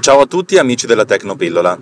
Ciao a tutti amici della Tecnopillola.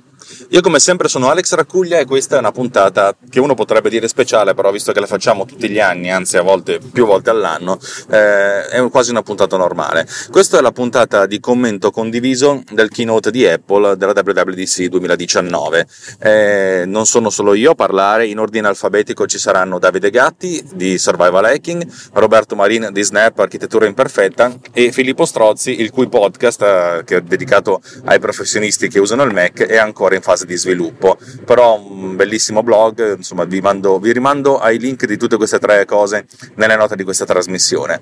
Io come sempre sono Alex Raccuglia e questa è una puntata che uno potrebbe dire speciale, però visto che la facciamo tutti gli anni, anzi a volte più volte all'anno, eh, è quasi una puntata normale. Questa è la puntata di commento condiviso del keynote di Apple della WWDC 2019. Eh, non sono solo io a parlare, in ordine alfabetico ci saranno Davide Gatti di Survival Hacking, Roberto Marin di Snap Architettura Imperfetta e Filippo Strozzi, il cui podcast, eh, che è dedicato ai professionisti che usano il Mac, è ancora in fase di sviluppo. Però un bellissimo blog, insomma, vi, mando, vi rimando ai link di tutte queste tre cose nelle note di questa trasmissione.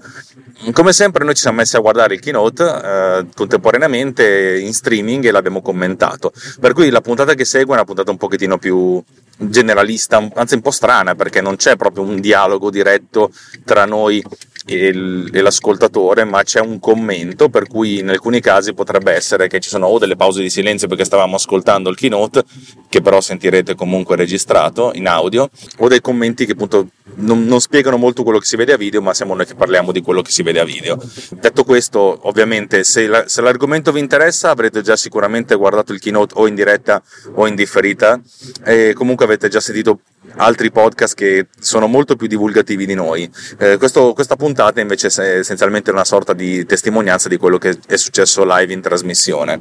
Come sempre, noi ci siamo messi a guardare il keynote eh, contemporaneamente in streaming e l'abbiamo commentato. Per cui la puntata che segue è una puntata un pochettino più generalista, anzi un po' strana perché non c'è proprio un dialogo diretto tra noi e, l'ascoltatore, ma c'è un commento per cui in alcuni casi potrebbe essere che ci sono o delle pause di silenzio perché stavamo ascoltando il keynote, che però sentirete comunque registrato in audio, o dei commenti che appunto non, non, spiegano molto quello che si vede a video, ma siamo noi che parliamo di quello che si vede a video. Detto questo, ovviamente, se, la, se l'argomento vi interessa, avrete già sicuramente guardato il keynote o in diretta o in differita, e comunque avete già sentito altri podcast che sono molto più divulgativi di noi. Eh, questo, questa puntata invece è essenzialmente una sorta di testimonianza di quello che è successo live in trasmissione.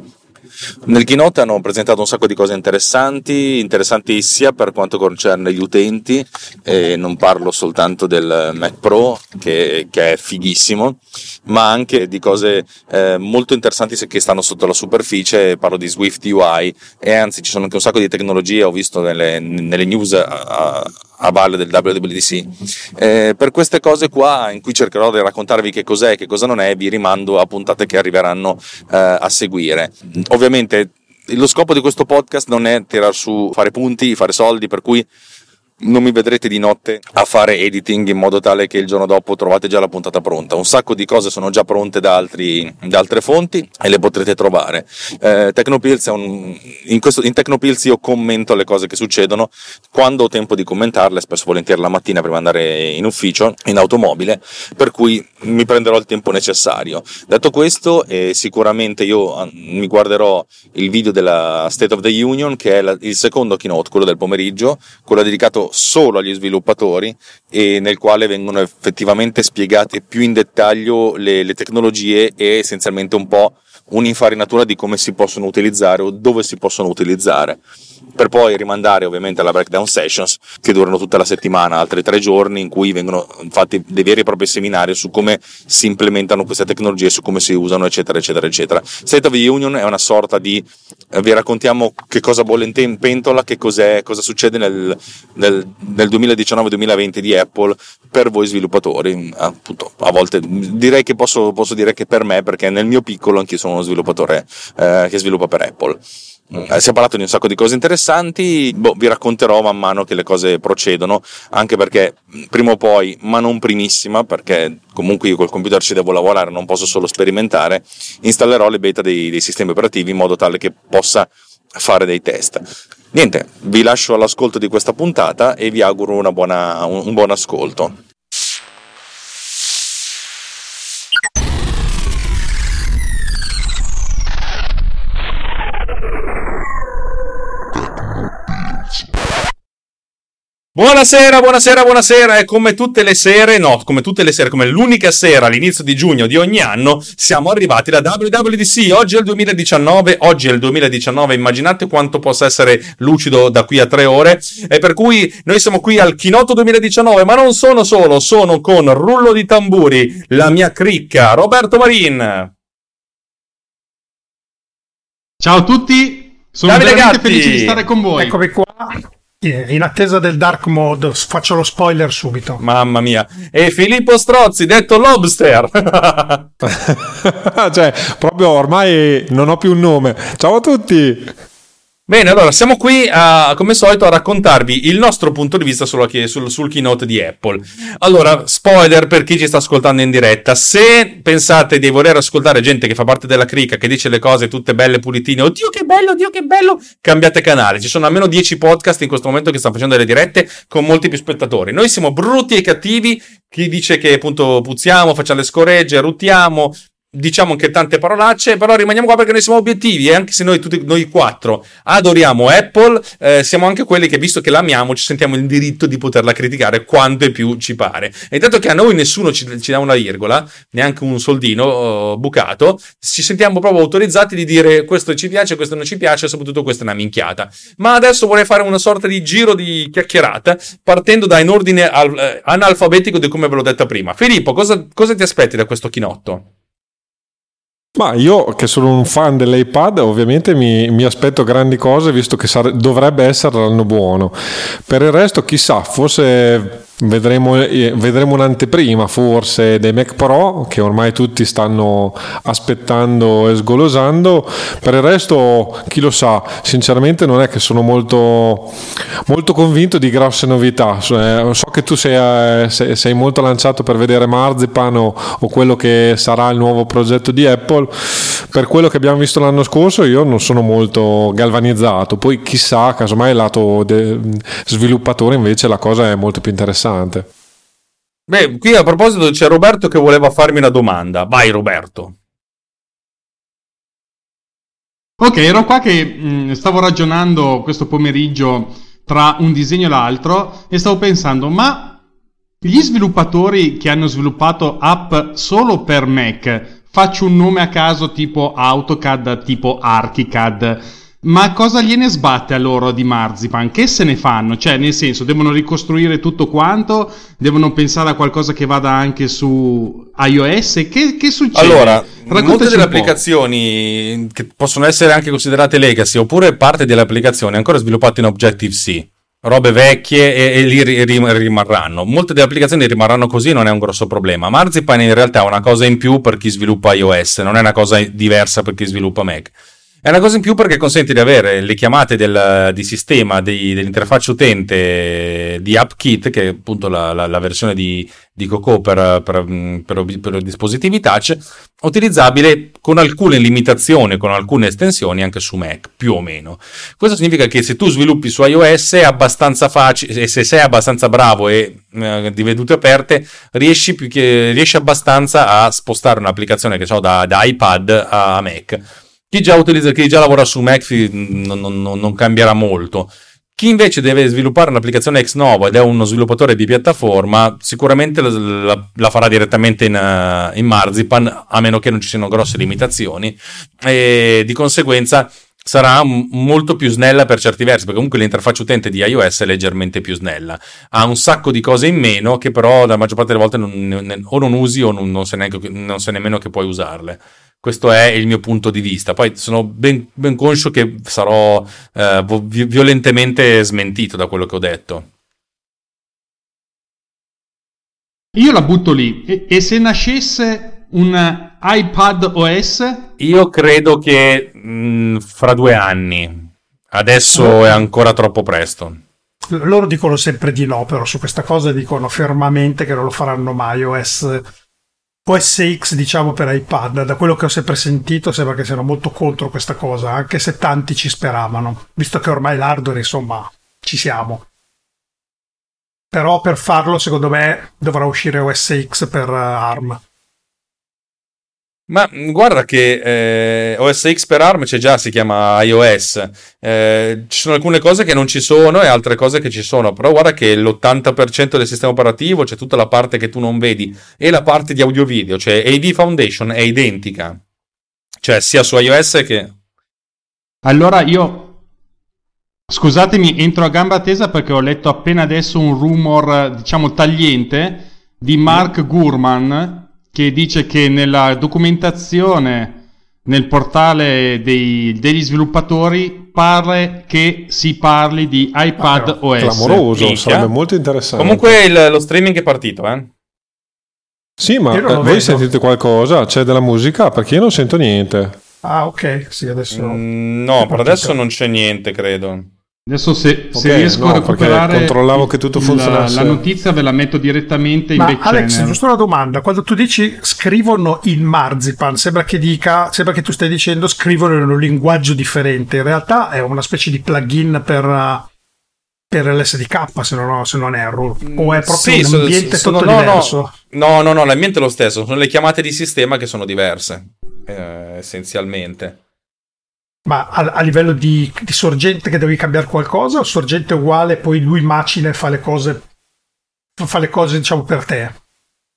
Nel keynote hanno presentato un sacco di cose interessanti, interessanti sia per quanto concerne gli utenti, e non parlo soltanto del Mac Pro che, che è fighissimo, ma anche di cose eh, molto interessanti che stanno sotto la superficie, parlo di Swift UI e anzi ci sono anche un sacco di tecnologie, ho visto nelle, nelle news a, a valle del WWDC. Eh, per queste cose qua, in cui cercherò di raccontarvi che cos'è e che cosa non è, vi rimando a puntate che arriveranno eh, a seguire. Ovviamente lo scopo di questo podcast non è tirar su, fare punti, fare soldi, per cui non mi vedrete di notte a fare editing in modo tale che il giorno dopo trovate già la puntata pronta. Un sacco di cose sono già pronte da, altri, da altre fonti e le potrete trovare. Eh, Tecnopills un, in, questo, in Tecnopills io commento le cose che succedono quando ho tempo di commentarle, spesso volentieri la mattina prima di andare in ufficio, in automobile, per cui mi prenderò il tempo necessario. Detto questo, eh, sicuramente io mi guarderò il video della State of the Union, che è la, il secondo keynote, quello del pomeriggio, quello dedicato solo agli sviluppatori e nel quale vengono effettivamente spiegate più in dettaglio le, le tecnologie e essenzialmente un po' un'infarinatura di come si possono utilizzare o dove si possono utilizzare per poi rimandare ovviamente alla breakdown sessions che durano tutta la settimana, altri tre giorni in cui vengono fatti dei veri e propri seminari su come si implementano queste tecnologie, su come si usano, eccetera, eccetera, eccetera. State of the Union è una sorta di vi raccontiamo che cosa bolle in pentola, che cos'è, cosa succede nel, nel, nel 2019-2020 di Apple per voi sviluppatori. Appunto, a volte direi che posso, posso dire che per me, perché nel mio piccolo anch'io sono uno sviluppatore eh, che sviluppa per Apple. Eh, si è parlato di un sacco di cose interessanti, boh, vi racconterò man mano che le cose procedono, anche perché prima o poi, ma non primissima, perché comunque io col computer ci devo lavorare, non posso solo sperimentare, installerò le beta dei, dei sistemi operativi in modo tale che possa fare dei test. Niente, vi lascio all'ascolto di questa puntata e vi auguro buona, un, un buon ascolto. Buonasera, buonasera, buonasera e come tutte le sere, no, come tutte le sere, come l'unica sera all'inizio di giugno di ogni anno, siamo arrivati da WWDC. Oggi è il 2019, oggi è il 2019, immaginate quanto possa essere lucido da qui a tre ore. E per cui noi siamo qui al Kinoto 2019, ma non sono solo, sono con rullo di tamburi, la mia cricca, Roberto Marin. Ciao a tutti, sono Davide veramente Gatti. felice di stare con voi. Eccomi qua. In attesa del dark mode, faccio lo spoiler subito. Mamma mia. E Filippo Strozzi, detto Lobster. cioè, proprio ormai non ho più un nome. Ciao a tutti. Bene, allora siamo qui a, come solito a raccontarvi il nostro punto di vista sul, sul, sul, keynote di Apple. Allora, spoiler per chi ci sta ascoltando in diretta, se pensate di voler ascoltare gente che fa parte della crica, che dice le cose tutte belle pulitine, oddio che bello, oddio che bello, cambiate canale. Ci sono almeno 10 podcast in questo momento che stanno facendo delle dirette con molti più spettatori. Noi siamo brutti e cattivi, chi dice che appunto puzziamo, facciamo le scoregge, ruttiamo, diciamo anche tante parolacce, però rimaniamo qua perché noi siamo obiettivi e anche se noi tutti noi quattro adoriamo Apple, eh, siamo anche quelli che visto che l'amiamo ci sentiamo il diritto di poterla criticare quanto e più ci pare. E intanto che a noi nessuno ci, ci dà una virgola, neanche un soldino uh, bucato, ci sentiamo proprio autorizzati di dire questo ci piace, questo non ci piace, soprattutto questa è una minchiata. Ma adesso vorrei fare una sorta di giro di chiacchierata partendo da in ordine al, eh, analfabetico di come ve l'ho detta prima. Filippo, cosa, cosa ti aspetti da questo chinotto? Ma io che sono un fan dell'iPad ovviamente mi, mi aspetto grandi cose visto che sare- dovrebbe essere l'anno buono. Per il resto chissà, forse Vedremo, eh, vedremo, un'anteprima forse dei Mac Pro che ormai tutti stanno aspettando e sgolosando. Per il resto, chi lo sa, sinceramente non è che sono molto, molto convinto di grosse novità. Eh, so che tu sei, eh, sei, molto lanciato per vedere Marzipan o, o, quello che sarà il nuovo progetto di Apple. Per quello che abbiamo visto l'anno scorso, io non sono molto galvanizzato. Poi chissà, casomai lato sviluppatore invece la cosa è molto più interessante interessante. Beh, qui a proposito c'è Roberto che voleva farmi una domanda. Vai Roberto. Ok, ero qua che mh, mm, stavo ragionando questo pomeriggio tra un disegno e l'altro e stavo pensando, ma gli sviluppatori che hanno sviluppato app solo per Mac, faccio un nome a caso tipo AutoCAD, tipo ArchiCAD, ma cosa gliene sbatte a loro di Marzipan? Che se ne fanno? Cioè, nel senso, devono ricostruire tutto quanto? Devono pensare a qualcosa che vada anche su iOS? Che, che succede? Allora, Raccontaci molte delle applicazioni che possono essere anche considerate legacy, oppure parte delle applicazioni ancora sviluppate in Objective-C, robe vecchie e, e lì rimarranno. Molte delle applicazioni rimarranno così, non è un grosso problema. Marzipan in realtà è una cosa in più per chi sviluppa iOS, non è una cosa diversa per chi sviluppa Mac. È una cosa in più perché consente di avere le chiamate del, di sistema di, dell'interfaccia utente di AppKit, che è appunto la, la, la versione di, di Coco per, per, per, per, dispositivi touch, utilizzabile con alcune limitazioni, con alcune estensioni anche su Mac, più o meno. Questo significa che se tu sviluppi su iOS è abbastanza facile, e se sei abbastanza bravo e eh, di vedute aperte, riesci, che, riesci, abbastanza a spostare un'applicazione che so da, da iPad a Mac chi già utilizza, chi già lavora su Mac non, non, non cambierà molto. Chi invece deve sviluppare un'applicazione ex novo ed è uno sviluppatore di piattaforma, sicuramente la, la, la farà direttamente in, uh, in, Marzipan, a meno che non ci siano grosse limitazioni, e di conseguenza sarà m- molto più snella per certi versi, perché comunque l'interfaccia utente di iOS è leggermente più snella. Ha un sacco di cose in meno che però la maggior parte delle volte non, ne, o non usi o non, non, sai neanche, nemmeno che puoi usarle. Questo è il mio punto di vista. Poi sono ben, ben conscio che sarò eh, violentemente smentito da quello che ho detto. Io la butto lì. E, e se nascesse un iPad OS? Io credo che mh, mm, fra due anni. Adesso è ancora troppo presto. Loro dicono sempre di no, però su questa cosa dicono fermamente che non lo faranno mai OS OS X diciamo per iPad, da quello che ho sempre sentito sembra che siano molto contro questa cosa, anche se tanti ci speravano, visto che ormai l'hardware insomma ci siamo. Però per farlo secondo me dovrà uscire OS X per eh, ARM. Ma guarda che eh, OS X per ARM c'è già, si chiama iOS. Eh, ci sono alcune cose che non ci sono e altre cose che ci sono, però guarda che l'80% del sistema operativo c'è tutta la parte che tu non vedi e la parte di audio video, cioè AV Foundation è identica. Cioè sia su iOS che... Allora io... Scusatemi, entro a gamba tesa perché ho letto appena adesso un rumor, diciamo, tagliente di Mark Gurman che dice che nella documentazione nel portale dei, degli sviluppatori pare che si parli di iPad ah, OS. Clamoroso, Minchia. sarebbe molto interessante. Comunque il, lo streaming è partito, eh? Sì, ma eh, voi vedo. sentite qualcosa? C'è della musica? Perché io non sento niente. Ah, ok, sì, adesso... Mm, no, per adesso non c'è niente, credo. Adesso se, se okay, riesco no, a recuperare controllavo che tutto funzionasse. La, la, notizia ve la metto direttamente in Ma Alex, giusto una domanda. Quando tu dici scrivono in Marzipan, sembra che dica, sembra che tu stai dicendo scrivono in un linguaggio differente. In realtà è una specie di plugin per per l'SDK se non, se non erro o è proprio Sì, un sono- ambiente sono- tutto no, no. diverso No, no, no, l'ambiente è lo stesso, sono le chiamate di sistema che sono diverse, eh, essenzialmente. Ma a, a livello di, di sorgente che devi cambiare qualcosa o sorgente uguale poi lui macina e fa le cose fa le cose diciamo per te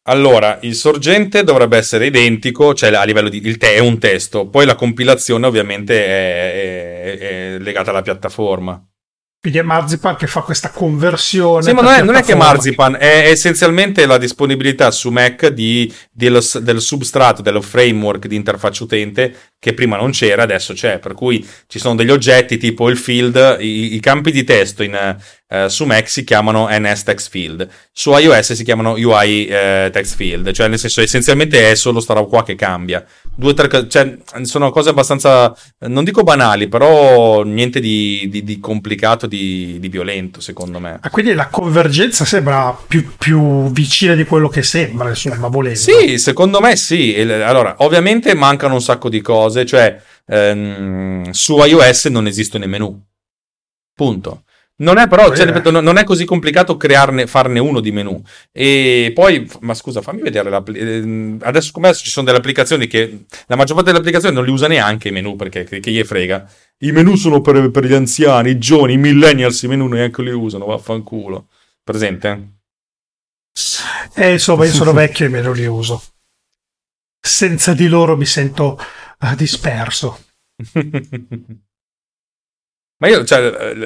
Allora, il sorgente dovrebbe essere identico, cioè a livello di... il te è un testo, poi la compilazione ovviamente è, è- è legata alla piattaforma. quindi è Marzipan che fa questa conversione Sì, ma non è, non è che. Marzipan, è essenzialmente la disponibilità su Mac di- dello, del substrato, dello framework di interfaccia utente che prima non c'era, adesso c'è. Per cui ci sono degli oggetti tipo il field, i, i campi di testo in, eh, su Mac si chiamano NS Text Field, su iOS si chiamano UI eh, Text Field, cioè nel senso essenzialmente è solo sta roba qua che cambia. Due, tre, cioè, sono cose abbastanza, non dico banali, però niente di, di- di complicato, di, di violento secondo me. Ah, quindi la convergenza sembra più, più vicina di quello che sembra insomma volendo Sì, secondo me sì. Allora, ovviamente mancano un sacco di cose, cioè ehm, su iOS non esistono i menu. Punto. Non è però, cioè, ripeto, non è così complicato crearne, farne uno di menu. E poi, ma scusa, fammi vedere ehm, adesso come adesso ci sono delle applicazioni che la maggior parte delle applicazioni non li usa neanche i menu perché che, gli frega. I menu sono per, per gli anziani, i giovani, i millennials, i menu neanche li usano, vaffanculo. Presente? Eh, insomma, io sono vecchio e me non li uso. Senza di loro mi sento disperso. Ma io, cioè,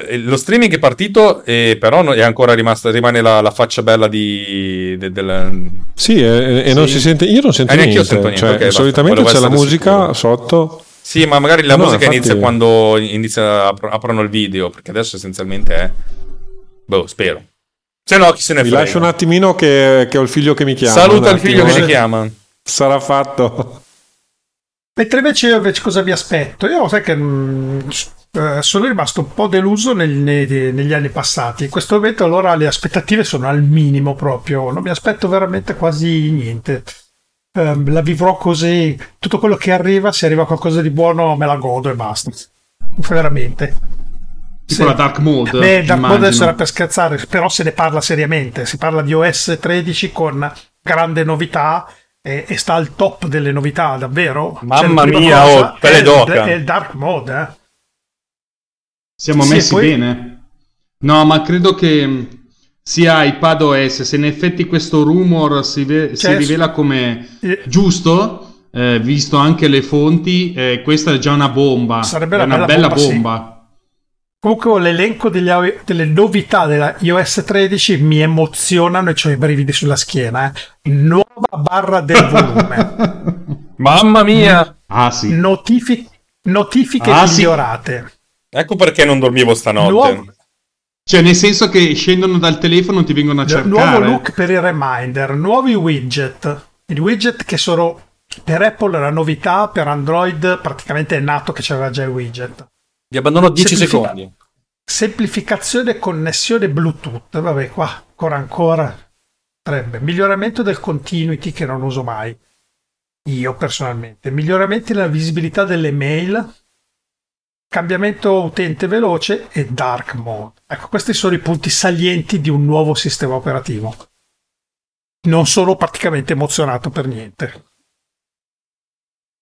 eh, lo streaming è partito, e però è ancora rimasta, rimane la, la faccia bella di, de- del... Sì, e, e non Sì. si sente, io non sento Eh, niente. sento niente, cioè, ok, basta. solitamente c'è la musica sicuro. sotto. Sì, ma magari la No, musica infatti- inizia quando inizia, apro- aprono il video, perché adesso essenzialmente è... Boh, spero. Se no, chi se ne Vi frega. lascio un attimino che, che ho il figlio che mi chiama. Saluta il figlio che ti chiama. Sarà fatto. Mentre invece io invece cosa mi aspetto? Io sai che mm, s- eh, sono rimasto un po' deluso nel- nei- negli anni passati. In questo momento allora le aspettative sono al minimo proprio. Non mi aspetto veramente quasi niente. Ehm, la vivrò così. Tutto quello che arriva, se arriva qualcosa di buono, me la godo e basta. Veramente. Tipo Sì. la Dark Mode. Beh, Dark Mode immagino. sarà per scherzare, però se ne parla seriamente. Si parla di OS 13 con grande novità e, e sta al top delle novità, davvero. Mamma prima mia, oh, è il-. È il Dark Mode, eh. Siamo Sì, messi poi- bene. No, ma credo che mh, sia iPad OS, se in effetti questo rumor si, ve- si Cioè, rivela come eh, giusto, eh, visto anche le fonti, eh, questa è già una bomba. Sarebbe è una bella bella bomba, sì. Comunque l'elenco degli delle novità della iOS 13 mi emozionano e ho i brividi sulla schiena. eh. Nuova barra del volume. Mamma mia! Ah sì. Notifi- notifiche Ah, sì. migliorate. Ecco perché non dormivo stanotte. Nuovo- Cioè, nel senso che scendono dal telefono e ti vengono a cercare. Nuovo look per i reminder, nuovi widget. I widget che sono per Apple la novità, per Android praticamente è nato che c'aveva già i widget. Vi abbandono 10 Semplifica- secondi. Semplificazione e connessione Bluetooth. Vabbè, qua ancora ancora. Sarebbe. Miglioramento del continuity che non uso mai. Io personalmente. Miglioramenti nella visibilità delle mail. Cambiamento utente veloce e dark mode. Ecco, questi sono i punti salienti di un nuovo sistema operativo. Non sono praticamente emozionato per niente.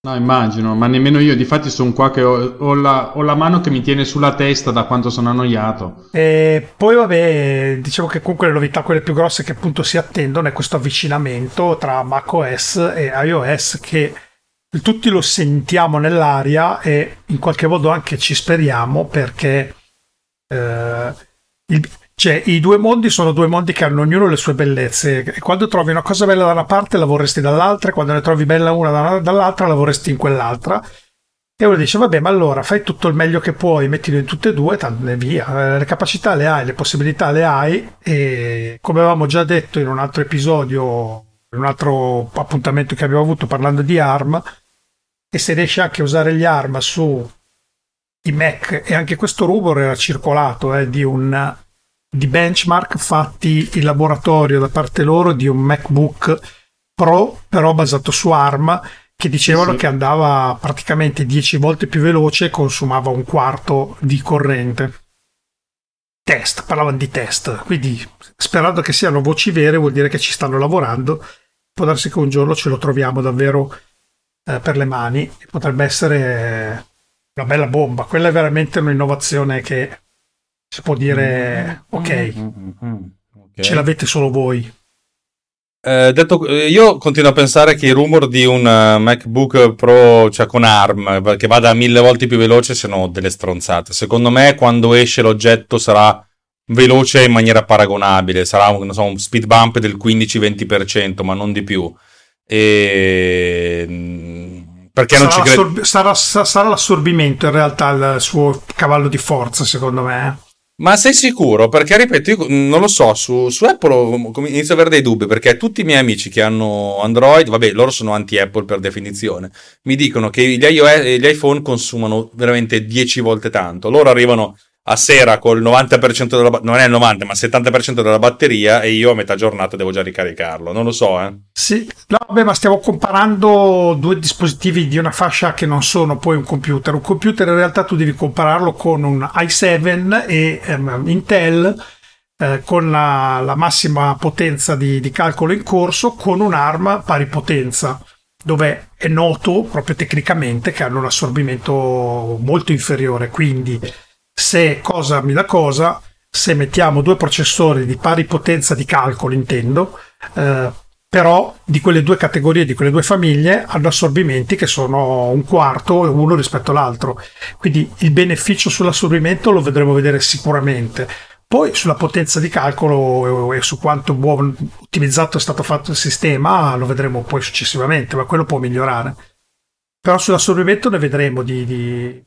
No, immagino, ma nemmeno io. Difatti sono qua che ho, ho la, ho la mano che mi tiene sulla testa da quanto sono annoiato. E poi vabbè, diciamo che comunque le novità, quelle più grosse che appunto si attendono, è questo avvicinamento tra macOS e iOS che tutti lo sentiamo nell'aria e in qualche modo anche ci speriamo perché eh, il- cioè, i due mondi sono due mondi che hanno ognuno le sue bellezze. E quando trovi una cosa bella da una parte la vorresti dall'altra. E quando ne trovi bella una da- dall'altra la vorresti in quell'altra. E uno dice, vabbè, ma allora fai tutto il meglio che puoi, mettilo in tutte e due, tanto ne via. Eh, Le capacità le hai, le possibilità le hai. E come avevamo già detto in un altro episodio, in un altro appuntamento che abbiamo avuto parlando di ARM, e se riesci anche a usare gli ARM su i Mac, e anche questo rumore era circolato eh, di un di benchmark fatti in laboratorio da parte loro di un MacBook Pro, però basato su ARM, che dicevano Sì. che andava praticamente 10 volte più veloce e consumava un quarto di corrente. test, parlavano di test, quindi sperando che siano voci vere vuol dire che ci stanno lavorando, può darsi che un giorno ce lo troviamo davvero eh, per le mani potrebbe essere una bella bomba, quella è veramente un'innovazione che si può dire ok, okay. ce l'avete solo voi. Eh, detto, eh, io continuo a pensare che i rumor di un uh, MacBook Pro, cioè con ARM, che vada mille volte più veloce, siano delle stronzate. Secondo me, quando esce l'oggetto sarà veloce in maniera paragonabile, sarà un, so, un speed bump del 15-20%, ma non di più. E... Mm, perché sarà, non ci credo. Sarà, sarà l'assorbimento in realtà il suo cavallo di forza, secondo me. Ma sei sicuro? Perché ripeto, io non lo so, su, su Apple inizio ad avere dei dubbi perché tutti i miei amici che hanno Android, vabbè, loro sono anti-Apple per definizione, mi dicono che gli, iOS, gli iPhone consumano veramente 10 volte tanto. Loro arrivano a sera col 90% della non è il 90 ma il 70% della batteria e io a metà giornata devo già ricaricarlo. Non lo so eh. Sì. No, vabbè ma stiamo comparando due dispositivi di una fascia che non sono poi un computer. Un computer in realtà tu devi compararlo con un i7 e um, Intel eh, con la, la, massima potenza di, di calcolo in corso con un ARM pari potenza dove è noto proprio tecnicamente che hanno un assorbimento molto inferiore. Quindi se cosa dà cosa, se mettiamo due processori di pari potenza di calcolo, intendo, eh, però di quelle due categorie, di quelle due famiglie, hanno assorbimenti che sono un quarto uno rispetto all'altro. Quindi il beneficio sull'assorbimento lo vedremo vedere sicuramente. Poi sulla potenza di calcolo e su quanto buon ottimizzato è stato fatto il sistema lo vedremo poi successivamente, ma quello può migliorare. Però sull'assorbimento ne vedremo di, di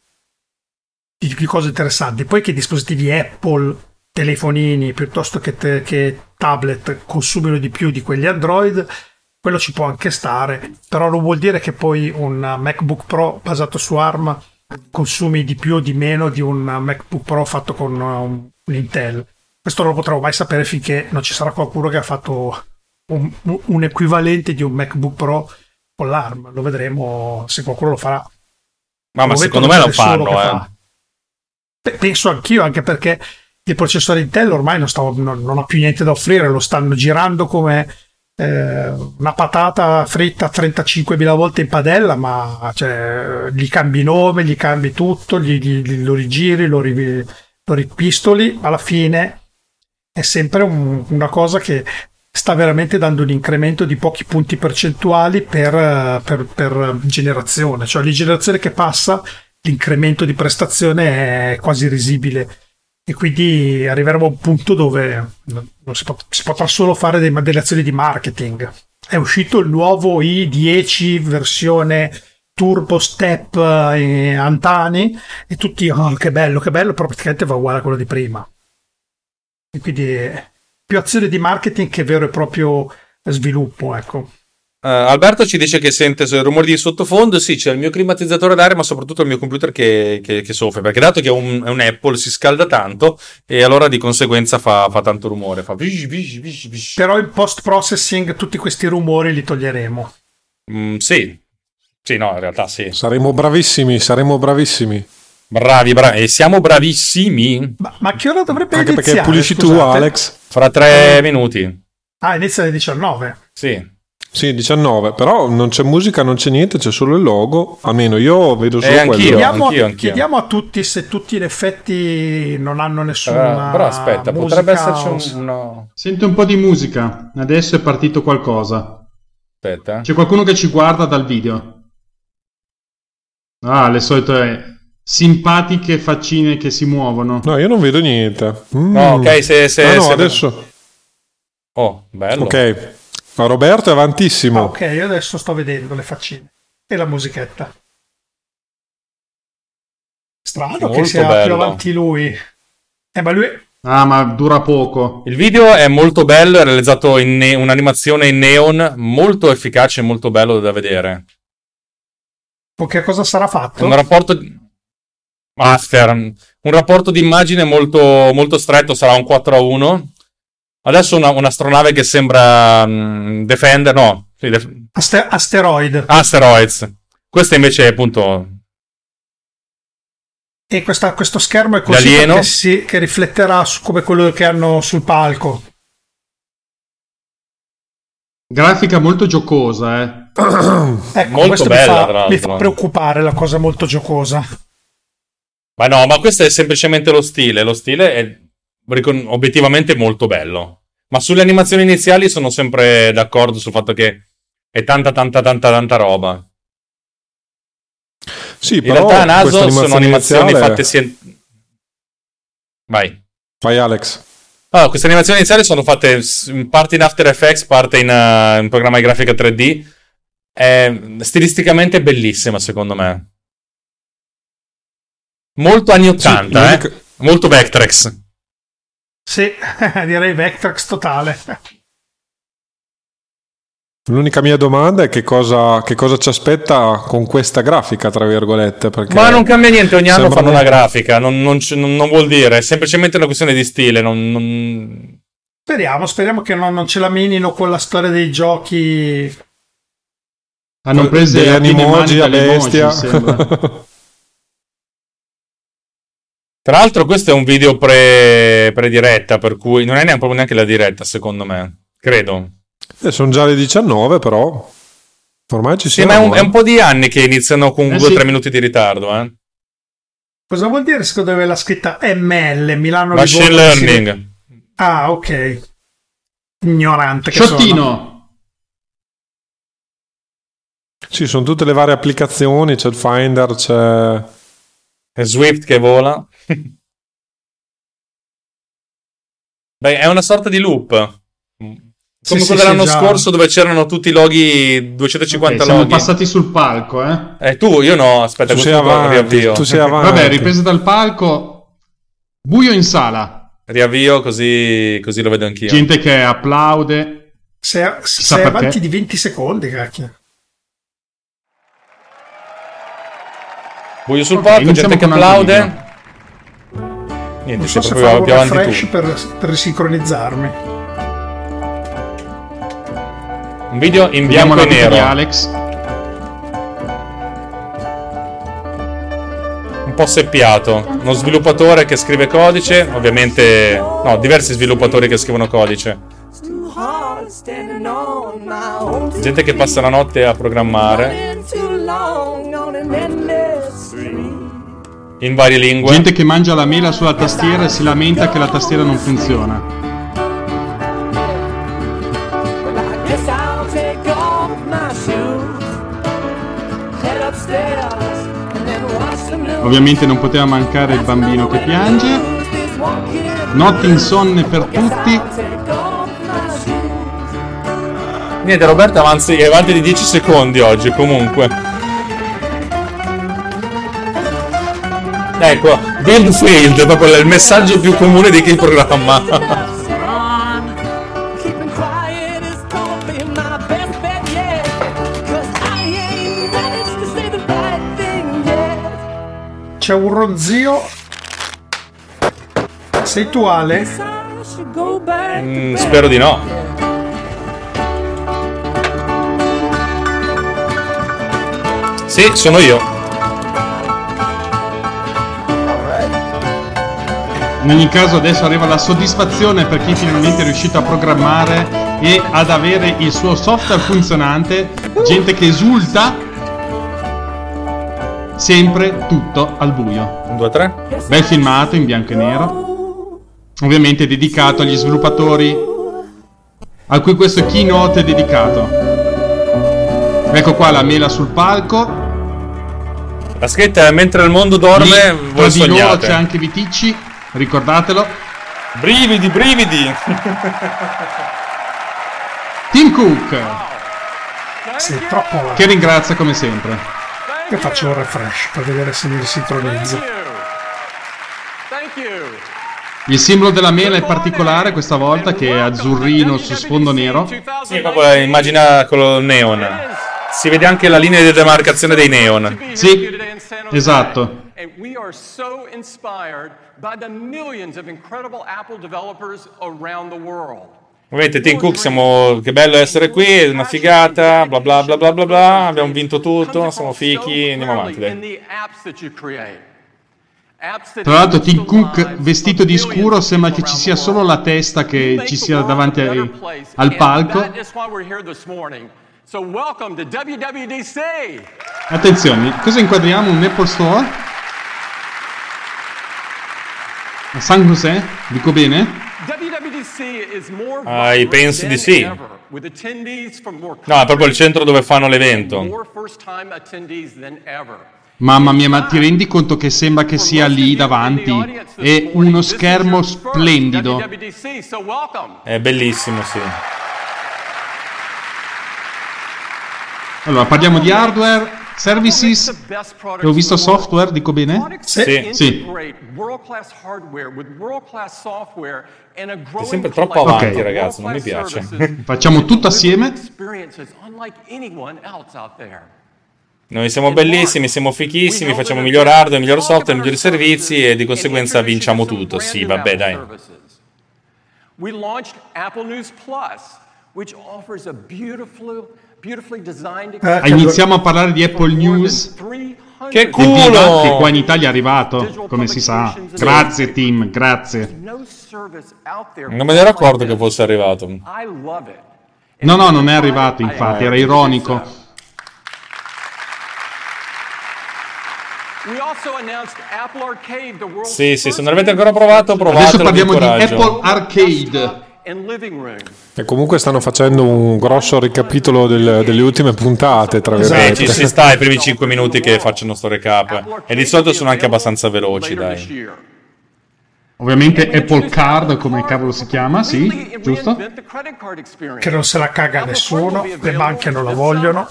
di, di cose interessanti. Poi che dispositivi Apple, telefonini piuttosto che, te, che tablet consumino di più di quelli Android, quello ci può anche stare, però non vuol dire che poi un MacBook Pro basato su ARM consumi di più o di meno di un MacBook Pro fatto con un, un Intel. Questo non lo potremo mai sapere finché non ci sarà qualcuno che ha fatto un, un equivalente di un MacBook Pro con l'ARM. Lo vedremo se qualcuno lo farà. Ma, ma secondo me lo fanno, eh. Fa. Penso anch'io, anche perché il processore Intel ormai non, sta, non, non ha più niente da offrire, lo stanno girando come eh, una patata fritta 35.000 volte in padella, ma cioè, gli cambi nome, gli cambi tutto, gli, gli, lo rigiri, lo, ri, lo ripistoli, alla fine è sempre un, una cosa che sta veramente dando un incremento di pochi punti percentuali per, per, per generazione, cioè ogni generazione che passa l'incremento di prestazione è quasi risibile e quindi arriveremo a un punto dove si, pot- si, potrà solo fare dei, delle azioni di marketing. È uscito il nuovo i10 versione Turbo Step eh, Antani e tutti, oh che bello, che bello, però praticamente va uguale a quello di prima. E quindi più azione di marketing che vero e proprio sviluppo, ecco. Uh, Alberto ci dice che sente il rumore di sottofondo. Sì, c'è il mio climatizzatore d'aria, ma soprattutto il mio computer che, che, che soffre. Perché dato che è un, è un, Apple, si scalda tanto e allora di conseguenza fa, fa tanto rumore. Fa... Però in post processing tutti questi rumori li toglieremo. Mm, sì, sì, no, in realtà sì. Saremo bravissimi, saremo bravissimi. Bravi, bravi. E siamo bravissimi. Ma, ma che ora dovrebbe Anche iniziare? perché pulisci scusate? tu, Alex? Fra tre minuti. Ah, inizia alle 19. Sì. Sì, 19, però non c'è musica, non c'è niente, c'è solo il logo, almeno io vedo solo eh, quello. Chiediamo, anch'io, anch'io. chiediamo, a tutti se tutti in effetti non hanno nessuna uh, Però aspetta, potrebbe esserci un... No. Sento un po' di musica, adesso è partito qualcosa. Aspetta. C'è qualcuno che ci guarda dal video. Ah, le solite simpatiche faccine che si muovono. No, io non vedo niente. Mm. No, ok, se... se, ah, no, se... adesso... Oh, bello. Ok. Ma Roberto è avantissimo. Ah, ok, io adesso sto vedendo le faccine e la musichetta. Strano Molto che sia bello. più avanti lui. Eh, ma lui... Ah, ma dura poco. Il video è molto bello, è realizzato in ne- un'animazione in neon, molto efficace e molto bello da vedere. Con che cosa sarà fatto? Un rapporto... Di... Master, un rapporto di immagine molto, molto stretto, sarà un 4 a 1 Adesso una, un'astronave che sembra um, Defender, no. Sì, def- Aster- asteroid. Asteroids. Questa invece è appunto E questa- questo schermo è così si- che rifletterà su come quello che hanno sul palco. Grafica molto giocosa, eh. Ecco, Molto questo bella, mi, fa, mi fa preoccupare la cosa molto giocosa. Ma no, ma questo è semplicemente lo stile. Lo stile è ricon- obiettivamente molto bello. Ma sulle animazioni iniziali sono sempre d'accordo sul fatto che è tanta, tanta, tanta, tanta roba. Sì, In però realtà, a naso sono animazioni iniziale- fatte sia. Vai. Vai Alex. Allora, queste animazioni iniziali sono fatte in parte in After Effects, parte in, uh, in programma di grafica 3D. È stilisticamente bellissima, secondo me. Molto anni 80, eh? l'unica- Molto Vectrex. Sì, direi Vectrex totale. L'unica mia domanda è che cosa, che cosa ci aspetta con questa grafica, tra virgolette. Perché Ma non cambia niente, ogni anno fanno una grafica, non, non non- non vuol dire, è semplicemente una questione di stile. non- non- Speriamo, speriamo che non, non ce la menino con la storia dei giochi. Hanno preso mani animoji a bestia. Tra l'altro questo è un video pre, diretta per cui non è neanche, proprio neanche la diretta, secondo me. Credo. Eh, sono già le 19, però ormai ci Sì, siamo. ma è un, eh. è un po' di anni che iniziano con Eh 2-3 sì. minuti di ritardo, eh. Cosa vuol dire secondo me la scritta ML Milano Machine Livorno? learning. Ah, ok. Ignorante che sono. Sciottino. Sì, sono tutte le varie applicazioni, c'è il Finder, c'è... È Swift che vola. Beh, è una sorta di loop. Come Sì, sì, quello dell'anno sì, scorso dove c'erano tutti i loghi, 250 Ok, siamo loghi. passati sul palco, eh. Eh, tu, io no, aspetta, Tu sei avanti, riavvio. tu sei avanti. Vabbè, ripresa dal palco. Buio in sala. Riavvio così, così lo vedo anch'io. Gente che applaude. Sei, sei perché. avanti di 20 secondi, cacchio. Buio sul Ok, palco, gente che applaude. Niente, Non so se proprio fare un più avanti refresh tu. per, per risincronizzarmi. Un video in bianco e vita di nero. Alex. Un po' seppiato. Uno sviluppatore che scrive codice. Ovviamente, no, diversi sviluppatori che scrivono codice. Gente che passa la notte a programmare in varie lingue. Gente che mangia la mela sulla tastiera e si lamenta che la tastiera non funziona. Ovviamente non poteva mancare il bambino che piange. Notti insonne per tutti. Niente, Roberto avanzi, è avanti di 10 secondi oggi, comunque. Ecco, build failed, proprio il messaggio più comune di chi programma. C'è un ronzio. Sei tu, Ale? Mm, spero di no. Sì, sono io. In ogni caso adesso arriva la soddisfazione per chi finalmente è riuscito a programmare e ad avere il suo software funzionante. Gente che esulta. Sempre tutto al buio. 1, 2, 3. Bel filmato in bianco e nero. Ovviamente dedicato agli sviluppatori a cui questo keynote è dedicato. Ecco qua la mela sul palco. La scritta è mentre il mondo dorme, Lì, tra voi di loro c'è sognate. anche Viticci, ricordatelo. Brividi, brividi. Tim Cook, Sì, troppo. che ringrazia come sempre. Io faccio un refresh per vedere se mi you. Il simbolo della mela è particolare questa volta che è azzurrino su sfondo nero. Sì, proprio immagina quello neon. Si vede anche la linea di demarcazione dei neon. Sì, esatto. And we are so inspired by the millions of incredible Apple developers around the world. Ovviamente Tim Cook siamo che bello essere qui, è una figata, bla bla bla bla bla bla, abbiamo vinto tutto, siamo fichi, andiamo avanti dai. Tra l'altro Tim Cook vestito di scuro sembra che ci sia solo la testa che ci sia davanti ai- al palco. Attenzione, cosa inquadriamo? Un Apple Store? A San José? Dico bene? Ah, penso di sì. No, è proprio il centro dove fanno l'evento. Mamma mia, ma ti rendi conto che sembra che sia lì davanti? È uno schermo splendido. È bellissimo, sì. Allora, parliamo di hardware, services. Ho visto software, dico bene? Sì. Sì. Growing sempre troppo avanti, of ragazzi, non mi piace. Facciamo tutto assieme. Noi siamo bellissimi, siamo fichissimi, facciamo miglior hardware, miglior software, migliori servizi e di conseguenza vinciamo tutto. Sì, vabbè, dai. We launched Apple News Plus, which offers a beautiful, beautifully designed Eh, Iniziamo a parlare di Apple News. Che culo! Che qua in Italia è arrivato, come si sa. Grazie team, grazie. Non me ne ero accorto che fosse arrivato. No, no, non è arrivato infatti, era ironico. Sì, sì, se non l'avete ancora provato, provatelo. Adesso parliamo di. Apple Arcade. E comunque stanno facendo un grosso ricapitolo del- delle ultime puntate, tra Sì, virgolette. ci si sta i primi 5 minuti che facciano sto recap. E di solito sono anche abbastanza veloci, dai. Ovviamente Apple Card, come cavolo si chiama, sì, giusto? che non se la caga nessuno, le banche non la vogliono.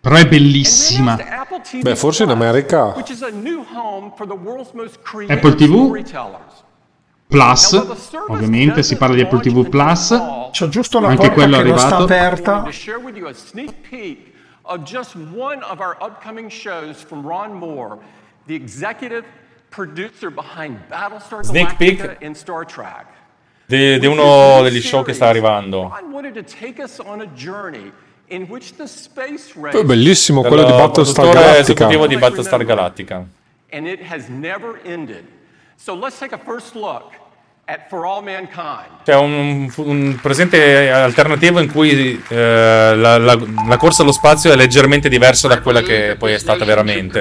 Però è bellissima. Beh, forse in America Apple TV Plus, ovviamente si parla di Apple TV Plus. C'è giusto la Anche quello è arrivato. aperta. of just one of our upcoming shows from Ron Moore, the executive producer behind Battlestar Sneak Galactica peek? and Star Trek. Di, di uno degli show che sta arrivando. Poi bellissimo quello di Battlestar Galactica. esecutivo di Battlestar Galactica. and it has never ended. So let's take a first look at For All Mankind. C'è un, un presente alternativo in cui eh, la, la- la corsa allo spazio è leggermente diversa da quella che poi è stata veramente.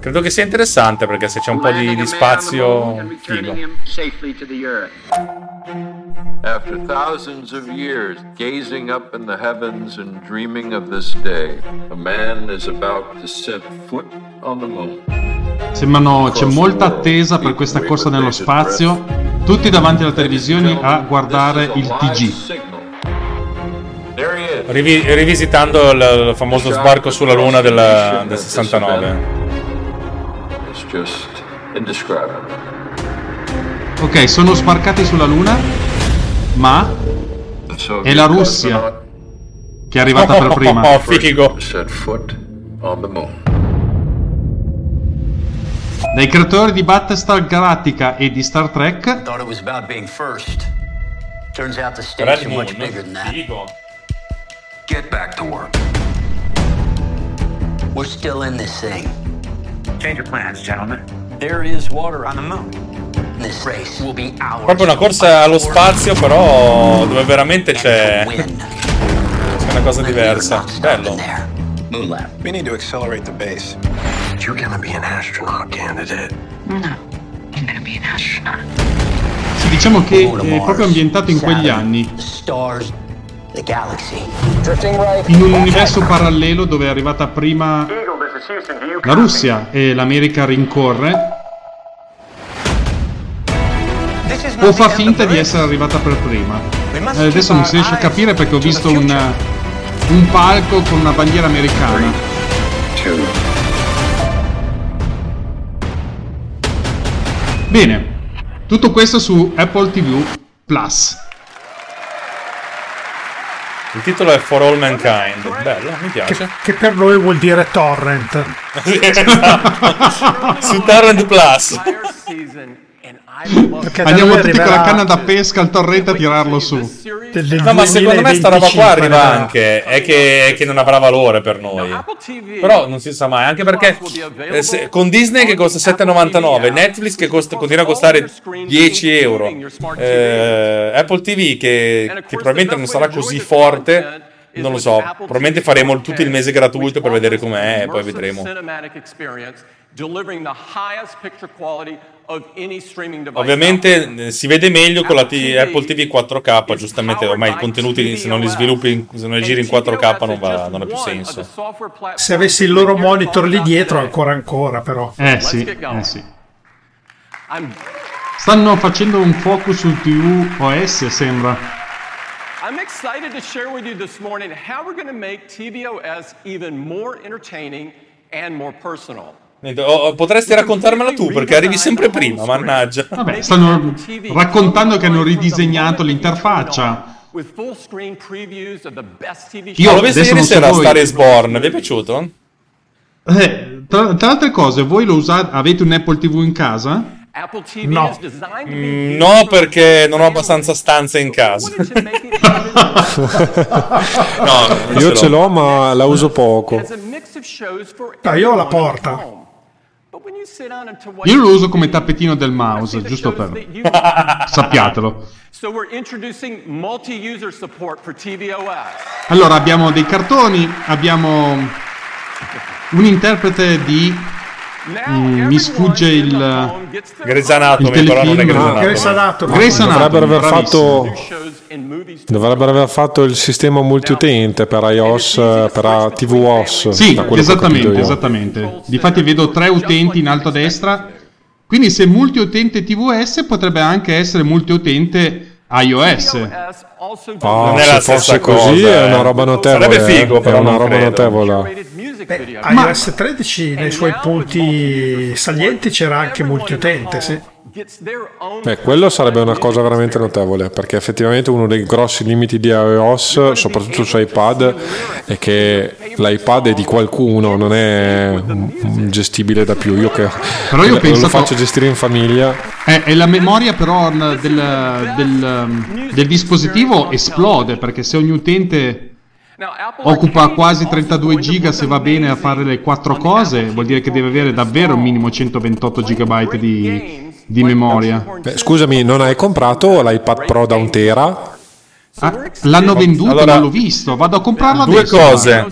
Credo che sia interessante perché se c'è un po' di, di spazio, figo. After thousands of years gazing up in the heavens and dreaming of this day, a man is about to set foot on the moon. Sembrano, c'è molta attesa per questa corsa nello spazio. Tutti davanti alla televisione a guardare il TG. Rivi- rivisitando il, il famoso sbarco sulla Luna del, del 69. It's just indescribable. Ok, sono sbarcati sulla Luna, ma è la Russia che è arrivata per prima. Oh, figo. Dai creatori di Battlestar Galactica e di Star Trek, Thought it was about being first. Turns out the stakes are much bigger than that. Get back to work. We're still in this thing. Change your plans, gentlemen. There is water on the moon. This race will be ours. Proprio una corsa allo spazio, però dove veramente c'è, c'è una cosa diversa. Bello. Moon lab. We need to accelerate the base. You're gonna be an astronaut candidate. No, you're gonna be an astronaut. sì, diciamo che è Mars, proprio ambientato in quegli anni, The stars, the galaxy. in un universo parallelo dove è arrivata prima la Russia e l'America rincorre, o fa finta di essere arrivata per prima. Eh, adesso non si riesce a capire perché ho visto un, un palco con una bandiera americana. Bene, tutto questo su Apple TV Plus. Il titolo è For All Mankind. Bello, mi piace. Che per noi vuol dire torrent. Sì, esatto. Su Torrent Plus. Andiamo tutti con la canna da pesca al torrente a tirarlo su. No, ma secondo me sta roba qua 2025 arriva anche, è che, è che non avrà valore per noi. Però non si sa mai, anche perché eh, se- con Disney che costa 7,99, Netflix che costa- continua a costare 10 euro, eh, Apple TV che, che probabilmente non sarà così forte, non lo so, probabilmente faremo tutto il mese gratuito per vedere com'è e poi vedremo. Ovviamente eh, si vede meglio con la T- Apple TV 4K, giustamente ormai i contenuti se non li sviluppi, se non li giri in 4K non, va, non ha più senso. Se avessi il loro monitor lì dietro, ancora ancora, però. Eh sì, eh sì. Stanno facendo un focus sul TV OS, sembra. I'm excited to share with you this morning how we're going to make tvOS even more entertaining and more personal. Niente, potresti raccontarmela tu perché arrivi sempre prima, mannaggia. Vabbè, stanno raccontando che hanno ridisegnato l'interfaccia. Io l'ho visto ieri sera a. Star is Born, vi è piaciuto? Eh, tra, tra altre cose, voi lo usate, avete un Apple TV in casa? Apple TV No. Mm, No, perché non ho abbastanza stanze in casa. No, Io ce l'ho, ma la uso poco. as a mix of shows for No, io ho la porta. Io lo uso come tappetino del mouse, giusto per... Sappiatelo. Allora, abbiamo dei cartoni, abbiamo un interprete di... mm, mi sfugge il... Anatomy, Il però non è. Grey's Anatomy, Dovrebbero aver fatto Dovrebbero aver fatto il sistema multiutente per iOS, eh, per tvOS. Sì, esattamente, esattamente. Difatti vedo tre utenti in alto a destra. Quindi se multiutente TVS potrebbe anche essere multiutente iOS. Ah, Non è se la fosse stessa così cosa, è eh. una roba notevole. Sarebbe figo, eh, però è una roba credo. notevole. Beh, iOS 13 nei suoi punti salienti c'era anche multiutente, sì. Beh, quello sarebbe una cosa veramente notevole, perché effettivamente uno dei grossi limiti di iOS, soprattutto su iPad, è che l'iPad è di qualcuno, non è gestibile da più. Io che Però io ho lo pensato- faccio gestire in famiglia. È, è la memoria però del, del- del dispositivo esplode perché se ogni utente occupa quasi 32 giga se va bene a fare le quattro cose vuol dire che deve avere davvero un minimo 128 GB di, di memoria. Beh, scusami, non hai comprato l'iPad Pro da un tera? Ah, l'hanno venduto, Allora, non l'ho visto, vado a comprarlo Due adesso. cose.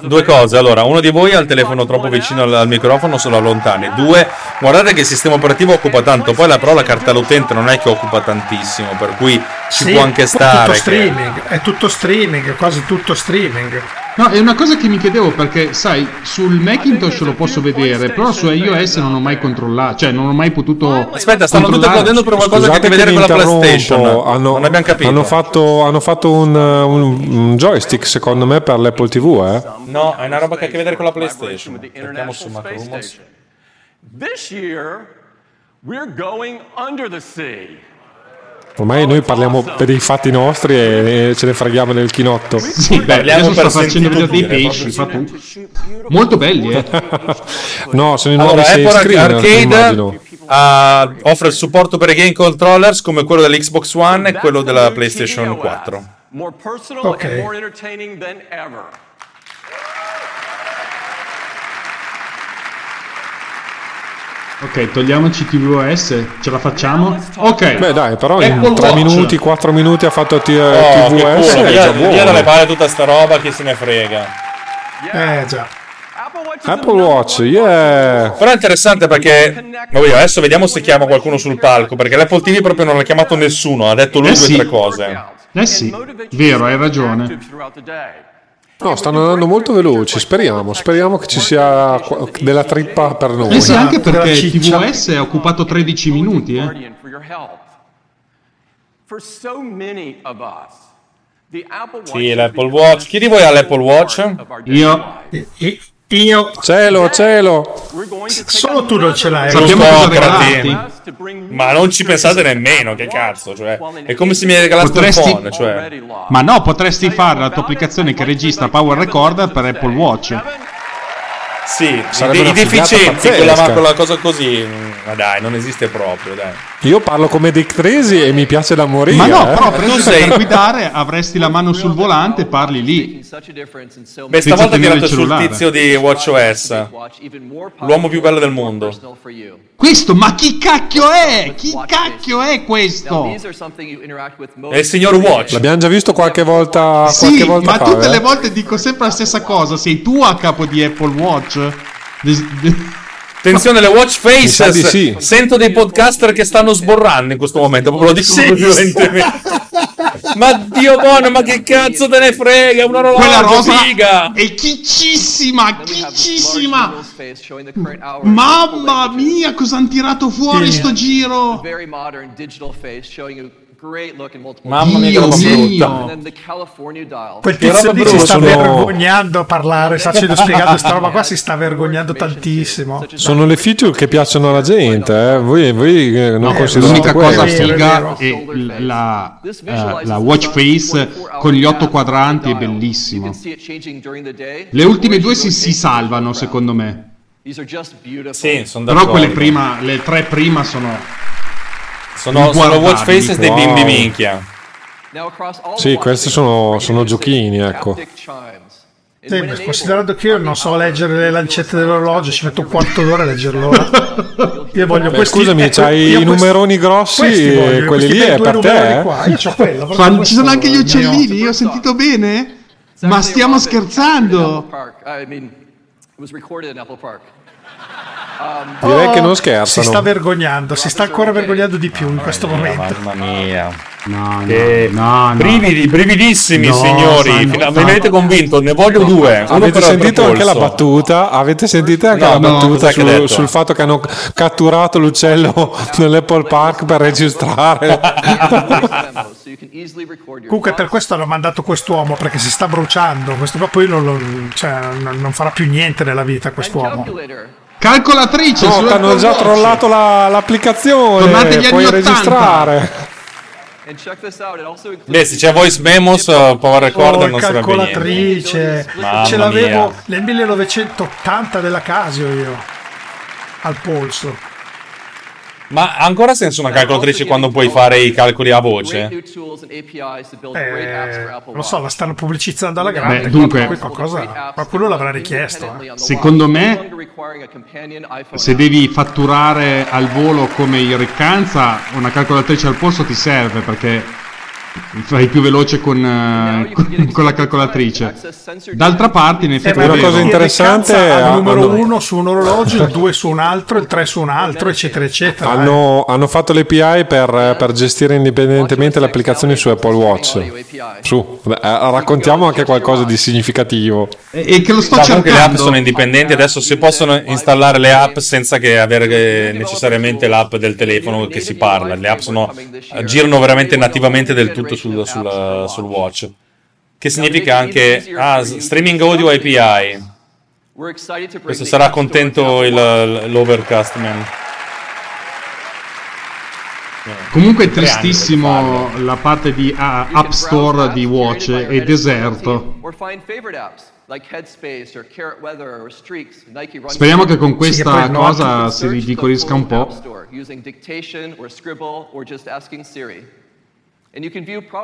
Due cose, allora, uno di voi ha il telefono troppo vicino al, al microfono, se lo allontani. Due, guardate che il sistema operativo occupa tanto, poi la, però la cartella utente non è che occupa tantissimo, per cui ci Sì, può anche è stare. Tutto che- streaming, è tutto streaming, è quasi tutto streaming. No, è una cosa che mi chiedevo perché, sai, sul Macintosh lo posso vedere, però su iOS non ho mai controllato, cioè non ho mai potuto. Aspetta, stanno tutti applaudendo per qualcosa che ha a che vedere con la PlayStation. Hanno, non abbiamo capito. Hanno fatto, hanno fatto un, un- un joystick, secondo me, per l'Apple TV, eh? No, è una roba che ha a che vedere con la PlayStation. Andiamo su Macrumors. This year, we're going under the sea. Ormai noi parliamo per i fatti nostri e, ce ne freghiamo nel chinotto. Sì, beh, adesso sto facendo vedere dei dire, pesci. Molto belli, eh. No, sono i Allora, nuovi Apple screen, Arcade ha- offre il supporto per i game controllers come quello dell'Xbox One e quello della PlayStation 4. More personal Ok. and more entertaining than ever. Ok, togliamoci TVOS, ce la facciamo? Ok. Beh dai, però Apple in 3 Watch. minuti, 4 minuti ha fatto T- Oh, che TVS, culo, via, già via dalle palle tutta sta roba, chi se ne frega. Eh già. Apple Watch, yeah! Però è interessante perché vabbè, adesso vediamo se chiama qualcuno sul palco, perché l'Apple TV proprio non l'ha chiamato nessuno, ha detto lui Eh due o sì. tre cose. Eh sì, vero, hai ragione. No, stanno andando molto veloci, speriamo, speriamo che ci sia della trippa per noi. Eh sì, anche perché. TVOS ha occupato 13 minuti, eh. Sì, l'Apple Watch. Chi di voi ha l'Apple Watch? Io. life. Io Cielo, cielo! Solo tu non ce l'hai. Sappiamo cosa Ma non ci pensate nemmeno, che cazzo, cioè. È come se mi hai regalato Potresti- un phone, cioè. Ma no, potresti fare la tua applicazione che registra Power Recorder per Apple Watch. Sì, Sarebbe i, una i figata deficienti, quella, quella cosa così, ma dai, non esiste proprio, dai. Io parlo come Dick Tracy e mi piace da morire. Ma no, eh. però per Tu sei- guidare avresti la mano sul volante e parli lì. Beh, stavolta il tirato sul tizio di WatchOS, l'uomo più bello del mondo. Questo, ma chi cacchio è? Chi cacchio è questo? È il signor Watch. L'abbiamo già visto qualche volta, Sì, qualche volta ma fa. tutte eh. le volte dico sempre la stessa cosa. Sei tu a capo di Apple Watch? Attenzione, le watch faces. sì. Sento dei podcaster che stanno sborrando in questo momento. Proprio lo dico Sì, violentemente. ma Dio buono, ma che cazzo te ne frega? È un orologio, Quella rosa figa. è chiccissima, chiccissima. Mamma mia, cosa hanno tirato fuori Sì. sto giro? Mamma mia, Dio mio. brutta. Quel tizio lì si sta vergognando a parlare, sta facendo spiegare questa roba qua, si sta vergognando tantissimo. Sono le feature che piacciono alla gente. Eh. Voi, voi eh, non Eh, considerate L'unica cosa è figa è la, eh, la watch face con gli otto quadranti, è bellissimo. Le ultime due si, si salvano, secondo me. Sì, sono Però quelle prima, le tre prima sono. Sono, sono watch faces dei Wow. bimbi minchia. Sì, questi sono, sono giochini, ecco. Sì, beh, considerando che io non so leggere le lancette dell'orologio, ci metto un quarto d'ora a leggerlo. Io voglio Beh, questi. scusami, ecco, c'hai io i numeroni grossi questi e voglio, quelli lì è per te, eh? Io quello. Fa- ci sono anche gli uccellini, ho sentito bene? Ma stiamo scherzando? Direi che non Oh, Si scherzano. sta vergognando, si sta ancora vergognando di più in questo momento. Mamma mia. No, Che no, no. brividi, brividissimi, No, signori. no. Mi avete convinto, ne voglio due. Avete sentito anche la battuta? Avete sentito anche No, la no, battuta ha sul, fatto che hanno catturato l'uccello nell'Apple Park per registrare? Comunque per questo hanno mandato quest'uomo perché si sta bruciando. Questo qua poi non, lo- cioè, non- non farà più niente nella vita quest'uomo. Calcolatrice! No, hanno già Watch. trollato la- l'applicazione. Tornate agli puoi anni 80. registrare. Beh, se c'è voice memos, Power Recorder Oh, non sarebbe niente. calcolatrice. Mamma Ce l'avevo mia. nel 1980 della Casio io. Al polso. Ma ha ancora senso una calcolatrice quando puoi fare i calcoli a voce? Eh, lo so, la stanno pubblicizzando alla grande. Beh, dunque- qualcosa, qualcuno l'avrà richiesto. eh. Secondo me, se devi fatturare al volo come in riccanza, una calcolatrice al polso ti serve perché fai più veloce con, eh, con- con la calcolatrice. D'altra parte, in effetti, Eh, una cosa in interessante è- al numero hanno- 1 su un orologio, il 2 su un altro, il 3 su un altro, eccetera, eccetera. eh. Hanno, hanno fatto l'API per, per gestire indipendentemente le applicazioni su Apple Watch. Su, eh, raccontiamo anche qualcosa di significativo. E, che lo sto No, comunque le app cercando. sono indipendenti, adesso si possono installare le app senza che avere eh, necessariamente l'app del telefono che si parla. Le app sono, eh, girano veramente nativamente del tutto sul, sul- sul watch. Che significa anche ah, streaming audio API. Questo sarà contento il, l'Overcast man. Comunque è tristissimo la parte di ah, App Store di Watch, è deserto. Speriamo che con questa cosa si ridicolisca un po'.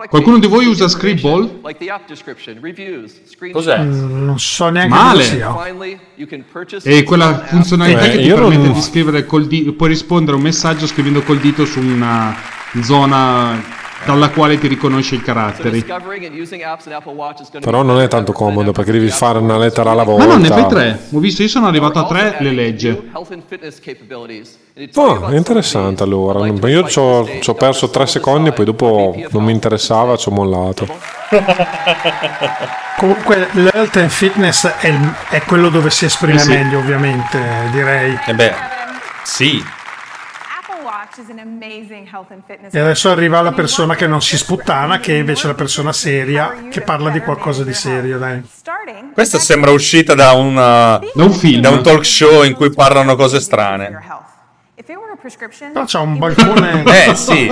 Qualcuno di voi usa Scribble? Cos'è? Mm, Non so neanche Male. sia. È quella funzionalità Eh, che ti io non- permette di scrivere col dito, puoi rispondere a un messaggio scrivendo col dito su una zona dalla quale ti riconosce i caratteri. Però non è tanto comodo perché devi fare una lettera alla Ma volta. no, ne fai tre. Ho visto, io sono arrivato a tre, le legge. Oh, è interessante allora. Io ci ho, ci ho perso tre secondi e poi dopo non mi interessava, ci ho mollato. Comunque l'health and fitness è, è quello dove si esprime Eh sì. meglio, ovviamente, direi. E beh, sì. Apple Watch is an amazing health and fitness. E adesso arriva la persona che non si sputtana, che è invece la persona seria, che parla di qualcosa di serio, dai. Questa sembra uscita da un, uh, Da un film. da un talk show in cui parlano cose strane. Però c'ha un balcone- Eh, sì.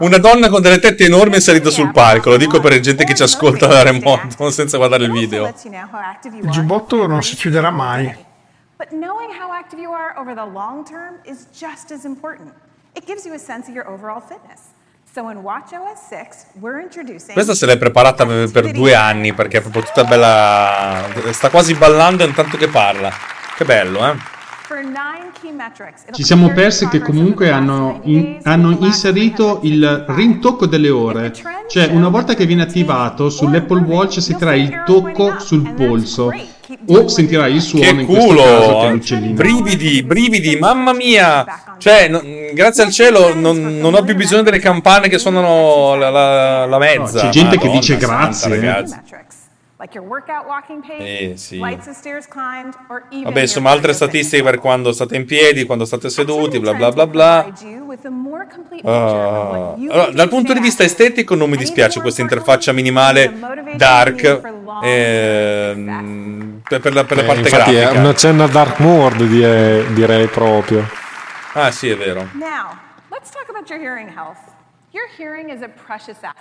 Una donna con delle tette enormi è salita sul palco, lo dico per gente che ci ascolta da remoto senza guardare il video. Il giubbotto non si chiuderà mai. But knowing how active you are over the long term is just as important. It gives you a sense of your overall fitness. So in WatchOS 6, we're introducing Questa se l'è preparata per due anni perché è proprio tutta bella. Sta quasi ballando intanto che parla. Che bello, eh? for nine key metrics. It'll Ci siamo persi che comunque hanno, last 90 in- hanno inserito il rintocco delle ore. Cioè, una volta che viene attivato sull'Apple Watch sentirai il tocco sul polso o sentirai il suono Che in questo caso culo! che l'uccellino. Brividi, brividi, mamma mia! Cioè, no- grazie al cielo non, non ho più bisogno delle campane che suonano la, la- la mezza. C'è gente che Madonna dice santa, grazie, eh. Like your workout walking pace, Eh, sì. flights of stairs climbed, or even Vabbè, insomma, altre statistiche per quando state in piedi, quando state seduti, bla bla bla bla. a Ah, you allora, dal punto di vista estetico non mi dispiace questa interfaccia minimale dark ehm, per, per la, per la Eh, parte infatti grafica. è una cenna dark mode direi, direi proprio. Ah sì, è vero. Now, let's talk about your hearing health.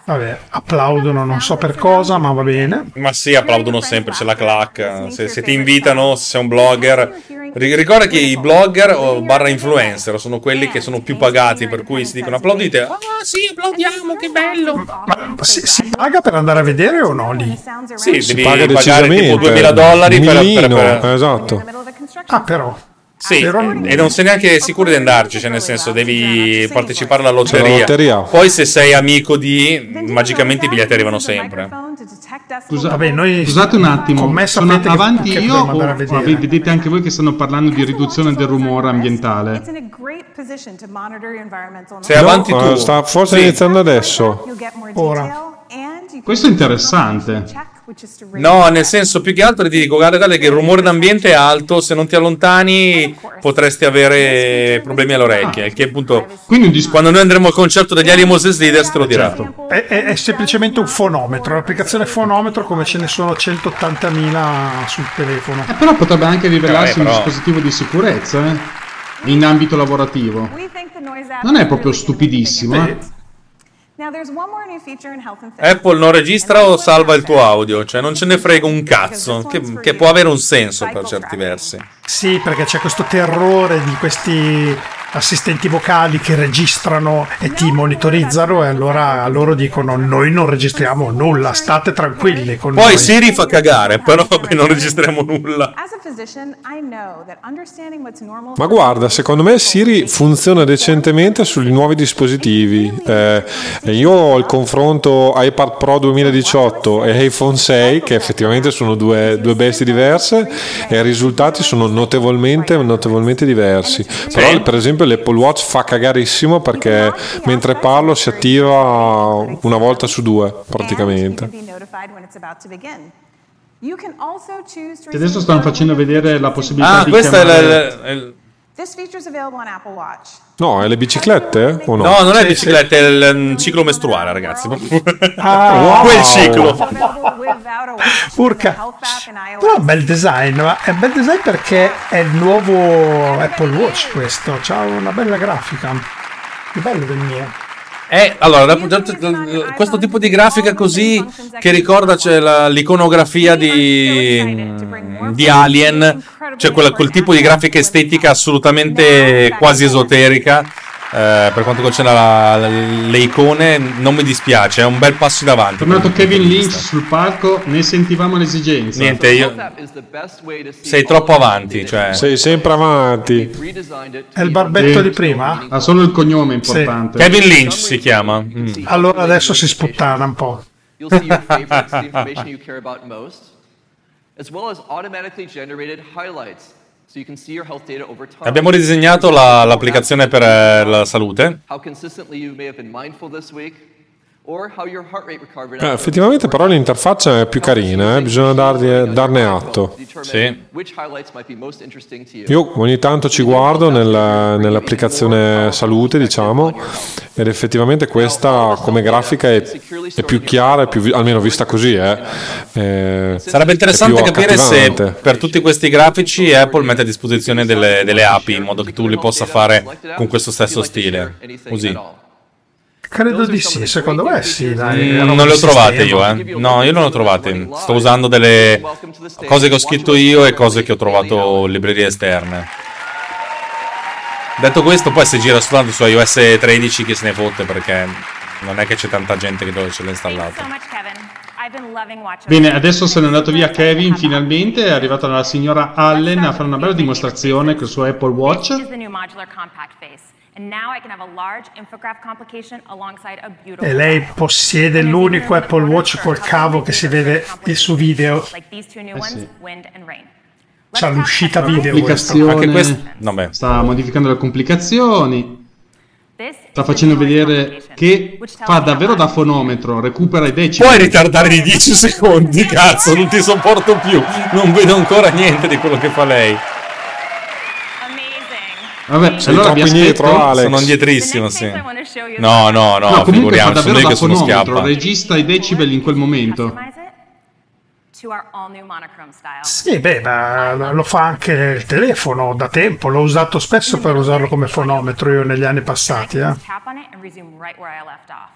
Vabbè, applaudono non so per cosa, ma va bene. Ma sì, applaudono sempre, c'è la clac. Se, se ti invitano, se sei un blogger. Ri- Ricorda che i blogger o barra influencer sono quelli che sono più pagati, per cui si dicono applaudite. Ah sì, applaudiamo, che bello. Ma si, si paga per andare a vedere o no lì? Sì, Si devi paga pagare tipo decisamente. 2000 dollari per, per, per- esatto. Ah, però. Sì, Però- e non sei neanche sicuro di andarci, cioè nel senso devi partecipare alla lotteria. lotteria. Poi se sei amico di, magicamente i biglietti arrivano sempre. Scusa- Vabbè, noi Scusate un attimo, con me sono che- avanti che io dobbiamo o vabbè, vedete anche voi che stanno parlando di riduzione del rumore ambientale? Sei No, avanti eh, tu. sta forse Sì. iniziando adesso. Ora. Questo è interessante. No, nel senso, più che altro ti dico, guarda, guarda che il rumore d'ambiente è alto, se non ti allontani potresti avere problemi alle orecchie, che appunto, Quindi quando noi andremo al concerto degli Animals as Leaders te lo dirà. Certo. È, è- è semplicemente un fonometro, l'applicazione fonometro come ce ne sono 180.000 sul telefono. Eh, però potrebbe anche rivelarsi Eh, però- un dispositivo di sicurezza eh, in ambito lavorativo. Non è proprio stupidissimo. eh. Apple non registra o salva il tuo audio, cioè non ce ne frega un cazzo, che, che può avere un senso per certi versi. Sì, perché c'è questo terrore di questi assistenti vocali che registrano e ti monitorizzano e allora loro dicono noi non registriamo nulla, state tranquilli con Poi noi. Siri fa cagare, però vabbè, non registriamo nulla. Ma guarda, secondo me Siri funziona decentemente sui nuovi dispositivi. Eh, io ho il confronto iPad Pro 2018 e iPhone 6, che effettivamente sono due, due bestie diverse, e i risultati sono notevolmente, notevolmente diversi. Però, per esempio, l'Apple Watch fa cagarissimo perché mentre parlo si attiva una volta su due, praticamente. E adesso stanno facendo vedere la possibilità Ah, di questa è chiamare... la- è il- This feature is available on Apple Watch. No, è le biciclette o no? No, non è bicicletta, è il mm, ciclo mestruale, ragazzi. Ah, Quel wow. ciclo. Available without a watch. Urca. Health app in iOS. Però è un bel design, ma è un bel design perché è il nuovo Apple Watch questo, c'ha una bella grafica. Più bello del mio. Eh, allora, questo tipo di grafica così che ricorda c'è la- l'iconografia di, di Alien, cioè quella- quel tipo di grafica estetica assolutamente quasi esoterica. Eh, per quanto concerne la- la- le icone, non mi dispiace, è un bel passo in avanti. È tornato Kevin Lynch sul palco, ne sentivamo l'esigenza. Niente, io, sei troppo avanti. Cioè. Sei sempre avanti. È il barbetto Sì. di prima? Ha solo il cognome importante. Kevin Lynch si chiama. Mm. Allora adesso si sputtana un po'. You'll see your favorites, the information you care about most, as well as automatically generated highlights, Abbiamo ridisegnato la- l'applicazione per eh, la salute. Eh, effettivamente però l'interfaccia è più carina, eh, bisogna dargli- darne atto. you. Io ogni tanto ci guardo nel- nell'applicazione salute, diciamo, ed effettivamente questa come grafica è, è più chiara, è più almeno vista così. eh. Eh, Sarebbe interessante è capire se per tutti questi grafici Apple mette a disposizione delle, delle API in modo che tu li possa fare con questo stesso stile. Così. Credo di sì, secondo me sì. Dai, Mm, non le ho trovate io, eh. No, io non le ho trovate. Sto usando delle cose che ho scritto io e cose che ho trovato in librerie esterne. Detto questo, poi si gira soltanto su iOS 13 che se ne fotte perché non è che c'è tanta gente che dove ce l'ha installato. Bene, adesso se n'è andato via Kevin finalmente, è arrivata la signora Allen a fare una bella dimostrazione col suo Apple Watch. This is the new modular compact face. And now I can have a large infograph complication alongside a beautiful E lei possiede l'unico Apple Watch col cavo che si vede il suo video. like these two new Eh ones, sì. wind and rain. C'ha l'uscita video. L'applicazione Anche questo- vabbè. sta modificando le complicazioni, sta facendo vedere che fa davvero da fonometro, recupera i decimi. Puoi ritardare di 10 secondi, cazzo, non ti sopporto più. Non vedo ancora niente di quello che fa lei. Vabbè, Sei allora troppo aspetto. indietro, Alex. Sono indietrissimo, sì. No, no, no, No, figuriamoci, sono io che sono schiappa. registra i decibel in quel momento. Sì, beh, ma lo fa anche il telefono da tempo. L'ho usato spesso per usarlo come fonometro io negli anni passati. Eh. Tap on it and resume right where I left off.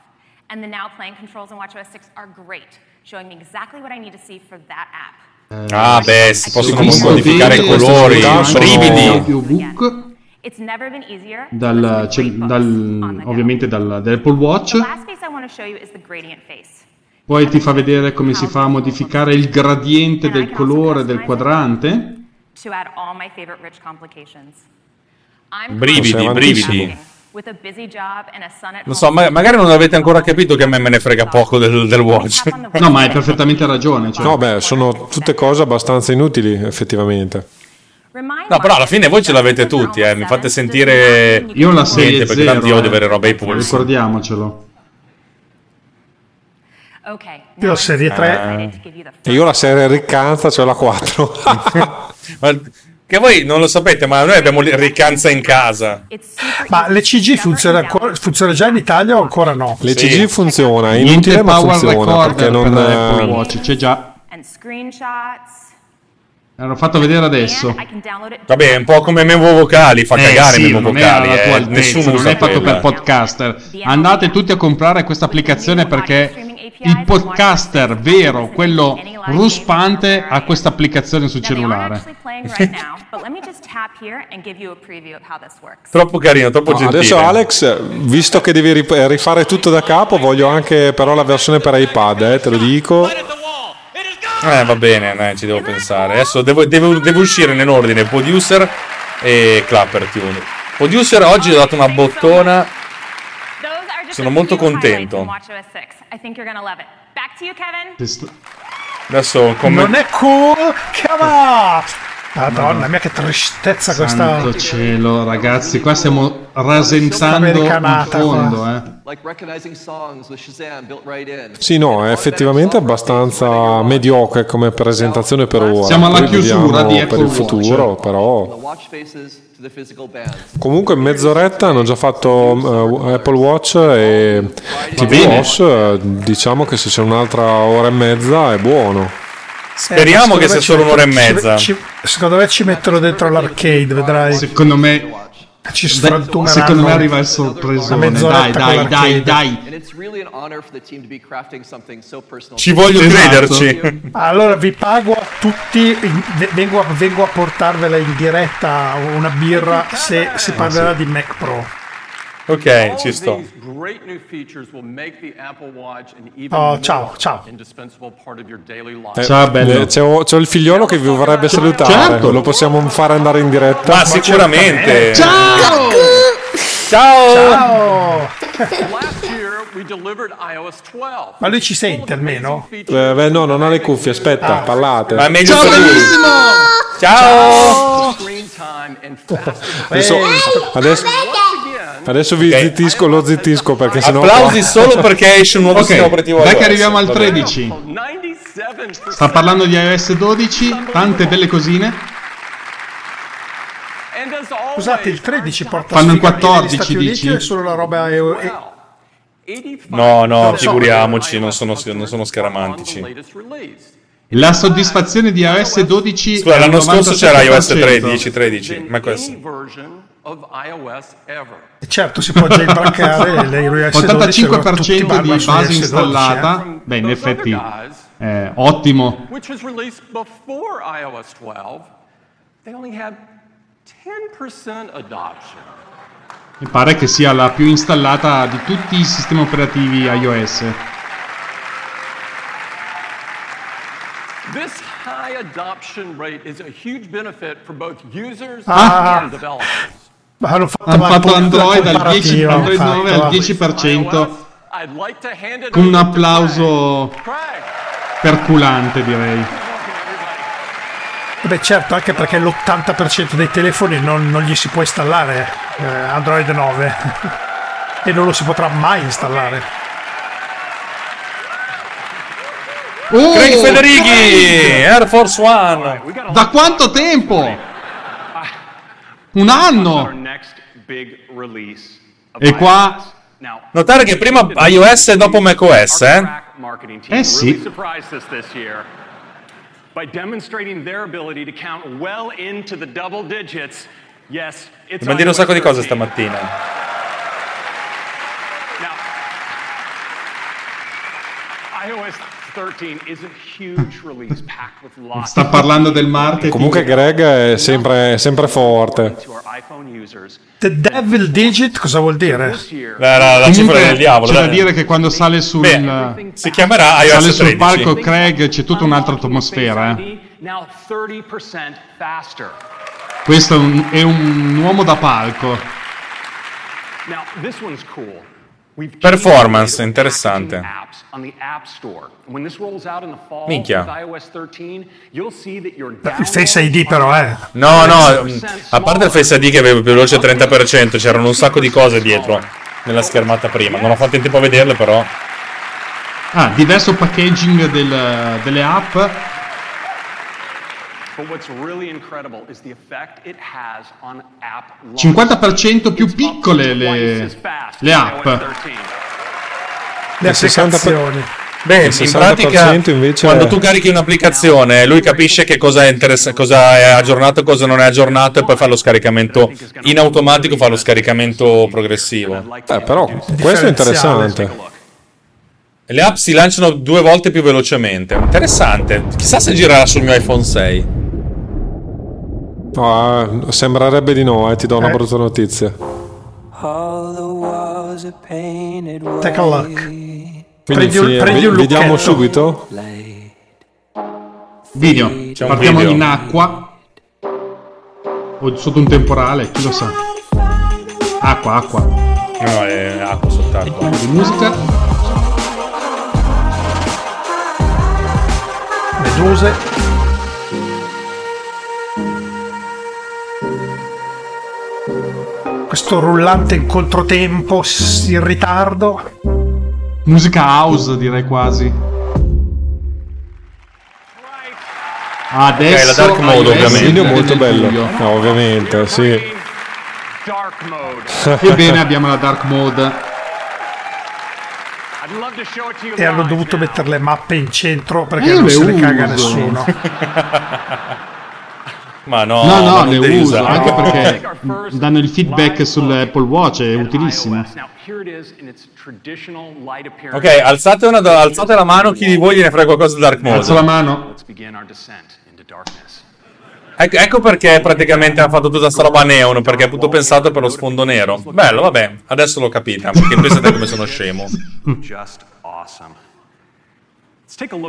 And the now playing controls in WatchOS 6 are great, showing me exactly what I need to see for that app. Ah, beh, si possono modificare i colori, brividi. Audiobook It's never been easier. dal, dal- ovviamente dal, dall'Apple Watch. The last face I want to show you is the gradient face. Poi ti fa vedere come si fa a modificare il gradiente del colore del quadrante. to add all my favorite rich complications. I'm Brividi, brividi. working With a busy job and a son at Non so, ma- magari non avete ancora capito che a me me ne frega poco del, del watch. No, ma hai perfettamente ragione. Cioè. No, beh, sono tutte cose abbastanza inutili, effettivamente. No, però alla fine voi ce l'avete tutti, eh. Mi fate sentire. Io la serie Niente, perché 0, tanto io odio eh. avere roba ai polsi. Ricordiamocelo. Okay. Io ho serie 3. Eh. E io la serie riccanza, cioè la 4. Ma- che voi non lo sapete, ma noi abbiamo riccanza in casa. Ma le CG funziona, ancora- funziona già in Italia o ancora no? Le CG funziona, Niente inutile ma funziona. Perché non, per eh, Watch, c'è già. And screenshots. L'hanno fatto vedere adesso. It. Vabbè, è un po' come Memo Vocali, fa Eh cagare sì, Memo Vocali. eh. altezza, Nessuno non è fatto quella. per podcaster. Andate tutti a comprare questa applicazione perché il podcaster vero, quello ruspante, ha questa applicazione sul cellulare. Troppo carino, troppo no, gentile. adesso Alex, visto che devi rifare tutto da capo, voglio anche però la versione per iPad, eh, te lo dico. Eh, va bene, dai, ci devo pensare. Adesso devo, devo- devo uscire nell'ordine producer e clapper tune. Producer oggi ho dato una bottona. Sono molto contento. WatchOS 6. I think you're gonna love it. Back to you, Kevin. Adesso come Non è cool! Come on! Madonna mia, che tristezza questa. Santo cielo, ragazzi, qua stiamo rasentando il fondo, eh. Sì, no, è effettivamente abbastanza mediocre come presentazione per ora. Siamo alla Poi chiusura di per Apple il Watch. futuro, però watch bands. comunque in mezz'oretta hanno già fatto eh, Apple Watch e TV. Watch, eh, diciamo che se c'è un'altra ora e mezza è buono. Speriamo Eh, che sia solo un'ora e ci mezza. ci- secondo me ci mettono dentro l'arcade, vedrai. Secondo me Ci Dai, sfrantumeranno. secondo me arriva il sorpresone. Dai, dai, dai, dai. Ci voglio Esatto. crederci. Allora vi pago a tutti, vengo, a- vengo a portarvela in diretta una birra se si parlerà di Mac Pro. Ok, All ci sto. these great new features will make the Apple Watch an even Oh, more ciao, ciao. indispensable part of your daily life. Eh, Ciao, bello. eh, C'è, c'è il figliolo che vi vorrebbe salutare. Certo. Lo possiamo fare andare in diretta? Ma sicuramente. Ciao! Ciao! Ciao! Last year we delivered iOS 12. Ma lui ci sente almeno? Eh, beh, no, non ha le cuffie, aspetta, parlate. Ma è meglio Ciao, bellissimo! Ciao! Fast Adesso, adesso, Adesso vi zittisco, lo zittisco perché sennò... Applausi solo perché esce un nuovo Ok, sistema operativo dai che arriviamo al va bene. 13. Sta parlando di iOS 12, tante belle cosine. Scusate, il 13 porta Fanno il sfiga piena 14, negli Stati Uniti dici? è solo la roba e- No, no, figuriamoci, non sono, non sono scaramantici. La soddisfazione di iOS 12 Scusa, l'anno scorso c'era iOS 97%. 13, 13, ma questo. Version of iOS ever. e certo, si può jailbreakare le iOS 12 allora tutti 85% vanno di base 12, installata. eh. Beh, in effetti, eh, ottimo. which was released before iOS 12, they only had 10% adoption. Mi pare che sia la più installata di tutti i sistemi operativi iOS. This high adoption rate is a huge benefit for both users Ah. and developers. Ma hanno fatto, Hanno fatto Android al 10, comparativa, Android hanno 9 fatto. al 10%, I'd like to hand it con un applauso perculante direi. Beh, certo, anche perché l'80% dei telefoni non, non gli si può installare eh, Android 9 e non lo si potrà mai installare. Oh, Craig Federighi, Air Force One. Da quanto tempo? Un anno! E qua Notare che prima iOS e dopo macOS, eh? Eh sì. really surprised us this year by demonstrating their ability to count well into the double digits. Yes, it's Dobbiamo dire un sacco di cose 13. stamattina. iOS 13 is a huge release packed with lots sta parlando del marketing. Comunque Greg è sempre, sempre forte. The Devil Digit cosa vuol dire? La, la, la cifra del diavolo. c'è da dire che quando sale sul, si chiamerà iOS sale sul 13. palco Craig c'è tutta un'altra atmosfera. eh. Now 30% faster. Questo è un, è un uomo da palco. Now this one's cool. Performance, interessante. Minchia. with iOS 13, you'll see that your Il Face ID però è. No, no, mm, a parte il Face ID che aveva più veloce 30%, c'erano un sacco di cose dietro nella schermata prima. Non ho fatto in tempo a vederle, però. Ah, diverso packaging del- delle app. But what's really incredible is the effect it has on app launch. 50% più piccole le, le app. Le Il 60%. applicazioni. Beh, Il in pratica, 60% invece quando è- tu carichi un'applicazione, lui capisce che cosa è, interess- cosa è aggiornato, cosa non è aggiornato, e poi fa lo scaricamento in automatico, fa lo scaricamento progressivo. Eh, però questo è interessante. E Le app si lanciano due volte più velocemente. Interessante. Chissà se girerà sul mio iPhone 6. No, eh, sembrerebbe di no, eh, ti do una Eh. brutta notizia. Take a look. Quindi Prendi un- fi- prendi un ve- vediamo subito. Video. C'è Partiamo video. in acqua. O sotto un temporale, chi lo sa. Acqua, acqua. No, è acqua sott'acqua. Di musica. Meduse. Questo rullante in controtempo, in ritardo. Musica house, direi quasi. Adesso Ok, la dark mode, ovviamente. Il video molto bello. No, ovviamente, sì. Dark mode. Ebbene, abbiamo la dark mode. E hanno dovuto mettere le mappe in centro perché Io non le se ne caga nessuno. Ma no, No, no, ma le uso, usare. anche perché danno il feedback sull'Apple Watch, è utilissimo. Ok, alzate, una, alzate la mano chi di voi gliene frega qualcosa del dark Alzo la mode. mano. Ecco, ecco perché praticamente hanno fatto tutta sta roba neon, perché è tutto pensato per lo sfondo nero. Bello, vabbè, adesso l'ho capita, perché pensate come sono scemo.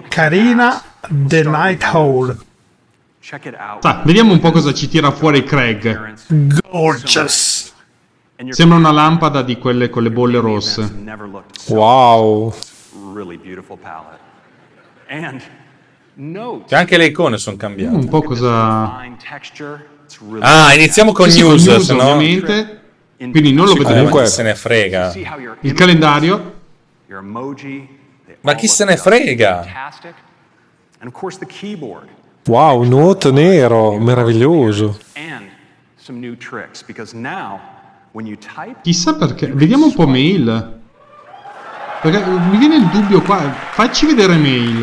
Carina The Night Hole. Sa, vediamo un po' cosa ci tira fuori Craig. Gorgeous. Sembra una lampada di quelle con le bolle rosse. Wow. Che anche le icone sono cambiate. Un po' cosa... Ah, iniziamo con Sì, news, news, se no... ovviamente. Quindi non lo vedremo. comunque se ne frega. Il calendario? Ma chi se ne frega? And of course the keyboard Wow, note nero, meraviglioso. Chissà perché. Vediamo un po' mail. Perché mi viene il dubbio qua. Facci vedere mail.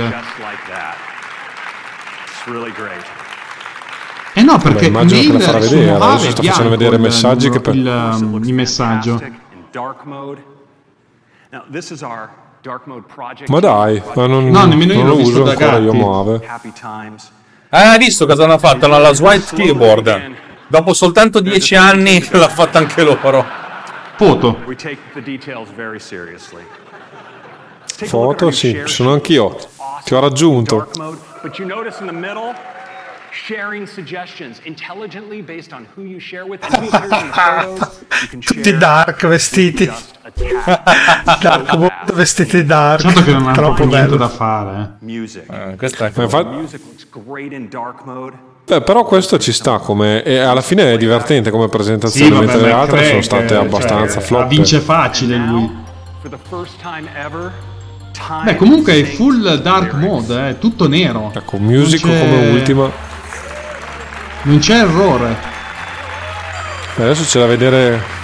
Eh no, perché immagino che mail la farà sono vedere, sta bianco facendo vedere messaggi che per- il, um, il messaggio. Ma dai, ma non, No, nemmeno io non lo uso ancora io gatti. Ah, hai visto cosa hanno fatto? Hanno la Swipe Keyboard. Dopo soltanto dieci anni l'ha fatta anche loro. Foto. Foto, sì, sono anch'io. Ti ho raggiunto. Sharing suggestions intelligently based on who you share with. And photos, you can Tutti dark vestiti. dark mode vestiti dark. Certo che non hanno Troppo bello. da fare. music. Eh, questa è Ma infatti- Music looks great in dark mode. Beh, però questo ci sta come e alla fine è divertente come presentazione, Sì, vabbè, mentre le altre sono state cioè, abbastanza la floppe. vince facile lui. Beh, comunque è full dark mode, è tutto nero. Ecco, musico come ultima. Non c'è errore. Adesso c'è da vedere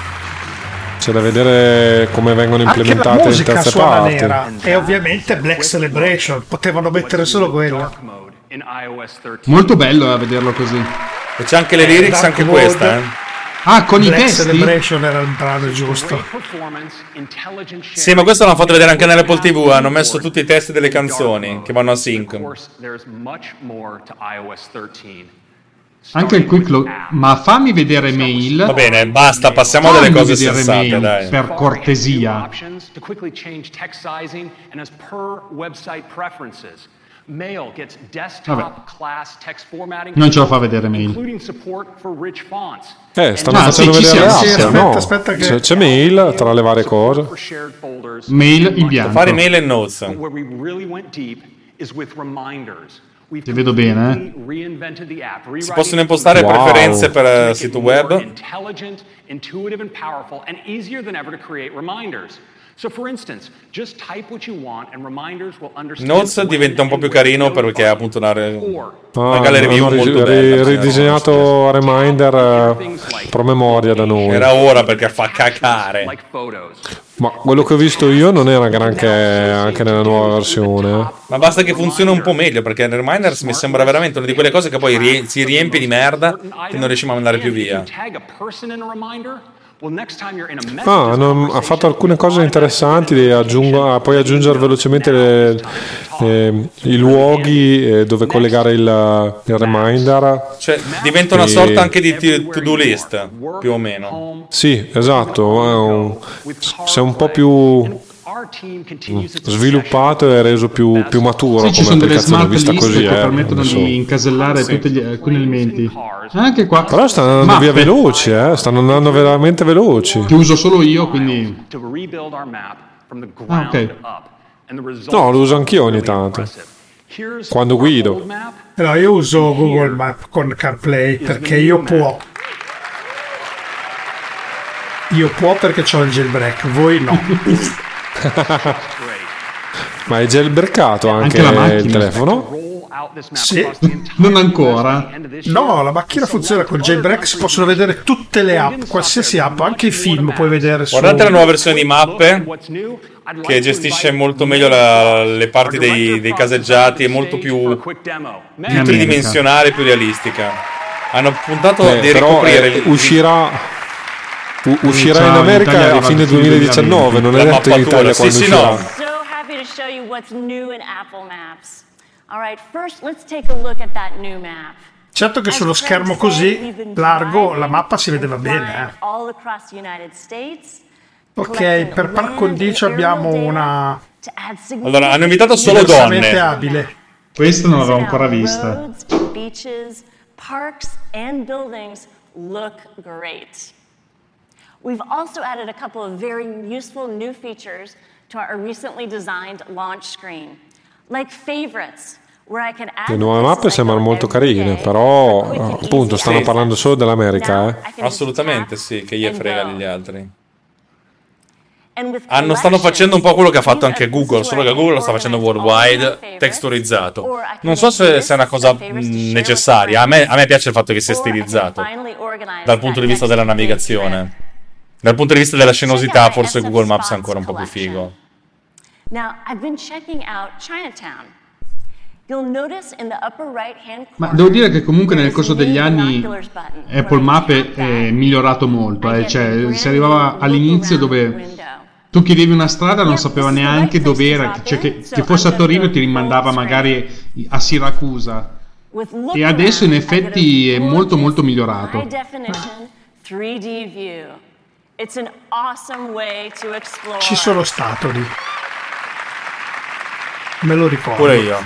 c'è da vedere come vengono Anche la implementate le musica terze suona parti. nera. E ovviamente Black Celebration. Potevano mettere solo in 13. Molto bello eh, a vederlo così. E c'è anche le lyrics, Dark anche mode. questa. Eh. Ah, con i Black testi? Celebration era il brano giusto. Sì, ma questo l'hanno fatto vedere anche nell'Apple TV. Hanno messo tutti i testi delle canzoni che vanno a sync. Anche il quick look. Ma fammi vedere mail. Va bene, basta, passiamo a Fammi delle cose sensate, mail, dai. Per cortesia. Mail gets desktop Vabbè. class text formatting. Non ce lo fa vedere mail. Eh, stanno Ah, facendo sì, ci vedere sì, aspetta, no? aspetta che- C'è, c'è mail tra le varie cose. Mail in bianco. Fare mail e notes. Where we really went deep is with reminders. Ti vedo bene, eh? Si possono impostare Wow. preferenze per eh, sito web. Intelligent, intuitive, and powerful, and easier than ever to create reminders. So, for instance, just type what you want, and reminders will understand. Notes diventa un po' più carino perché appunto una, re- una Ah, gallery view hanno ri- molto ri- bella. ridisegnato Reminder eh, promemoria da noi. Era ora perché fa cacare. Ma quello che ho visto io non era granché anche nella nuova versione. Ma basta che funzioni un po' meglio perché Reminders mi sembra veramente una di quelle cose che poi rie- si riempie di merda che non riusciamo a mandare più via. Ah, hanno- ha fatto alcune cose interessanti, aggiungo- ah, puoi aggiungere velocemente le- le- i luoghi eh, dove collegare il, il reminder. Cioè diventa una E- sorta anche di to-do list, più o meno. Sì, esatto, è un- si è un po' più its sviluppato e reso più, più maturo Sì, ci come sono delle smart vista list così. che eh, permettono adesso- di incasellare tutti gli, alcuni elementi. Anche qua. Però stanno andando via Mappe, veloci, eh, stanno andando veramente veloci. Che uso solo io, quindi. Ah, ok. No, lo uso anch'io ogni tanto. Quando guido. No, io uso Google Map con CarPlay perché io può. Io può perché ho il jailbreak, voi no. Ma è jailbreakato anche, Anche la macchina. il telefono? Sì. Non ancora. No, la macchina funziona col jailbreak, si possono vedere tutte le app, qualsiasi app, anche i film puoi vedere su... Guardate la nuova versione di mappe like che gestisce molto meglio la- le parti dei, dei caseggiati, è molto più, più tridimensionale, più realistica. Hanno puntato Eh, di però ricoprire eh, uscirà, u- uscirà Ciao, in in America a fine il 2019, non è detto in Italia sì, quando sì, uscirà. no. So happy to show you what's new in Apple Maps. All right, first let's take a look at that new map. Certo che sullo schermo così largo la mappa si vedeva bene. eh. Ok, per par condicio abbiamo una... Allora, hanno invitato solo donne. abile. Questa non l'avevo ancora vista. Beaches, parks, and buildings look great. We've also added a couple of very useful new features to our recently designed launch screen, like favorites, where I can add Le nuove mappe sembrano molto carine, però eh, appunto stanno Sì. parlando solo dell'America, eh. Assolutamente sì, che gli frega degli altri. Hanno, stanno facendo un po' quello che ha fatto anche Google, solo che Google lo sta facendo worldwide, texturizzato. Non so se, è una cosa necessaria, a me, a me piace il fatto che sia stilizzato, dal punto di vista della navigazione. Dal punto di vista della scenosità, forse Google Maps è ancora un po' più figo. Ma devo dire che comunque nel corso degli anni Apple Map è, è migliorato molto, eh. cioè si arrivava all'inizio dove tu chiedevi una strada non sapeva neanche dove era, cioè che, che fosse a Torino ti rimandava magari a Siracusa e adesso in effetti è molto molto migliorato. definition 3D view. It's an awesome way to explore. Ci sono stato lì. Me lo ricordo. Pure io.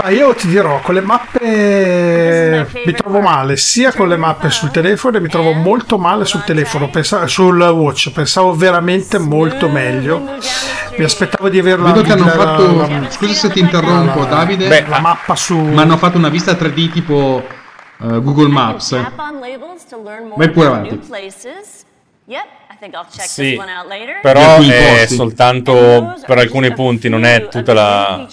Ma io ti dirò, con le mappe mi trovo male, sia con le mappe sul telefono e mi trovo molto male sul telefono, pensa- sul watch, pensavo veramente molto meglio. Mi aspettavo di averla Vedo che hanno fatto, la- scusa se ti interrompo la- Davide, Beh, la mappa su... ma hanno fatto una vista 3D tipo eh, Google Maps. Vai pure avanti. New places. Yep, I think I'll check Sì, this one out later. però è soltanto per alcuni punti, non è tutta la...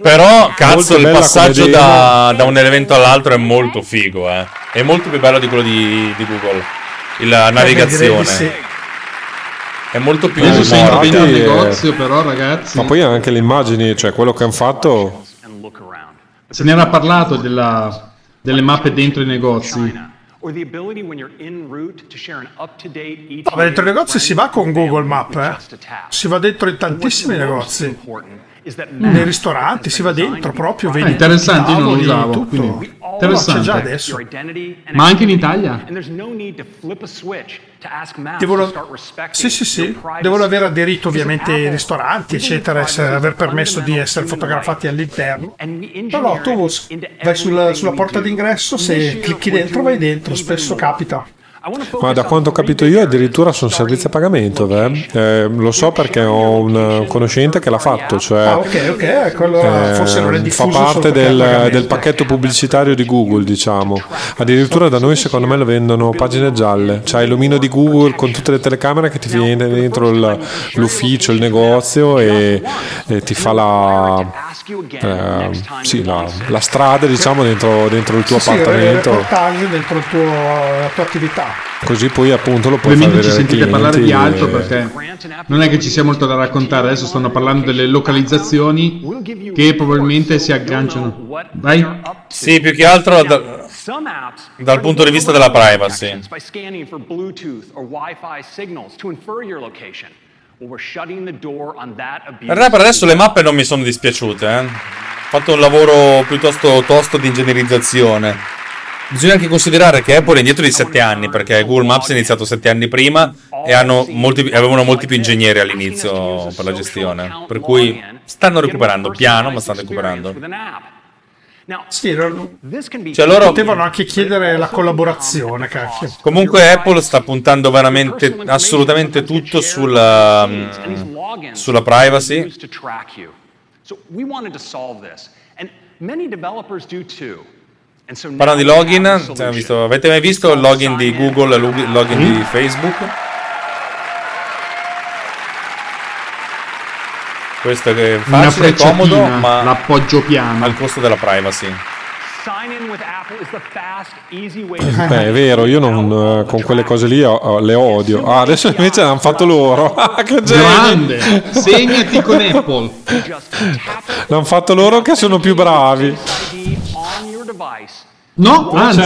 Però, cazzo, il passaggio da, da un elemento all'altro è molto figo, eh. È molto più bello di quello di, di Google. La navigazione. È molto più Adesso sei morbida. dentro il eh, negozio però ragazzi, Ma poi anche le immagini, cioè quello che hanno fatto se ne era parlato della- delle mappe dentro i negozi. Or the ability when you're en route to share an up-to-date E No, ma dentro i negozi si va con Google Map, eh? Si va dentro in tantissimi negozi. Nei ristoranti si va dentro proprio, vedi Ah, interessante, io non lo usavo, tavoli, quindi tutto. interessante. Già adesso. Ma anche in Italia? Devono, sì, sì, sì. Devono aver aderito ovviamente i ristoranti, eccetera, essere- aver permesso di essere fotografati all'interno. No, no, tu vai sulla, sulla porta d'ingresso, se clicchi dentro vai dentro, spesso capita. Ma da quanto ho capito io addirittura sono servizi a pagamento, eh? Eh, lo so perché ho un conoscente che l'ha fatto, cioè Ah, ok, ok, ecco, allora forse non è eh, fa parte del, del pacchetto pubblicitario di Google, diciamo. Addirittura da noi secondo me lo vendono pagine gialle, c'hai l'omino di Google con tutte le telecamere che ti viene dentro il- l'ufficio, il negozio e, e ti fa la, eh, sì, la, la strada diciamo dentro, dentro il tuo Sì, sì, il appartamento, reportage dentro il tuo- la tua attività. Così poi appunto lo puoi Ovviamente ci sentite parlare di altro e- perché non è che ci sia molto da raccontare, adesso stanno parlando delle localizzazioni che probabilmente si agganciano. Vai? Sì, più che altro da- dal punto di vista della privacy. by scanning for Bluetooth or Wi-Fi signals to infer your location. Well, we're shutting the door on that abuse. In realtà per adesso le mappe non mi sono dispiaciute, eh. Ho fatto un lavoro piuttosto tosto di ingegnerizzazione. Bisogna anche considerare che Apple è indietro di 7 anni, perché Google Maps è iniziato 7 anni prima e hanno molti, avevano molti più ingegneri all'inizio per la gestione. Per cui stanno recuperando, piano, ma stanno recuperando. Sì, Cioè loro potevano anche chiedere la collaborazione, cacchio. Comunque Apple sta puntando veramente assolutamente tutto sulla, mm, sulla privacy. So we wanted to solve this, and many developers do too. Parlando di login, cioè, visto- avete mai visto il login di Google e il login di Facebook? Questo è facile e comodo, ma l'appoggio piano. al costo della privacy. Beh, è vero, io non, eh, con quelle cose lì le odio. Ah, adesso invece l'hanno fatto loro. Ah, che! Grande! Segnati con Apple. L'hanno fatto loro che sono più bravi. No, anzi,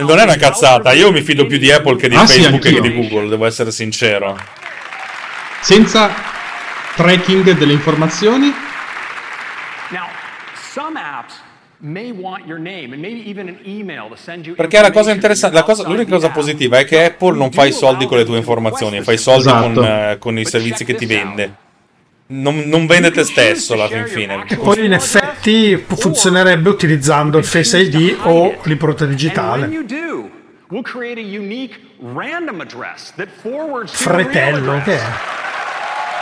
Non è una cazzata, io mi fido più di Apple che di Ah, sì, Facebook e che anch'io. di Google, devo essere sincero. senza tracking delle informazioni, Perché la cosa interessante, la cosa- l'unica cosa positiva è che Apple non fa i soldi con le tue informazioni, fa i soldi Esatto. con, eh, con i servizi che ti vende. Non, non vende te stesso alla fin fine. Che poi in effetti funzionerebbe utilizzando il Face ID o l'impronta digitale. Fratello, che è?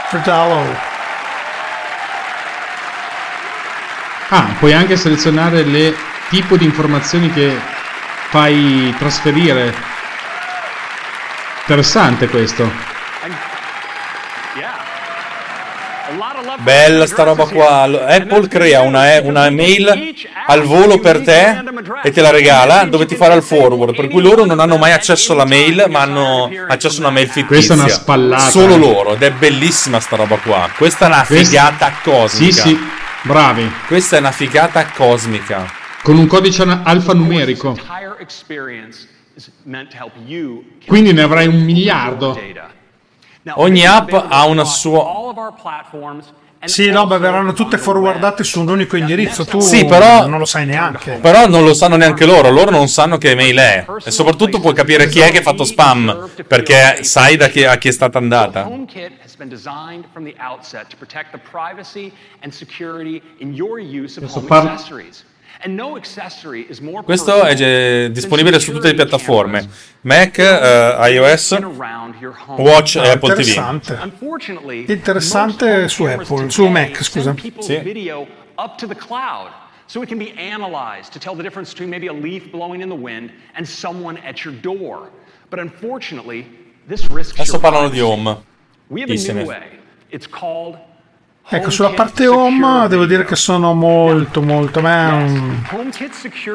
Fratello. Ah, puoi anche selezionare le tipo di informazioni che fai trasferire. Interessante questo. Bella sta roba qua. Apple crea una, e- una mail al volo per te e te la regala dove ti farà il forward. Per cui loro non hanno mai accesso alla mail, ma hanno accesso a una mail fittizia. Questa è una spallata. Solo loro. Ed è bellissima sta roba qua. Questa è una Questa- figata cosmica. Sì, sì, bravi. Questa è una figata cosmica. Con un codice an- alfanumerico. Quindi ne avrai un miliardo. Ogni app ha una sua. Sì, no, beh, verranno tutte forwardate su un unico indirizzo. Tu Sì, però- non lo sai neanche. Però non lo sanno neanche loro, loro non sanno che mail è. E soprattutto puoi capire chi è che ha fatto spam, perché sai da chi, a chi è stata andata. Adesso parlo- accessories. And no accessory is more Questo è disponibile su tutte le piattaforme: Mac, eh, iOS, Watch e Apple TV. interessante. Su Apple, su Mac, scusa. people's video up to the cloud so it can be analyzed to tell the difference between maybe a leaf blowing in the wind and someone at your door. But unfortunately, this risks Adesso parlano di home. We have a new ne- way. It's called Ecco, sulla parte home devo dire che sono molto, molto.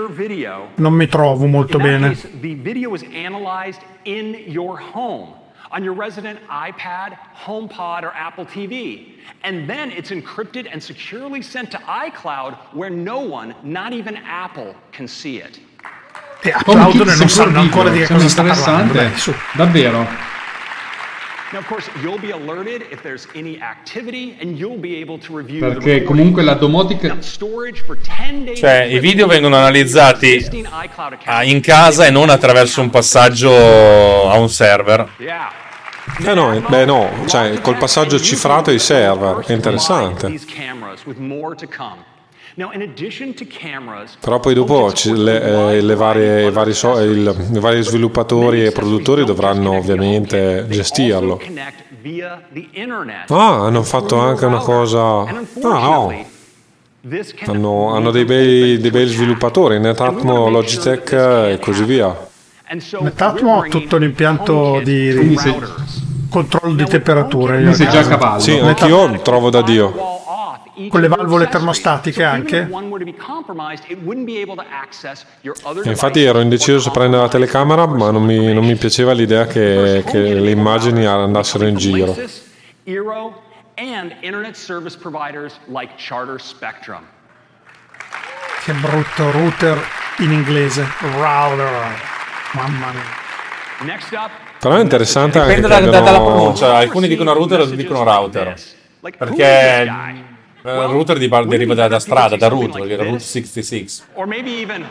Video. non mi trovo molto bene. case, the video is analyzed in your home on your resident iPad, HomePod, or Apple TV. And then it's encrypted and securely sent to iCloud where no one, not even Apple, can see it. E HomeKit applaudono e non sanno ancora di che cosa sta parlando. interessante. Dai, su. Davvero. Perché comunque la domotica. Storage for 10 days. Cioè, i video vengono analizzati in casa e non attraverso un passaggio a un server. Eh no, eh, beh no, cioè col passaggio cifrato ai server, è interessante. Però poi dopo le, eh, le varie, i, vari so- il- i vari sviluppatori e produttori dovranno ovviamente gestirlo. connect via the internet. Ah, hanno fatto anche una cosa... Ah, no. This can Hanno, hanno dei, bei, dei bei sviluppatori, Netatmo, Logitech e così via. Netatmo ha tutto l'impianto di controllo di temperature. Quindi sei già a cavallo. Sì, anch'io trovo da Dio. Con le valvole termostatiche anche. Infatti ero indeciso se prendere la telecamera, ma non mi, non mi piaceva l'idea che, che le immagini andassero in giro. Linksys, Eero, and internet service providers like Charter Spectrum. Che brutto router in inglese. Router. Mamma mia. Next up, Però è interessante anche Dipende che da- da- dalla abbiano- pronuncia. Alcuni dicono router, altri dicono router. Perché il router di- deriva da, da strada, da root, dire Route 66. or maybe even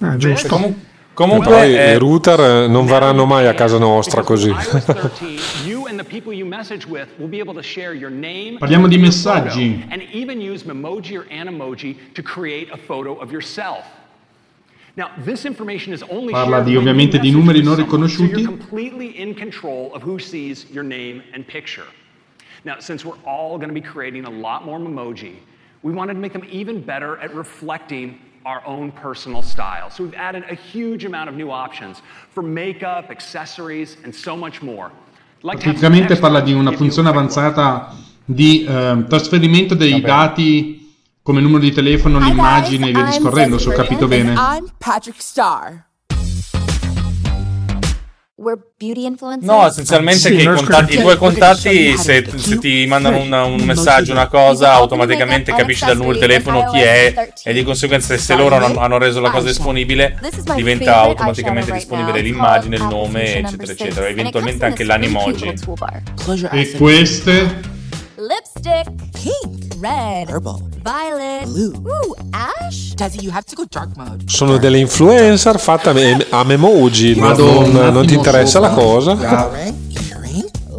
Ah, giusto. E Comunque, poi eh, i router eh, non verranno mai a casa nostra così. iOS 13, you and the people you message with will be able to share your name. Parliamo di messaggi. And even use Memoji or Animoji to create a photo of yourself. Now, this information is only Parla di, ovviamente di numeri non someone, so riconosciuti. you're completely in control of who sees your name and picture. Now, since we're all going to be creating a lot more Memoji, we wanted to make them even better at reflecting our own personal style. So we've added a huge amount of new options for makeup, accessories, and so much more. Like to have some Praticamente extras parla di una to give you a funzione quick look. avanzata di eh, trasferimento dei dati come numero di telefono, l'immagine e via discorrendo, se ho capito bene. I'm Patrick Starr. We're beauty influencers. No, essenzialmente che i, contatti- i tuoi contatti, se, se ti mandano una- un messaggio, una cosa, automaticamente capisci dal numero di telefono chi è e di conseguenza se loro hanno, hanno reso la cosa disponibile, diventa automaticamente disponibile l'immagine, il nome, eccetera, eccetera. Eventualmente anche l'animoji. E queste? Lipstick. Pink. Red. Purple. Violet. Blue. Ooh, ash. Dazzy, you have to go dark mode. Sono delle influencer fatte a, me- a memoji, un non- non ti interessa la cosa?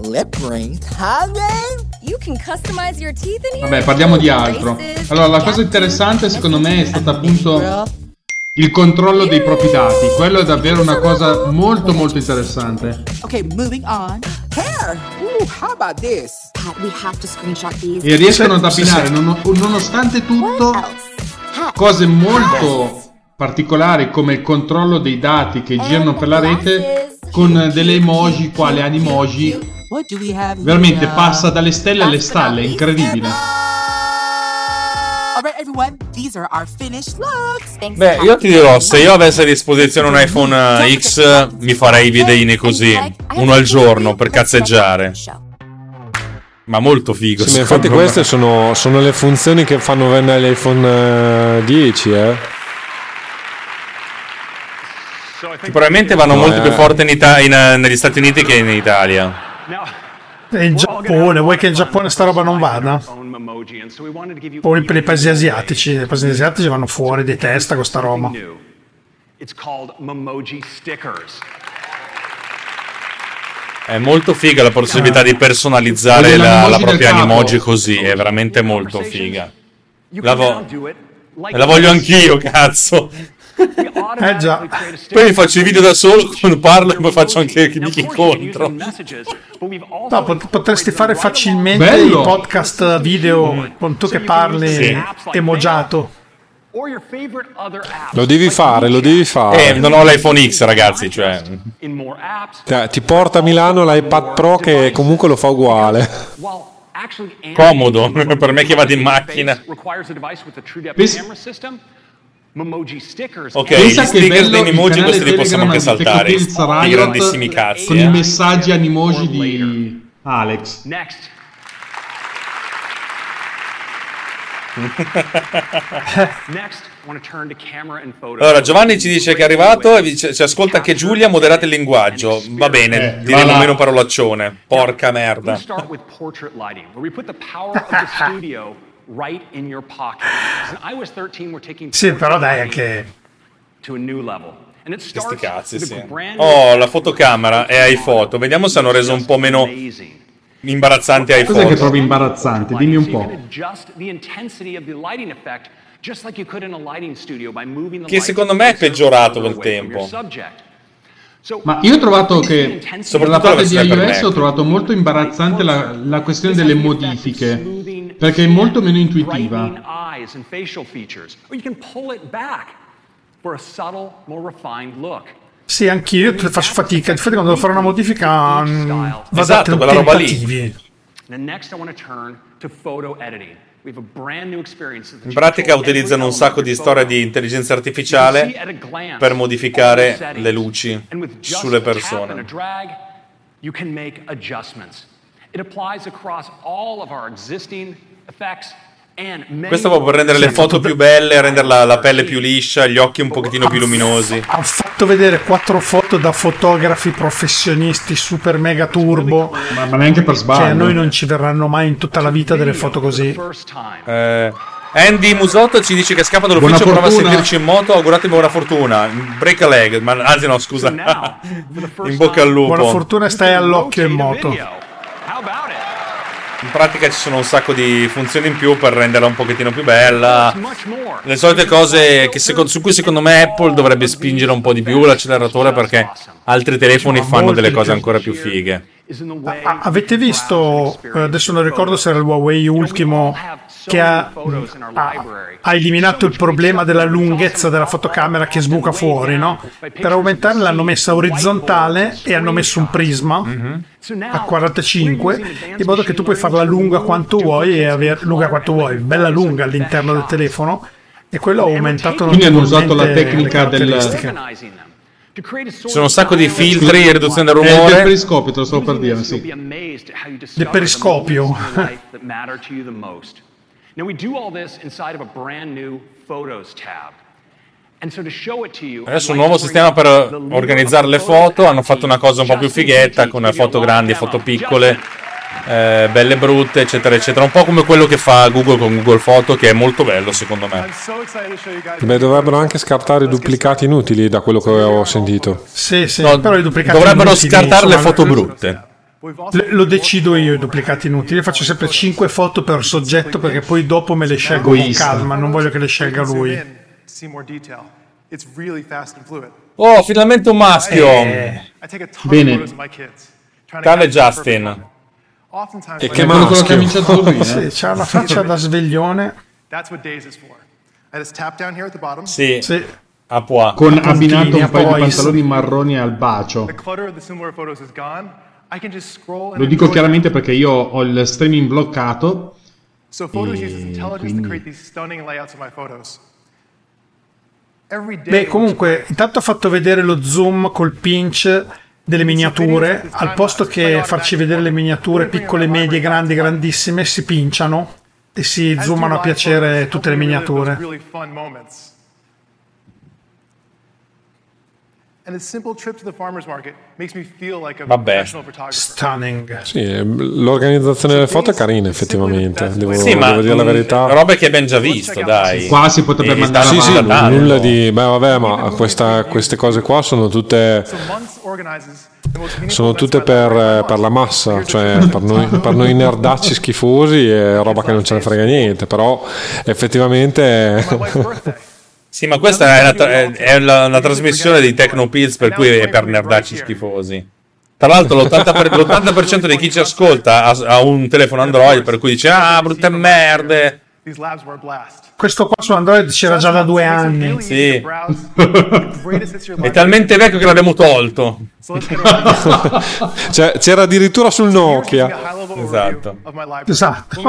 Lip ring. Tongue You can customize your teeth in here. Vabbè, parliamo di altro. Allora, la cosa interessante secondo me è stata appunto il controllo dei propri dati. Quello è davvero una cosa molto molto interessante. Okay, moving on. Hair. Ooh, how about this? Pat, we have to screenshot these. E riescono ad abbinare, non- nonostante tutto, cose molto particolari come il controllo dei dati che girano per la rete con delle emoji quale animoji. Veramente passa dalle stelle alle stalle, è incredibile. Alright, everyone, these are our finished looks. Thanks. Beh, io ti dirò, se io avessi a disposizione un iPhone eh, X, mi farei i videini così, uno al giorno per cazzeggiare. Ma molto figo. Sì, infatti me. queste sono, sono le funzioni che fanno vendere l'iPhone eh, 10, eh. Probabilmente vanno No, molto eh. più forte in Ita- in, negli Stati Uniti che in Italia. E in Giappone, vuoi che in Giappone sta roba non vada? Poi per i paesi asiatici, i paesi asiatici vanno fuori di testa con sta roba. È molto figa la possibilità di personalizzare la, la propria animoji così, è veramente molto figa. La, vo- la voglio anch'io, cazzo. Eh già. Poi mi faccio i video da solo quando parlo e poi faccio anche chi mi incontro. No, pot- potresti fare facilmente Bello. i podcast video con tu che parli Sì. emogiato. Lo devi fare, lo devi fare. Eh, non ho l'iPhone X, ragazzi, cioè. In more apps, Cioè, ti porta a Milano l'iPad Pro che comunque lo fa uguale. Comodo, per me che vado in macchina. requires Ok, Pensa gli che sticker bello degli il emoji canale questi li possiamo anche saltare. I grandissimi cazzi. Con i eh. messaggi animoji di Alex. Next. Next, I want to turn to camera and photo. Allora, Giovanni ci dice che è arrivato e dice, ci ascolta anche Giulia, moderate il linguaggio. Va bene, Eh, diremo meno parolaccione. Porca merda. Right in your pocket. In iOS 13, we're taking Sì, però dai, anche to a new level. And it starts cazzi, with sì. a brand new Oh, la fotocamera e iPhoto. Vediamo se hanno reso un po' meno imbarazzanti Cos'è che iPhoto. trovi imbarazzante? Dimmi un po'. Che secondo me è peggiorato col tempo. Ma io ho trovato che per la Soprattutto parte di iOS ho trovato molto imbarazzante la, la questione delle modifiche perché è molto meno intuitiva. brightening eyes and facial features, or you can pull it back for a subtle, more refined look. Sì, anch'io faccio fatica. Infatti, quando devo fare una modifica, mm, vado Esatto, a quella roba lì. In pratica utilizzano un sacco di storie di intelligenza artificiale per modificare le luci sulle persone. you can make adjustments. It applies across all of our existing effects and many Questo proprio per rendere le foto più belle, rendere la, la pelle più liscia, gli occhi un pochettino più luminosi. Hanno fatto vedere quattro foto da fotografi professionisti super mega turbo. Ma, ma neanche per Che a sbaglio. noi non ci verranno mai in tutta la vita delle foto così. Eh, Andy Musotto ci dice che scappa dall'ufficio, prova a sentirci in moto, auguratemi buona fortuna. Break a leg, ma anzi no, scusa. in bocca al lupo. Buona fortuna e stai all'occhio in moto. In pratica ci sono un sacco di funzioni in più per renderla un pochettino più bella. Le solite cose secondo- su cui secondo me Apple dovrebbe spingere un po' di più l'acceleratore perché altri telefoni fanno delle cose ancora più fighe. Ah, avete visto, eh, adesso non ricordo se era il Huawei ultimo, che ha, ha- ha eliminato il problema della lunghezza della fotocamera che sbuca fuori, no? Per aumentare l'hanno messa orizzontale e hanno messo un prisma a 45, in modo che tu puoi farla lunga quanto vuoi e avere lunga quanto vuoi, bella lunga all'interno del telefono. E quello ha aumentato Quindi hanno usato la tecnica del-. Ci sono un sacco di filtri e riduzione del È rumore. periscopio, te lo stavo per dire, sì. Del periscopio. that matter to you the most. Now we do all this inside of a brand new Photos tab. And so to show it to you, Adesso un nuovo sistema per organizzare le foto. Hanno fatto una cosa un po' più fighetta con foto grandi, foto piccole, eh, belle brutte, eccetera, eccetera. Un po' come quello che fa Google con Google Foto, che è molto bello secondo me. Beh, dovrebbero anche scartare i duplicati inutili da quello che ho sentito. Sì, sì, No, però i duplicati dovrebbero inutili, scartare le foto brutte. Lo decido io i duplicati inutili. Io faccio sempre 5 foto per soggetto perché poi dopo me le scelgo con calma. Non voglio che le scelga lui. Oh, finalmente un maschio. Eh. Bene. Tale Justin. E che I- quello che l'ha maschio. cominciato lui, eh? Sì, c'ha una faccia da sveglione. That's what Days is for. I just tap down here at the bottom. Sì. Sì. A pois. Con abbinato Puntini, un paio di pantaloni marroni al bacio. The clutter of the similar photos is gone. I can just scroll and Lo dico chiaramente perché io ho il streaming bloccato. So Photos E uses intelligence quindi- to create these stunning layouts of my photos. Beh, comunque, intanto ha fatto vedere lo zoom col pinch delle miniature. Al posto che farci vedere le miniature piccole, medie, grandi, grandissime, si pinciano e si zoomano a piacere tutte le miniature. really fun moments. And a simple trip to the farmer's market makes me feel like a Vabbè. professional photographer. Stunning. Sì, eh, l'organizzazione delle foto è carina effettivamente, devo, Sì, devo dire la mh, verità. robe che abbiamo già visto, dai. Qua si potrebbe E mandare Sì, sì, nulla di... Beh vabbè, ma questa- queste cose qua sono tutte... Sono tutte per, per la massa, cioè per noi, per noi nerdacci schifosi è roba che non ce ne frega niente, però effettivamente... Sì, ma questa è, una, tra- è- è la- una trasmissione di Tecnopills per cui è per nerdacci schifosi. Tra l'altro l'80%, per- l'80% di chi ci ascolta ha, ha un telefono Android per cui dice ah brutte merde. These labs were a blast. Questo qua su Android c'era già da due anni. Sì. È talmente vecchio che l'abbiamo tolto. Cioè, c'era addirittura sul Nokia. Esatto. of my library. Esatto.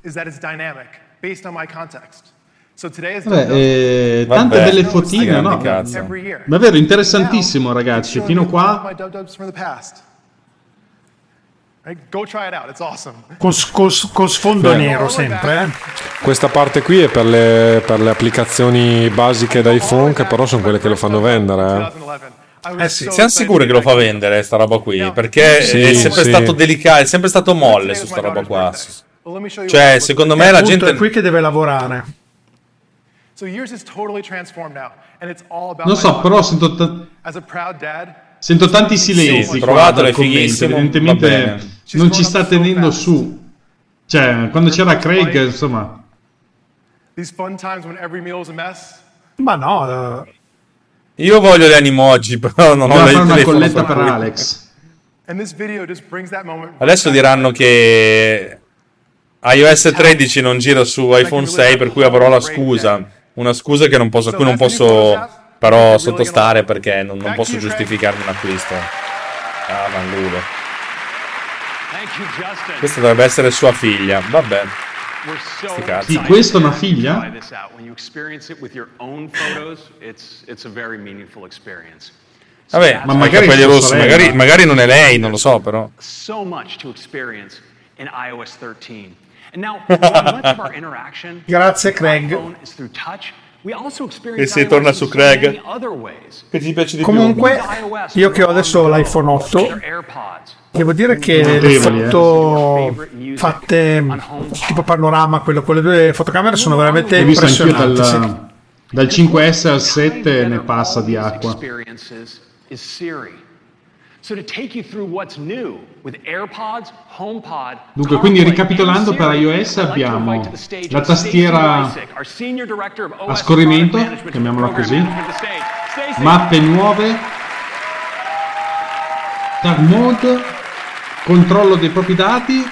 Is that it's dynamic, based on my context. So today is Vabbè, eh, Vabbè, tante belle sti fotine, no? cazzo. every year. Davvero interessantissimo, ragazzi. Fino you qua. Con, con- con sfondo Beh. nero sempre, eh. Questa parte qui è per le, per le applicazioni basiche d'iPhone che però sono quelle che lo fanno vendere. eh. Eh sì. Siamo sicuri che lo fa vendere sta roba qui? Perché Sì, è sempre sì. stato delicato, è sempre stato molle su sta roba qua. Cioè, secondo me la gente è qui che deve lavorare. Non so, però sento, ta- sento tanti silenzi. Qua dal commento. Evidentemente non ci sta tenendo su. Cioè, quando c'era Craig, insomma, these fun times when every meal is a mess. Ma no, eh, Io voglio le animoji, però non ho fare una colletta per Alex. Adesso diranno che iOS 13 non gira su iPhone 6, per cui avrò la scusa. Una scusa che non posso, a cui non posso però sottostare perché non, non posso giustificarmi un acquisto. Ah, you, Justin. Questa dovrebbe essere sua figlia. Vabbè. Di questo una figlia? Vabbè, ma magari sua rossi, magari, magari non è lei, non lo so, però. so much to experience in iOS 13. And now, while much of our interaction Grazie, with Craig. iPhone is through touch, we also E si iOS torna su Craig. Che ti piace di Comunque, io che ho adesso l'iPhone 8, devo dire che le eh. foto fatte tipo panorama, quello, quelle due fotocamere sono veramente impressionanti. dal, dal 5S al 7 ne passa di acqua. Dunque, quindi ricapitolando, and per iOS I'd like to abbiamo invite to the stage la tastiera Lysick, our Senior Director of a OS scorrimento, chiamiamola così, mappe nuove, dark mode, controllo dei propri dati,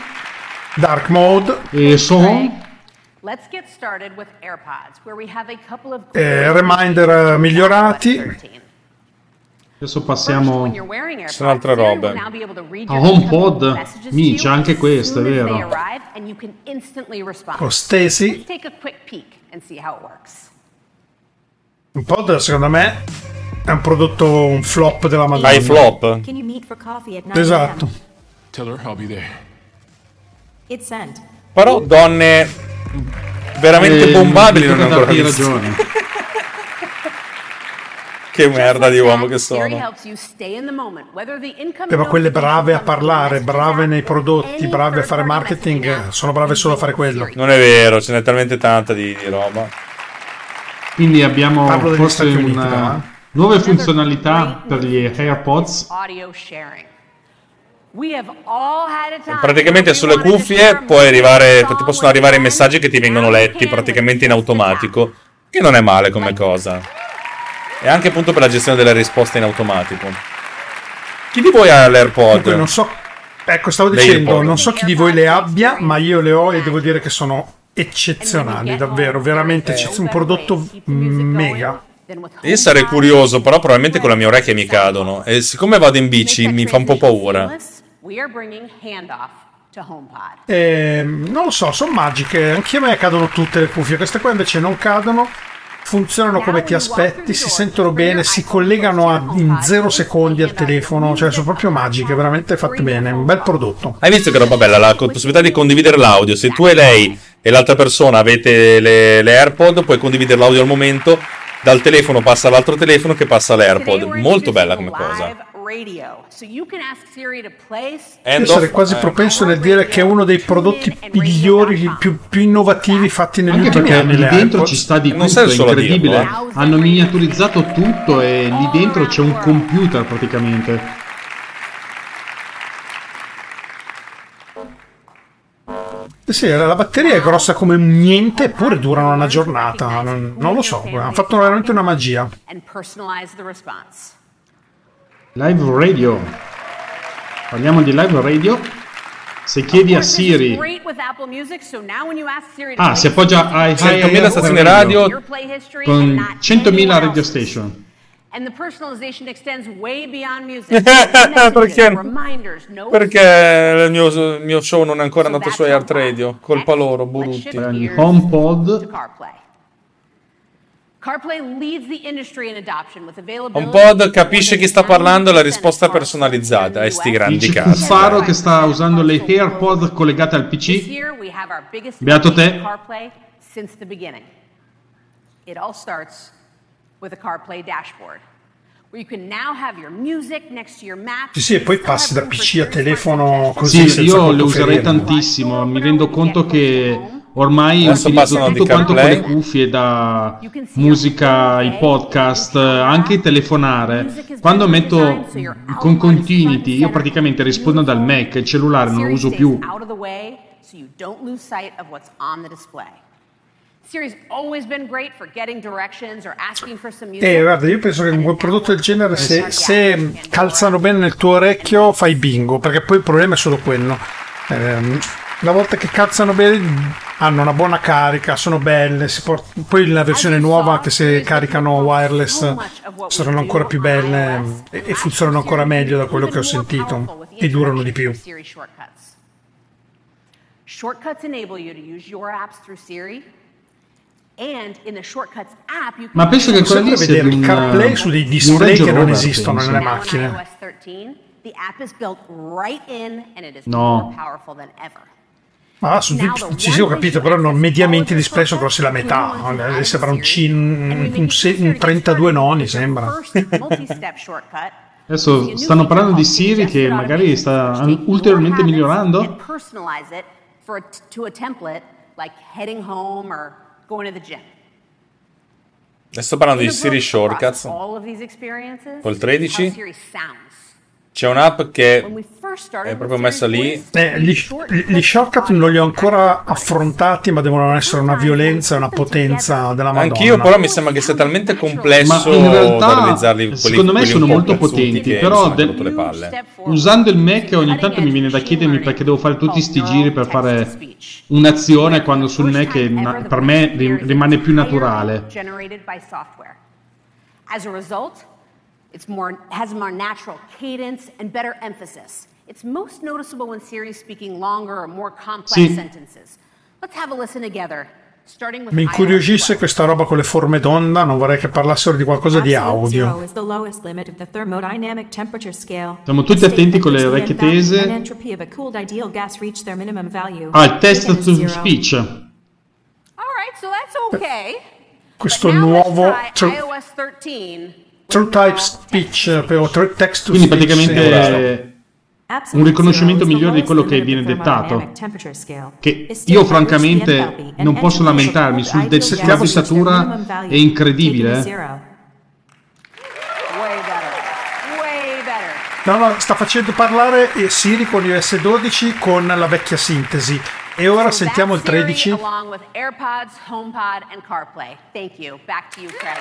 dark mode. E sound. Let's get started with AirPods, where we have a couple of eh, reminder migliorati. Adesso passiamo altre robe. be able to read a HomePod. Mi, c'è anche questo, è vero. Oh, Stacy. Un pod, secondo me, è un prodotto, un flop della Madonna. Hai flop? Can you meet for coffee at 9 Esatto. Però donne veramente Eh, bombabili non viste. ragione. Che merda di uomo che sono. ma quelle brave a parlare, brave nei prodotti, brave a fare marketing, sono brave solo a fare quello. Non è vero, ce n'è talmente tanta di, di roba. Quindi abbiamo forse Uniti, una- però, eh. nuove funzionalità per gli AirPods. Praticamente sulle cuffie puoi arrivare, ti possono arrivare i messaggi che ti vengono letti praticamente in automatico, che non è male come cosa. E anche appunto per la gestione delle risposte in automatico. Chi di voi ha l'AirPod? non so, Ecco, stavo dicendo, AirPod. non so chi di voi le abbia, ma io le ho e devo dire che sono eccezionali, davvero, veramente eccez- un prodotto mega. Io sarei curioso, però probabilmente con la mia orecchia mi cadono. E siccome vado in bici mi fa un po' paura. Ehm, non lo so, sono magiche, anche a me cadono tutte le cuffie, queste qua invece non cadono, funzionano come ti aspetti, si sentono bene, si collegano a- in zero secondi al telefono, cioè sono proprio magiche, veramente fatte bene, un bel prodotto. Hai visto che roba bella? La possibilità di condividere l'audio. Se tu e lei e l'altra persona avete le, le AirPod, puoi condividere l'audio al momento. Dal telefono passa all'altro telefono che passa all'AirPod. Molto bella come cosa. Live radio. So you can ask Siri to play Io sarei quasi propenso nel dire che è uno dei prodotti migliori, più, più innovativi fatti negli Anche ultimi perché anni. lì dentro ci sta di Non tutto, è incredibile. dirlo, Hanno miniaturizzato tutto e lì dentro c'è un computer praticamente. Eh Sì, la batteria è grossa come niente, eppure durano una giornata. Non, non lo so, hanno fatto veramente una magia. and personalize the response. Live radio. Parliamo di live radio. Se chiedi a Siri Ah, si appoggia ai 100.000 stazioni radio. con not 100.000 radio station. And the personalization extends way beyond music. Perché? Perché il mio, il mio show non è ancora andato su Art Radio. Colpa loro, Burutti. HomePod. CarPlay. CarPlay leads the industry in adoption with availability. Un pod capisce chi sta parlando e la risposta personalizzata. E sti grandi Dice cazzi. Cuffaro che sta usando le AirPod collegate al PC. Beato te. to CarPlay since the beginning. It all starts with a CarPlay dashboard, where you can now have your music next to your map. Sì, sì, e poi passi da PC a telefono così. Sì, io le userei tantissimo. Mi rendo conto che ormai Adesso utilizzo tutto quanto con le cuffie, da musica, i podcast, anche telefonare. Quando metto con Continuity, io praticamente rispondo dal Mac, il cellulare non lo uso più. out of the way so you don't lose sight of what's on the display. Siri's always been great for getting directions or asking for some music. Eh, guarda, io penso che un quel prodotto del genere, se, se calzano bene nel tuo orecchio, fai bingo, perché poi il problema è solo quello. Ehm, una volta che calzano bene, hanno una buona carica, sono belle, si port- poi la versione nuova, che se caricano wireless, saranno ancora più belle e, e funzionano ancora meglio da quello che ho sentito e durano di più. Ma penso che quella lì sia il CarPlay su dei display che non esistono nelle macchine. iOS 13, the app is built right in and it is No. Ah, su, ci sì, ho capito, però non, mediamente sono grossi la metà. Eh, Sembra un, C, un, un se- un 32 noni, sembra. Adesso stanno parlando di Siri che magari sta ulteriormente migliorando. personalize it for a, to a template like heading home or going to the gym. Adesso sto parlando di Siri Shortcuts. Col 13? C'è un'app che è proprio messa lì. Eh, gli, gli shortcut non li ho ancora affrontati, ma devono essere una violenza e una potenza della Madonna. Anch'io, però, mi sembra che sia talmente complesso Ma in da realtà, realizzarli. quelli- secondo me quelli sono molto potenti, che però del-. Usando il Mac ogni tanto mi viene da chiedermi perché devo fare tutti sti giri per fare un'azione quando sul Mac è na- per me rim- rimane più naturale. As a result, it's more has more natural cadence and better emphasis. It's most noticeable when Siri is speaking longer or more complex Sì. sentences. Let's have a listen together, starting with Mi incuriosisce questa roba con le forme d'onda, non vorrei che parlassero di qualcosa di audio. is the lowest limit of the thermodynamic temperature scale. Siamo tutti attenti con le orecchie tese. a. Ah, il test to speech. All right, so that's okay. Questo nuovo Try True, iOS 13 true Type Speech o True Text to Quindi Speech. praticamente Absolute un riconoscimento migliore di quello che viene dettato. Che io francamente non posso lamentarmi, sul gas di statura è incredibile. eh. No, no, sta facendo parlare eh, Siri con iOS 12 con la vecchia sintesi. E ora So sentiamo il that's Siri 13. along with AirPods, HomePod, and CarPlay. Thank you. Back to you, Craig.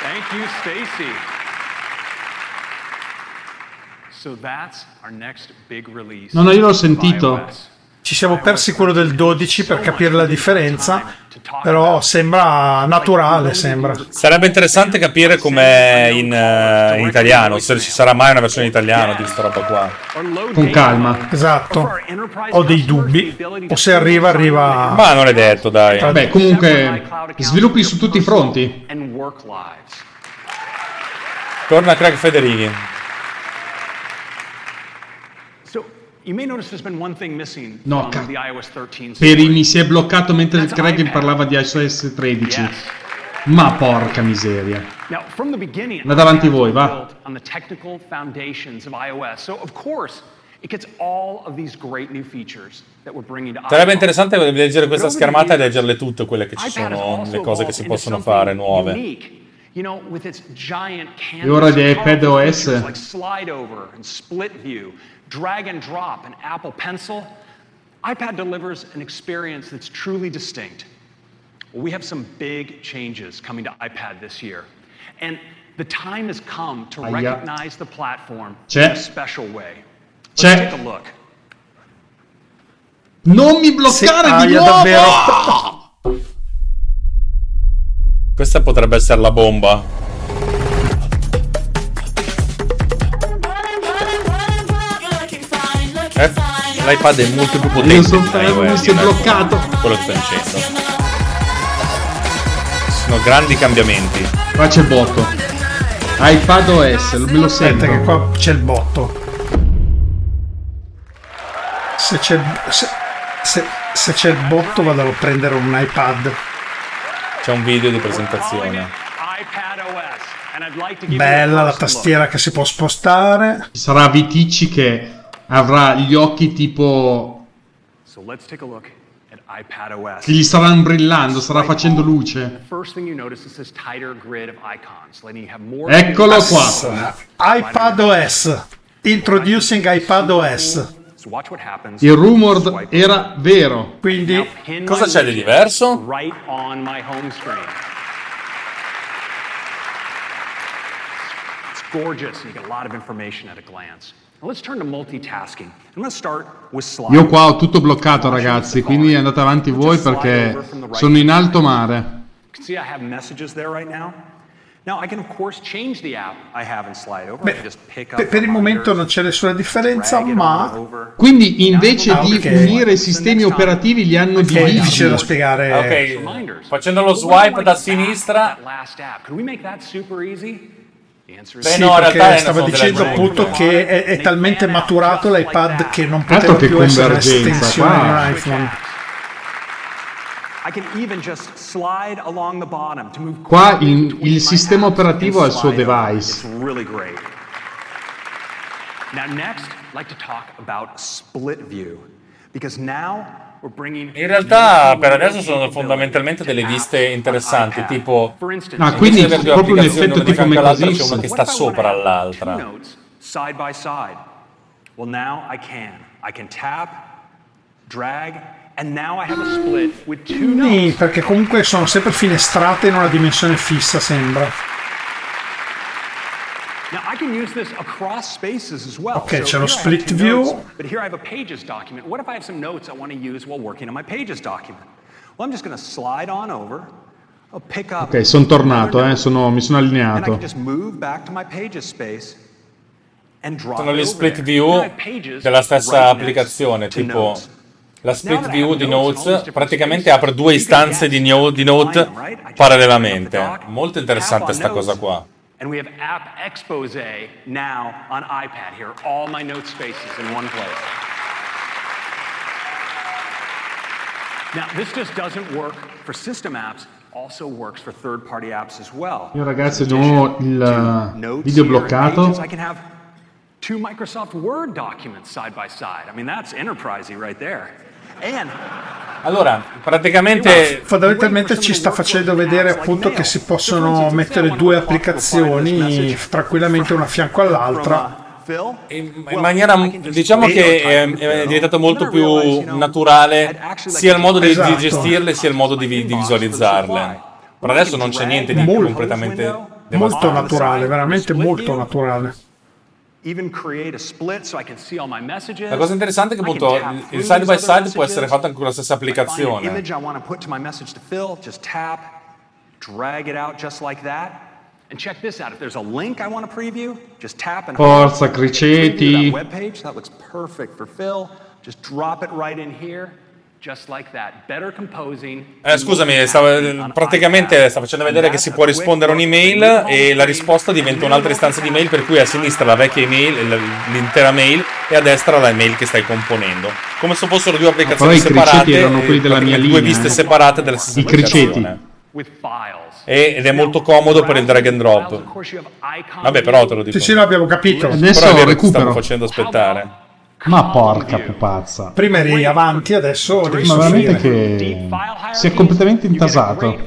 Thank you, Stacy. So that's our next big release. Non, no, io l'ho sentito. Ci siamo persi quello del 12 per capire la differenza, però sembra naturale, sembra. Sarebbe interessante capire com'è in, eh, in italiano, se ci sarà mai una versione italiana di questa roba qua. Con calma. Esatto. Ho dei dubbi. O se arriva, arriva. Ma non è detto, dai. Vabbè, comunque, sviluppi su tutti i fronti. Torna Craig Federighi. So you may notice there's been one thing missing No, from ca- the iOS 13 Peri mi si è bloccato mentre il Craig parlava di iOS 13. Ma porca miseria. Now, from the beginning, Andate avanti voi, va. built on the technical foundations of iOS. So, of course, it gets all of these great new features that we're bringing to Sarebbe interessante leggere questa schermata e leggerle tutte quelle che ci sono, le cose che si possono fare nuove. E ora di iPad OS. Features like slide over and split view, drag and drop, an Apple Pencil, iPad delivers an experience that's truly distinct. Well, we have some big changes coming to iPad this year. And the time has come to Aia. recognize the platform C'è. in a special way. Let's C'è. take a look. Non mi bloccare Sì, di aia, nuovo! davvero. Questa potrebbe essere la bomba. L'iPad è molto più potente. Io sono fermo, iOS, mi si è bloccato. Quello che sto dicendo. Sono grandi cambiamenti. Qua c'è il botto. iPad OS, me lo sento. Aspetta che qua c'è il botto. Se c'è, se, se- se c'è il botto vado a prendere un iPad. C'è un video di presentazione. Bella la tastiera che si può spostare. Ci sarà Viticci che avrà gli occhi tipo... So let's take a look at iPad OS. che gli staranno brillando, starà facendo luce. Eccolo qua. iPad OS. Introducing iPad OS. Il rumor era vero. Quindi Cosa c'è di diverso? Right on my home screen. It's gorgeous, and you get a lot of information at a glance. Now let's turn to multitasking. I'm going to start with slides. Io qua ho tutto bloccato ragazzi, quindi andate avanti voi perché sono in alto mare. You can see I have messages there right now. Now I can of course change the app I have in Slide Over. I can just pick up per, il momento non c'è nessuna differenza, ma Quindi invece Ah, di unire i sistemi operativi li hanno è difficile divisi. da spiegare. Ok, facendo lo swipe da sinistra. Beh, Sì, no, perché una dicendo appunto che è, è talmente maturato l'iPad che non poteva che più essere convergenza, un'estensione qua. di un iPhone. Qua il, il sistema operativo ha il suo device. Now next, I'd like to talk about split view because now In realtà per adesso sono fondamentalmente delle viste interessanti, tipo Ah, quindi invece di avere due proprio un effetto tipo all'altra c'è una che sta sopra all'altra. notes side by side. Well, now I can. I can tap, drag, and now I have a split with two Sì, notes. perché comunque sono sempre finestrate in una dimensione fissa, sembra. Now I can use this across spaces as well. Ok, So c'è lo split view. but here I have a Pages document. What if I have some notes I want to use while working on my Pages document? Well, I'm just going to slide on over. I'll pick up. Ok, sono tornato, eh, sono- mi sono And I can allineato. just move back to my Pages space and drop Sono gli split view della stessa applicazione, tipo la split view di Notes praticamente apre due istanze di Note parallelamente. Molto interessante sta cosa qua. And we have App Expose now on iPad here. All my note spaces in one place. Now, this just doesn't work for system apps, also works for third party apps as well. Io ragazzi ho il uh, Notes video bloccato. I can have two Microsoft Word documents side by side. I mean, that's enterprisey right there. And Allora, praticamente Fondamentalmente ci sta facendo vedere appunto che si possono mettere due applicazioni tranquillamente una a fianco all'altra. in maniera diciamo che è, è diventato molto più naturale sia il modo di, di Esatto. gestirle sia il modo di, di visualizzarle. Per adesso non c'è niente di Molto- completamente Molto naturale, veramente molto naturale. Even create a split so I can see all my messages. La cosa interessante è che I can appunto tap il- side by side può essere fatto anche con la stessa If I applicazione. image I want to put to my message to Phil, just tap, drag it out just like that. And check this out. If there's a link I want to preview, just tap and Forza, hold. Preview criceti. that web page. That looks perfect for Phil. Just drop it right in here, just like that. Better composing. Eh, scusami, stava- praticamente sta facendo vedere che si può rispondere a un'email e la risposta diventa un'altra istanza di mail per cui a sinistra la vecchia email, l'intera mail e a destra la mail che stai componendo. Come se fossero due applicazioni criceti separate, erano quelli della mia praticamente due linea, viste eh. separate della stessa I criceti. applicazione. E- ed è molto comodo per il drag and drop. Vabbè, però te lo dico. Sì, sì, l'abbiamo capito. Adesso Però è vero che ti recupero. stavo facendo aspettare. Ma porca pupazza. Prima eri avanti, adesso devi Ma veramente che si è completamente intasato.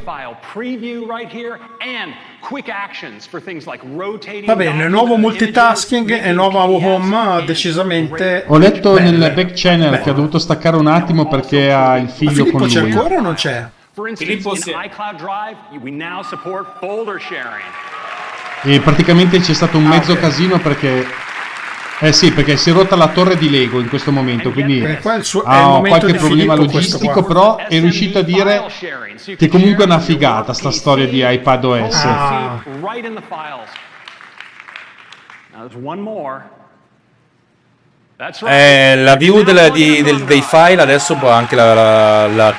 Va bene, nuovo multitasking e nuovo home decisamente. Ho letto nel back channel che ha dovuto staccare un attimo perché ha il figlio Filippo con c'è lui. ancora o non c'è? For instance, in iCloud Drive, we now support folder sharing. E praticamente c'è stato un mezzo casino perché. Eh sì, perché si è rotta la torre di Lego in questo momento, quindi suo- ha qualche problema logistico, però è riuscito a dire che comunque è una figata sta storia di iPad OS. Ah. Eh, la view della- di- del- dei file adesso può anche la, la- la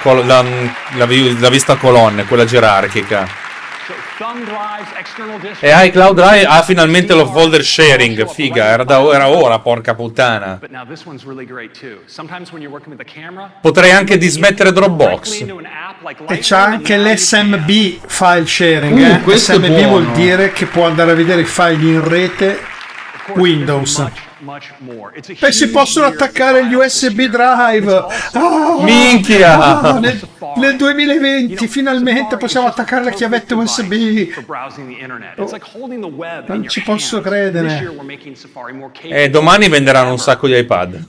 la vista a colonne, quella gerarchica. E iCloud Drive ha finalmente lo folder sharing, figa, era, da, era ora, porca puttana. But now this one's really great too. Sometimes when you're working with the camera, Potrei anche dismettere Dropbox. E c'è anche l'SMB file sharing. Uh, eh. questo SMB vuol dire che può andare a vedere i file in rete Windows. Much more. It's a E si possono attaccare gli USB drive. Ah, Minchia! ah, nel, nel 2020 finalmente possiamo attaccare le chiavette USB. in Non ci posso credere. E domani venderanno un sacco di iPad.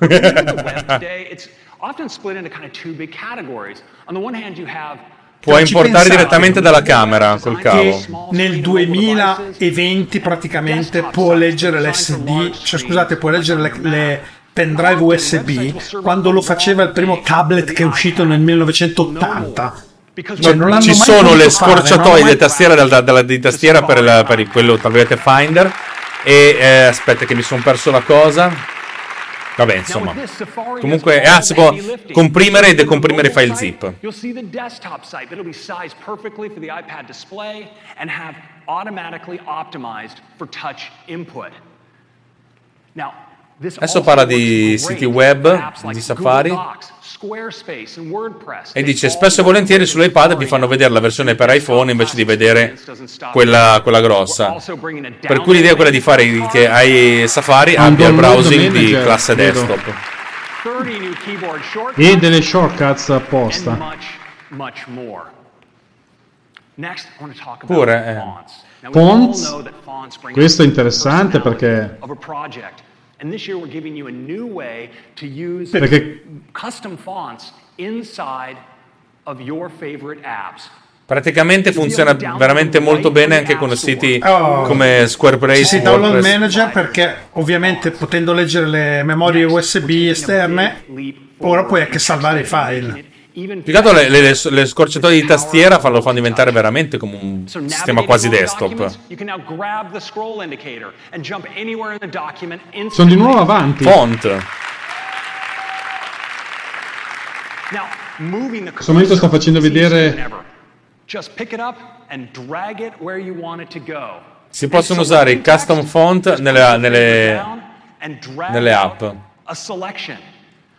often split into kind of two big categories. On the one hand, you have Puoi importare direttamente dalla camera col Che cavo. nel 2020 praticamente può leggere l'SD, cioè scusate, può leggere le, le pendrive USB quando lo faceva il primo tablet che è uscito nel 1980. Cioè, non l'hanno Ci mai sono le fare, scorciatoie mai- tastiera, della- della- di tastiera per, la- per il- quello tra virgolette Finder. E eh, aspetta, che mi sono perso la cosa. Vabbè, insomma. Comunque, ah, si può comprimere e decomprimere file zip. Adesso parla di siti web, di Safari. E dice spesso e volentieri sull'iPad vi fanno vedere la versione per iPhone invece di vedere quella, quella grossa. Per cui l'idea è quella di fare che hai Safari abbia il browsing di classe desktop. 30 new keyboard shortcuts E delle shortcuts apposta. Pure, eh. fonts. Questo è interessante perché. And this year we're giving you a new way to use Perché- custom fonts inside of your favorite apps. Praticamente funziona veramente molto bene anche con siti Oh. come Ci Squarespace, si download manager perché ovviamente potendo leggere le memorie USB esterne ora puoi anche salvare i file. Più che altro le, le- le scorciatoie di tastiera fanno, fanno diventare veramente come un sistema quasi desktop. Sono di nuovo avanti. Font. In questo momento sto facendo vedere. Si possono usare i custom font nelle, nelle, nelle app.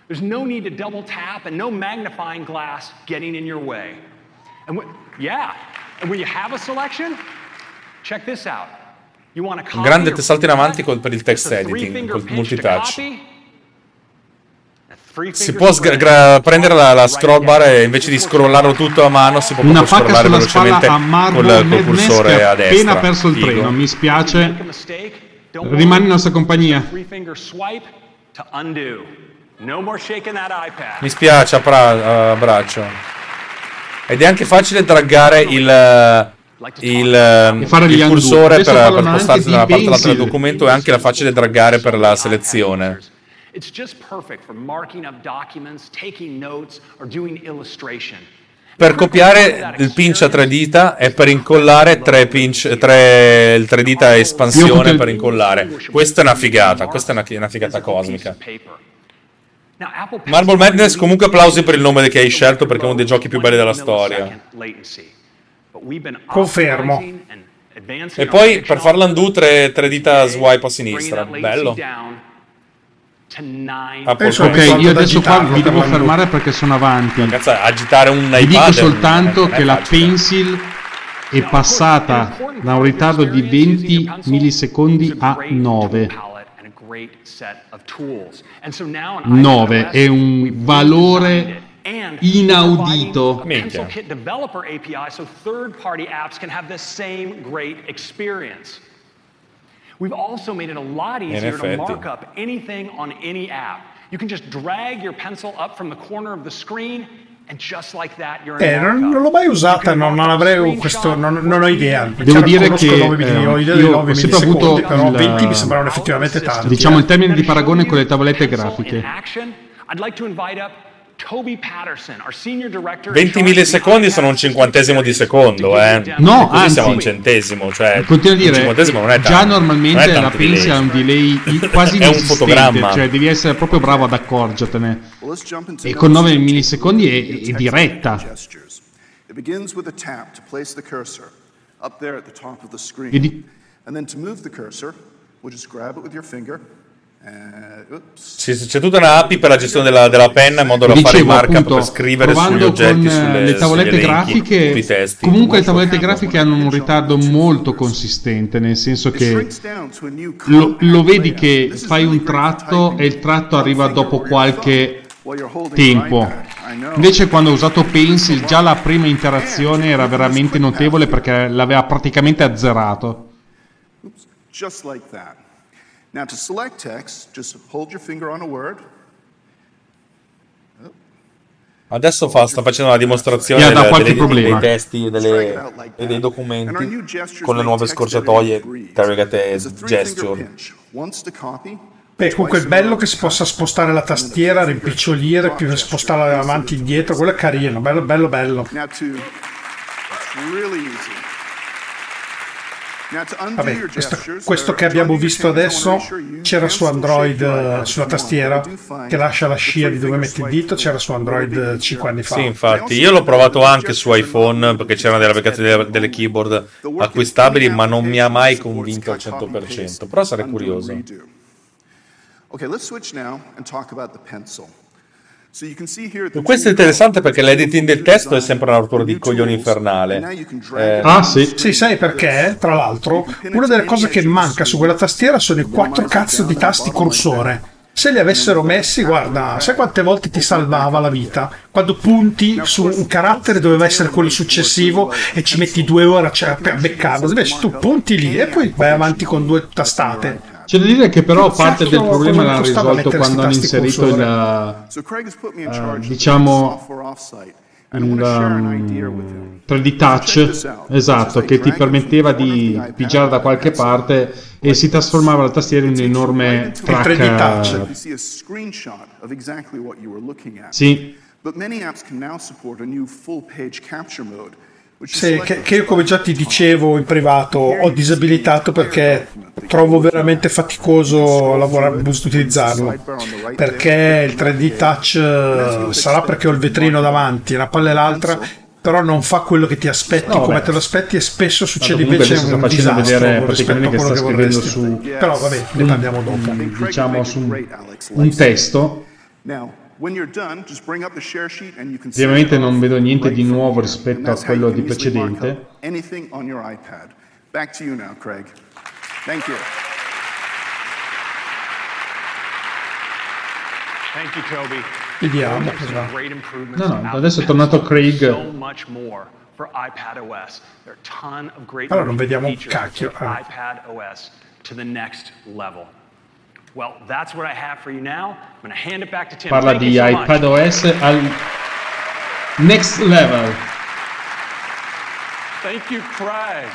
There's no need to double tap and no magnifying glass getting in your way. And when, yeah, and when you have a selection, check this out. You want to Un copy grande or salto in avanti col- per il text editing, col multitouch. Si può sgra- gra- prendere la, la scroll bar e invece di scrollarlo tutto a mano si può Una scrollare velocemente col, col cursore a destra. appena perso il Figo. treno. Mi spiace. Rimani in nostra compagnia. Three-finger swipe to undo. No more shaking that iPad. Mi spiace, pra- a braccio. Ed è anche facile draggare il, il, ehm, E fare il undo. cursore per, per parlano spostarsi anche da una di parte all'altra del documento e anche la facile draggare per la selezione. It's just perfect for marking up documents, taking notes, or doing illustration. Per copiare il pinch a tre dita e per incollare tre pinch, tre, il tre dita espansione per incollare. Questa è una figata, questa è una, una figata cosmica. Marble Madness comunque applausi per il nome che hai scelto perché è uno dei giochi più belli della storia. Confermo. E poi per far l'undo tre, tre dita swipe a sinistra, bello. A posto. Ok, io adesso qua mi devo fermare perché sono avanti. Cazzo, agitare un Vi dico iPad soltanto che la pencil è passata da un ritardo di 20 millisecondi a 9. 9 è un valore inaudito. Pencil Kit Developer API so third-party apps can have the same great experience. We've also made it a lot easier to mark up anything on any app. You can just drag your pencil up from the corner of the screen and just like that you're in Eh, non, non l'ho mai usata, non, non avrei questo, non, non ho idea. Devo Chiaro, dire che, 9 milli- eh, ho idea io ho 9 sempre avuto però il- 20 mi sembrano effettivamente tanti. Diciamo il termine di paragone con le tavolette grafiche. Action. I'd like to invite up Toby Patterson, our senior director. 20 millisecondi sono un cinquantesimo di secondo, eh. No, Così anzi. siamo a un centesimo, cioè Continua a un dire, cinquantesimo non è tanto. già non normalmente è la delay. ha un delay quasi È un fotogramma. cioè devi essere proprio bravo ad accorgertene. E con 9 millisecondi è, è diretta. It begins with a tap to place the cursor up there at the top of the screen. E di- And then to move the cursor, we'll just grab it with your finger. Sì, c'è tutta una API per la gestione della, della penna in modo da fare i Dicevo markup appunto, per scrivere sugli oggetti, eh, sulle, le tavolette elenchi, grafiche, testi. comunque le tavolette grafiche hanno un ritardo molto consistente, nel senso che lo, lo vedi che fai un tratto e il tratto arriva dopo qualche tempo. Invece quando ho usato Pencil già la prima interazione era veramente notevole perché l'aveva praticamente azzerato. Just like that. Now to select text, just hold your finger on a word. Adesso fa, sta facendo una dimostrazione ha dato delle- problema. dei testi delle- e dei documenti con le nuove scorciatoie target e gesture. Beh, comunque è bello che si possa spostare la tastiera, rimpicciolire, più spostarla avanti e indietro, quello è carino, bello, bello, bello. Now to, it's really easy. Vabbè, questo, questo che abbiamo visto adesso c'era su Android eh, sulla tastiera che lascia la scia di dove metti il dito, c'era su Android 5 anni fa. Sì, infatti, io l'ho provato anche su iPhone perché c'erano delle applicazioni delle, delle keyboard acquistabili, ma non mi ha mai convinto al 100%. Però sarei curioso. Okay, let's switch now and talk about the pencil. Questo è interessante perché l'editing del testo è sempre una rottura di coglioni infernale. Eh, Ah sì. Sì, sai perché? Tra l'altro, una delle cose che manca su quella tastiera sono i quattro cazzo di tasti cursore. Se li avessero messi, guarda, sai quante volte ti salvava la vita? Quando punti su un carattere doveva essere quello successivo e ci metti due ore a per beccarlo. Invece tu punti lì e poi vai avanti con due tastate. C'è da dire che però parte del problema l'hanno risolto quando hanno sti tasti inserito il? So eh, the diciamo il um, 3D touch esatto che ti permetteva di pigiare da qualche parte e si trasformava la tastiera in un enorme track You eh, see a screenshot of exactly what you were looking at. Sì. But many apps can now support a new full page capture mode. Sì, che, che io come già ti dicevo in privato ho disabilitato perché trovo veramente faticoso lavorare, utilizzarlo. Perché il 3D touch eh, sarà perché ho il vetrino davanti una palla e l'altra però non fa quello che ti aspetti No, come te lo aspetti e spesso succede invece un disastro vedere rispetto a che quello che scrivendo vorresti. su però vabbè ne parliamo dopo. diciamo su un, un testo Ovviamente non vedo niente di nuovo rispetto a quello di precedente. Back to you now, Craig. Thank you. Thank you, Toby. Vediamo cosa- No, no, adesso è tornato. Craig. Allora non vediamo un cacchio, ah. Well, that's what I have for you now. I'm going to hand it back to Tim. parla Thank di so much. iPad OS al next level Thank you, Craig.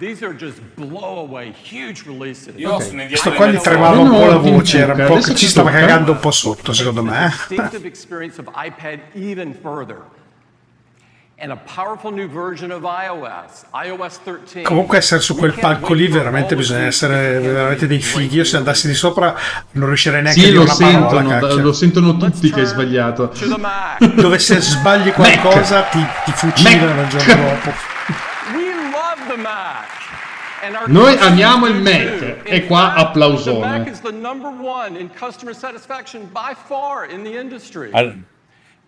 These are just blow away, huge releases. Questo qua gli tremava un po' la voce, era un po' che ci stava cagando un po' sotto, secondo me. distinctive experience of iPad even further. Comunque essere su quel palco lì veramente bisogna essere veramente dei fighi. Io se andassi di sopra non riuscirei neanche a Sì, dire lo una parola. sentono, cacchio. lo sentono tutti che hai sbagliato. Dove se sbagli qualcosa ti, ti fucilano il giorno dopo. We love the Mac. And our Noi amiamo il Mac e In qua applausone. is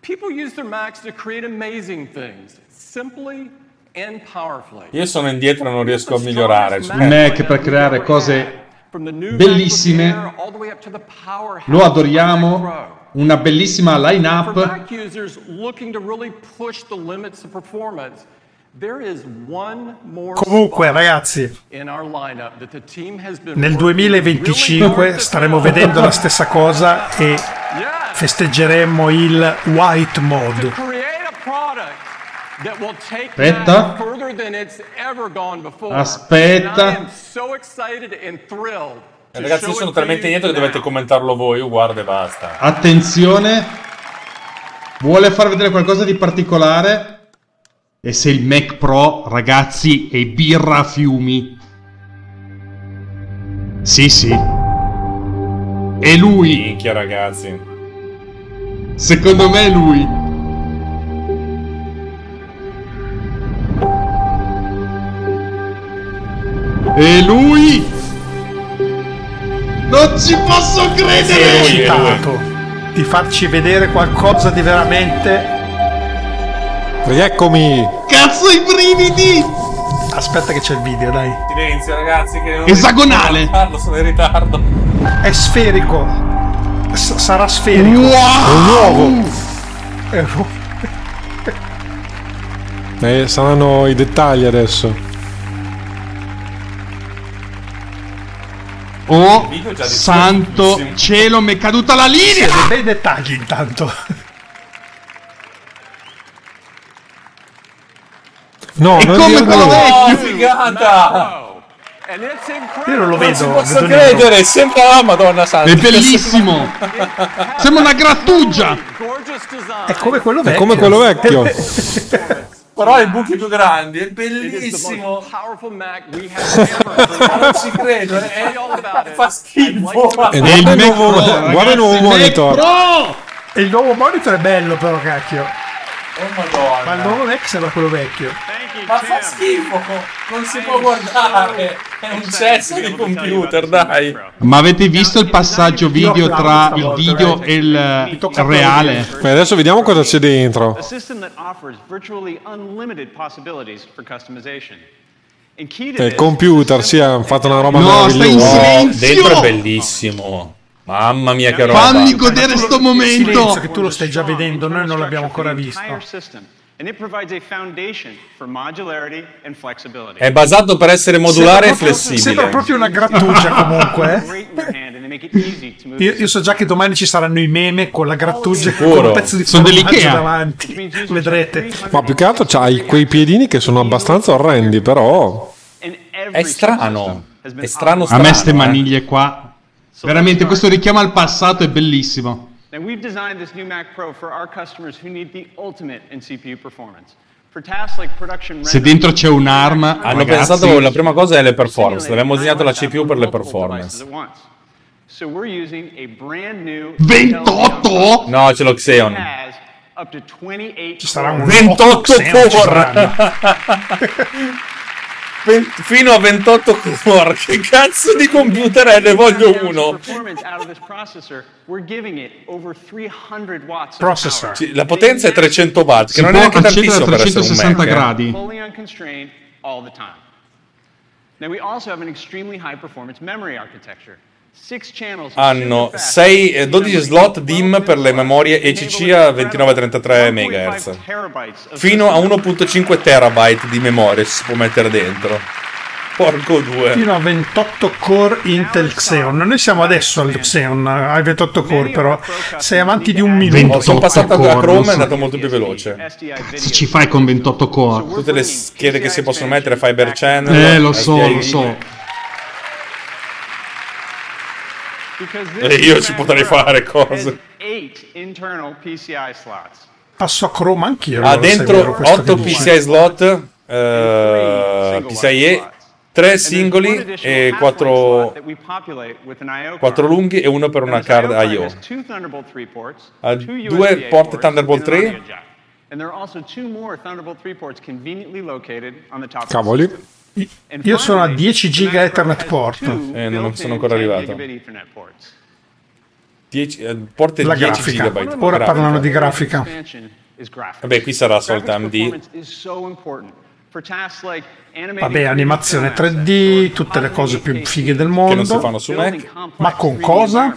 People use their Macs to create amazing things, simply and powerfully. Io sono indietro e non riesco a migliorare. Il Mac per creare cose From the new bellissime. MacBook Air all the way up to the Lo adoriamo. Una bellissima For line-up. Comunque, ragazzi, in our lineup that the team has been nel working 2025 staremo vedendo la stessa cosa e festeggeremo il white mode. Aspetta. Aspetta. Ragazzi, io sono talmente indietro che dovete commentarlo voi. Io guardo e basta. Attenzione. Vuole far vedere qualcosa di particolare? E se il Mac Pro, ragazzi, è birra a fiumi. Sì, sì. È lui. Minchia, ragazzi. Secondo me è lui. E lui? Non ci posso credere! eccitato di farci vedere qualcosa di veramente. Eccomi! Cazzo i brividi! Aspetta che c'è il video, dai. Silenzio, ragazzi. Che non Esagonale. farlo, sono in ritardo. È sferico. S- sarà sferico. È un uovo! È un- Eh, saranno i dettagli adesso. Oh, santo cielo, mi è caduta la linea! Dei bei dettagli intanto. No, È non come quello. Oh, vecchio! figata! It's incredible. Io non lo Non ci vedo. posso vedo credere, sembra la Madonna Santa. È bellissimo! Sembra una grattugia! È come quello È vecchio. come quello vecchio. Però ha i buchi più grandi, è bellissimo. non ci credo, è, it. fa schifo. Guarda il nuovo, guarda il nuovo monitor. E il nuovo monitor è bello, però, cacchio. Oh madonna. Ma il nuovo Mac sembra quello vecchio. Ma fa schifo, non si può guardare. È un cesso di computer, dai. Ma avete visto il passaggio video tra il video e il, reale? E adesso vediamo cosa c'è dentro. Il computer, sì, hanno fatto una roba No, stai in meravigliosa. silenzio! Dentro è bellissimo. Mamma mia, che roba. Fammi godere sto Silenzio, momento! che tu lo stai già vedendo, noi non l'abbiamo ancora visto. a. È basato per essere modulare e flessibile. Sembra proprio una grattugia comunque. eh. Io, io so già che domani ci saranno i meme con la grattugia con Sicuro. un pezzo di Sono formaggio dell'Ikea. davanti. Vedrete. Ma più che altro c'hai quei piedini che sono abbastanza orrendi, però. È strano. È strano, A strano. me ste maniglie qua. Veramente, questo richiamo al passato è bellissimo. Now we've designed this new Mac Pro for our customers who need the ultimate in CPU performance. Se dentro c'è un'arma, Hanno ragazzi, pensato la prima cosa è le performance. Abbiamo disegnato la CPU per le performance. So we're using a brand new 28? No, c'è lo Xeon. has up to 28 Ci sarà un 28 Xeon, ci core. Fino a 28 core. Che cazzo di computer è? Ne voglio uno. processor, we're giving it over 300 watts of Processor. Sì, La potenza è 300 watt, che si non è neanche tantissimo per essere un 360 Mac. eh. gradi. fully unconstrained all the time. Now we also have an extremely high performance memory architecture. Hanno super fast 6, eh, 12 slot DIMM per le memorie ECC a 29-33 MHz. 1.5 terabytes of Fino a 1.5 terabyte di memoria si può mettere dentro. Porco due. Fino a 28 core Intel Xeon. Noi siamo adesso al Xeon, ai 28 core, però sei avanti di un minuto. Sono passato core, da Chrome e è andato molto più veloce. Cazzo ci fai con 28 core? Tutte le schede che si possono mettere, Fiber Channel. Eh, lo so, SDI. lo so. E io ci potrei fare cose. Passo a Chrome anch'io. Ha dentro questo 8 che dici. PCI slot, eh, PCIe, 3 singoli e 4, that we populate with an IO quattro lunghi e uno per una card IO. has two Thunderbolt 3 ports, Ha due porte Thunderbolt and an 3. audio jack. And there are also two more Thunderbolt 3 ports conveniently located on the top. Cavoli. Io sono a 10 giga Ethernet port. Eh, non sono ancora arrivato. Gigabit Ethernet ports. 10, eh, porte La 10 grafica. GB. Ora parlano di grafica. Vabbè, qui sarà Graphics AMD. Vabbè, 3D animazione film 3D, tutte le cose più fighe del mondo. Che non si fanno su Mac. Ma con cosa?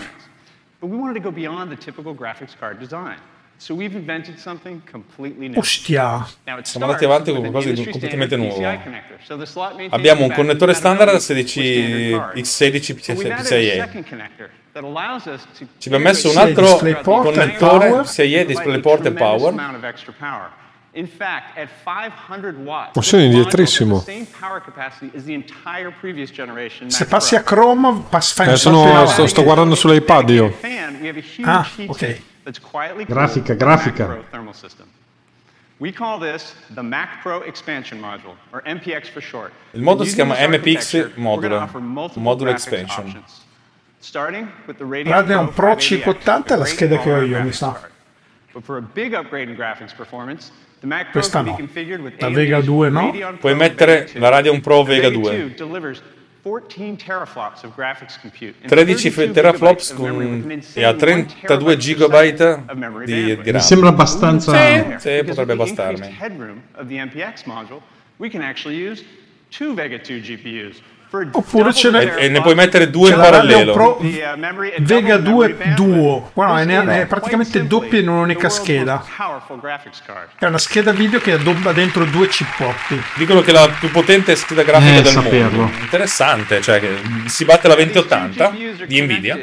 But we wanted to go beyond the typical graphics card design. So we've invented something completely new. Ostia. Siamo andati avanti con qualcosa di completamente nuovo. PCI connector. So the slot maintains Abbiamo un connettore standard compatible with 16 standard card. X16 But we've added a PCIe. second connector that allows us to Ci abbiamo messo un altro connettore power. PCIe, DisplayPort e Power. amount of extra power. In fact, at 500 watts, Ma sono this module indietrissimo. has the same power capacity as the entire previous generation Se passi a Chrome, pass- fai un Eh, sono, avanti. sto, sto guardando sull'iPad io. fan, we have a huge Ah, ok. That's quietly Grafica, cooled grafica. Mac Pro thermal system. We call this the Mac Pro Expansion Module, or MPX for short. Il modulo si chiama MPX modulo, modulo expansion. options. Starting with the Radeon, Radeon Pro 580X, 580 è la a scheda che ho io, mi sa. But for a big upgrade in graphics performance, the Mac Pro Questa no. La Vega 2 no? Puoi mettere Vega 2. la Radeon Pro Vega 2 2. delivers 14 teraflops of graphics compute and 13 32 teraflops con, e a 1 32 terabyte GB per second of memory di, bandwidth. di RAM. Mi sembra abbastanza... Sì, sì, potrebbe bastarmi. we can actually use two Vega 2 GPUs. Oppure ce n'è- E, e ne puoi mettere due in la parallelo. Pro uh, Vega double 2 memory bandwidth. Duo. This è, è praticamente doppia in un'unica scheda. È una scheda video che addobba dentro due cippotti. Dicono che è la più potente scheda grafica Eh, del saperlo. mondo. Interessante, cioè che si batte la 2080 GPUs are di Nvidia.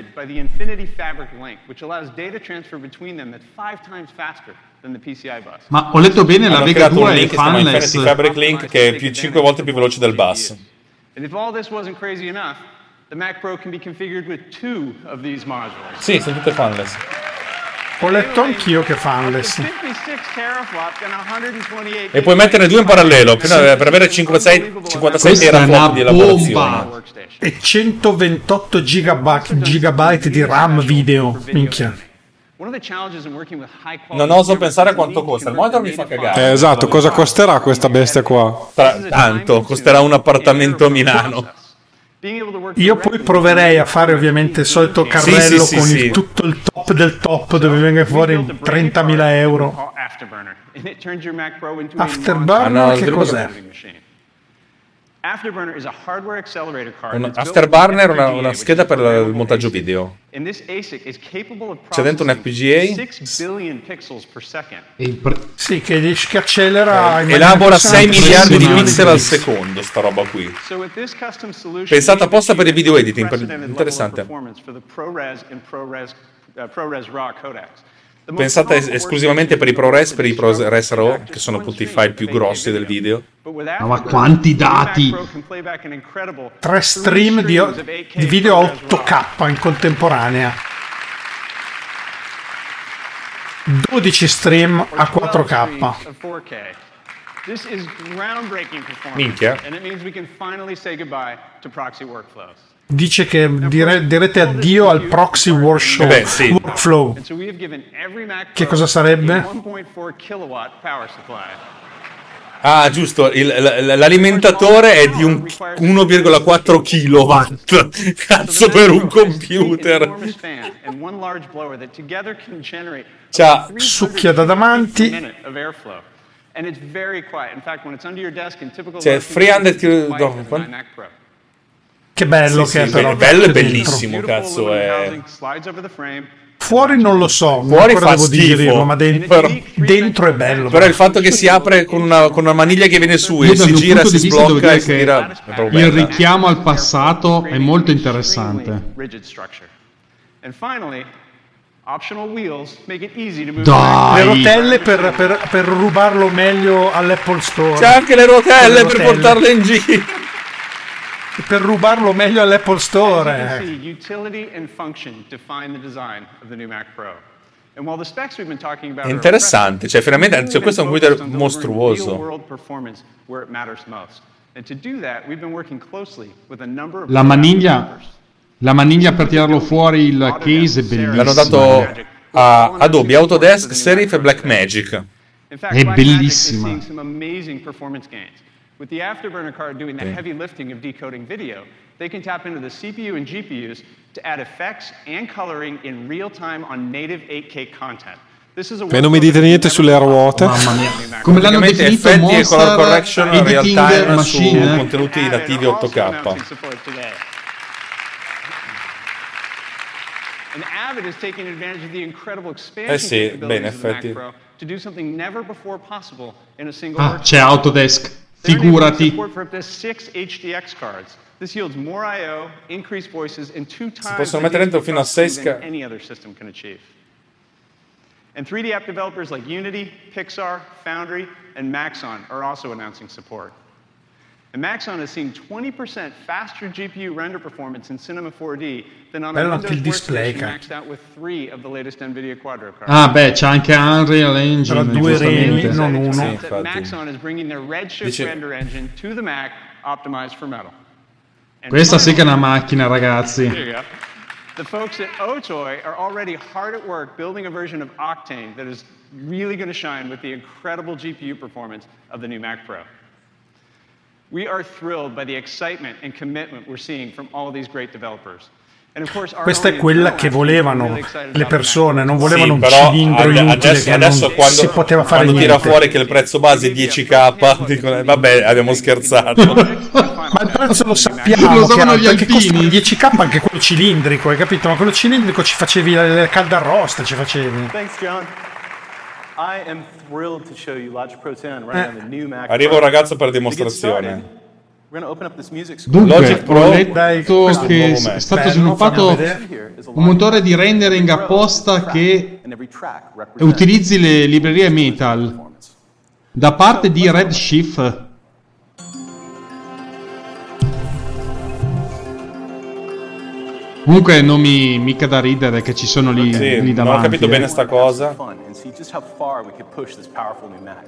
Ma ho letto bene, la Hanno Vega creato un 2 è fanless. Infinity Fabric Link che è più 5 volte più veloce del bus. And if all this wasn't crazy enough, the Mac Pro can be configured with two of these modules. Sì, sono tutte fanless. Ho letto anch'io che fanless. 56 teraflops and 128 E puoi metterne due in parallelo per avere 56, 56 Questa è una teraflop di elaborazione. bomba. E 128 gigabyte, gigabyte di RAM video. Minchia. Non oso pensare a quanto costa. Il monitor mi fa cagare. Eh, esatto, cosa costerà questa bestia qua? Tra- tanto, costerà un appartamento a Milano. Io poi proverei a fare ovviamente il solito carrello sì, sì, con sì. il- tutto il top del top dove venga fuori 30.000 euro. Afterburner, Ah, no, che cos'è? machine. Afterburner is a hardware accelerator card. Un Afterburner è una, una scheda is per il montaggio video. And this ASIC is capable of C'è dentro un processing FPGA 6 billion pixels per second. Il pre- Sì, che in maniera Elabora 6 impressionante. miliardi di pixel al secondo, sta roba qui. So with this custom solution, Pensata apposta per i video editing, per- interessante. and ProRes, uh, ProRes RAW codecs. Pensata es- esclusivamente per i ProRes, per i ProRes RAW, che sono tutti i file più grossi del video. With Ma quanti dati! Tre stream di, 8K di video a ProRes RAW. 8K in contemporanea. 12 stream a 4K. of 4K. This is groundbreaking performance. Minchia. And it means we can finally say goodbye to proxy workflows. Dice che dire- direte addio al proxy workshop, Eh beh, sì. workflow. Che cosa sarebbe? a 1.4 kilowatt power supply. Ah, giusto, il- l- l'alimentatore è di un 1,4 kW. Cazzo per un computer. C'ha Succhia da davanti. Cioè, low 300 conditions, kilo- it's no, quieter than quant- my Mac Pro. Che bello Sì, che è sì, però. be- bello e dentro. bellissimo, Beautiful cazzo. È... frame. Fuori non lo so, Fuori fa devo digerirlo, ma de- però- dentro è bello. Però il fatto che si apre con una, con una maniglia che viene su e si gira, si sblocca e si è proprio il richiamo al passato è molto interessante. And finally, optional wheels make it easy to move Le rotelle per, per- per rubarlo meglio all'Apple Store. C'è anche le rotelle Le per rotelle. portarle in giro. Per rubarlo meglio all'Apple Store. see, utility and function define the design of the new Mac Pro. And while the specs we've been talking about È interessante, cioè finalmente cioè, questo è un computer mostruoso. La maniglia, la maniglia per tirarlo fuori il case è bellissima. L'hanno dato a Adobe Autodesk, Serif e Blackmagic. È bellissima. Seeing some amazing performance gains. With the Afterburner card doing the heavy lifting of decoding video, they can tap into the CPU and GPUs to add effects and coloring in real time on native 8K content. This is a E non mi dite niente sulle ruote. Mamma mia. Come l'hanno definito effetti e color Monster correction real Editing time Machine. su contenuti nativi 8K. And Avid is taking advantage of the incredible expansion Eh sì, capabilities beh, in of the Mac effetti. Pro to do something never before possible in a single Ah, workspace. c'è Autodesk. They're enabling Figurati. support for up to six HDX cards. This yields more I/O, increased voices, and two times possono the mettere dentro fino a sei processing than any other system can achieve. And 3D app developers like Unity, Pixar, Foundry, and Maxon are also announcing support. And Maxon has seen 20% faster GPU render performance in Cinema 4D than on a Bello Windows anche il display, workstation cara. maxed out with three of the latest NVIDIA Quadro cards. Ah, beh, c'è anche Unreal Engine. Tra due reni, giustamente. non uno. Sì, infatti. Maxon is bringing their Redshift Dice- render engine to the Mac optimized for metal. And Questa sì che è finally- una macchina, ragazzi. There you go. The folks at Otoy are already hard at work building a version of Octane that is really going to shine with the incredible GPU performance of the new Mac Pro. We are thrilled by the excitement and commitment we're seeing from all these great developers. And of course, our Questa è quella che volevano really excited le persone, non volevano Sì, un però cilindro ade- inutile adesso, che adesso non quando, si poteva fare quando tira fuori che il prezzo base è 10k, dicono, eh, vabbè, abbiamo scherzato. Ma il prezzo lo sappiamo, Lo gli perché costa alpini. 10k anche quello cilindrico, hai capito? Ma quello cilindrico ci facevi le le caldarroste, ci facevi. Thanks, John. Arriva Pro. un ragazzo per dimostrazione. started, We're going to open up this music score. Dunque, Logic Pro, ho letto che è stato sviluppato un motore di rendering apposta che utilizzi le librerie Metal da parte di Redshift. Comunque non mi mica da ridere che ci sono lì, Sì, lì non davanti. ho capito eh. bene sta cosa. Fun and see just how far we could push this powerful new Mac.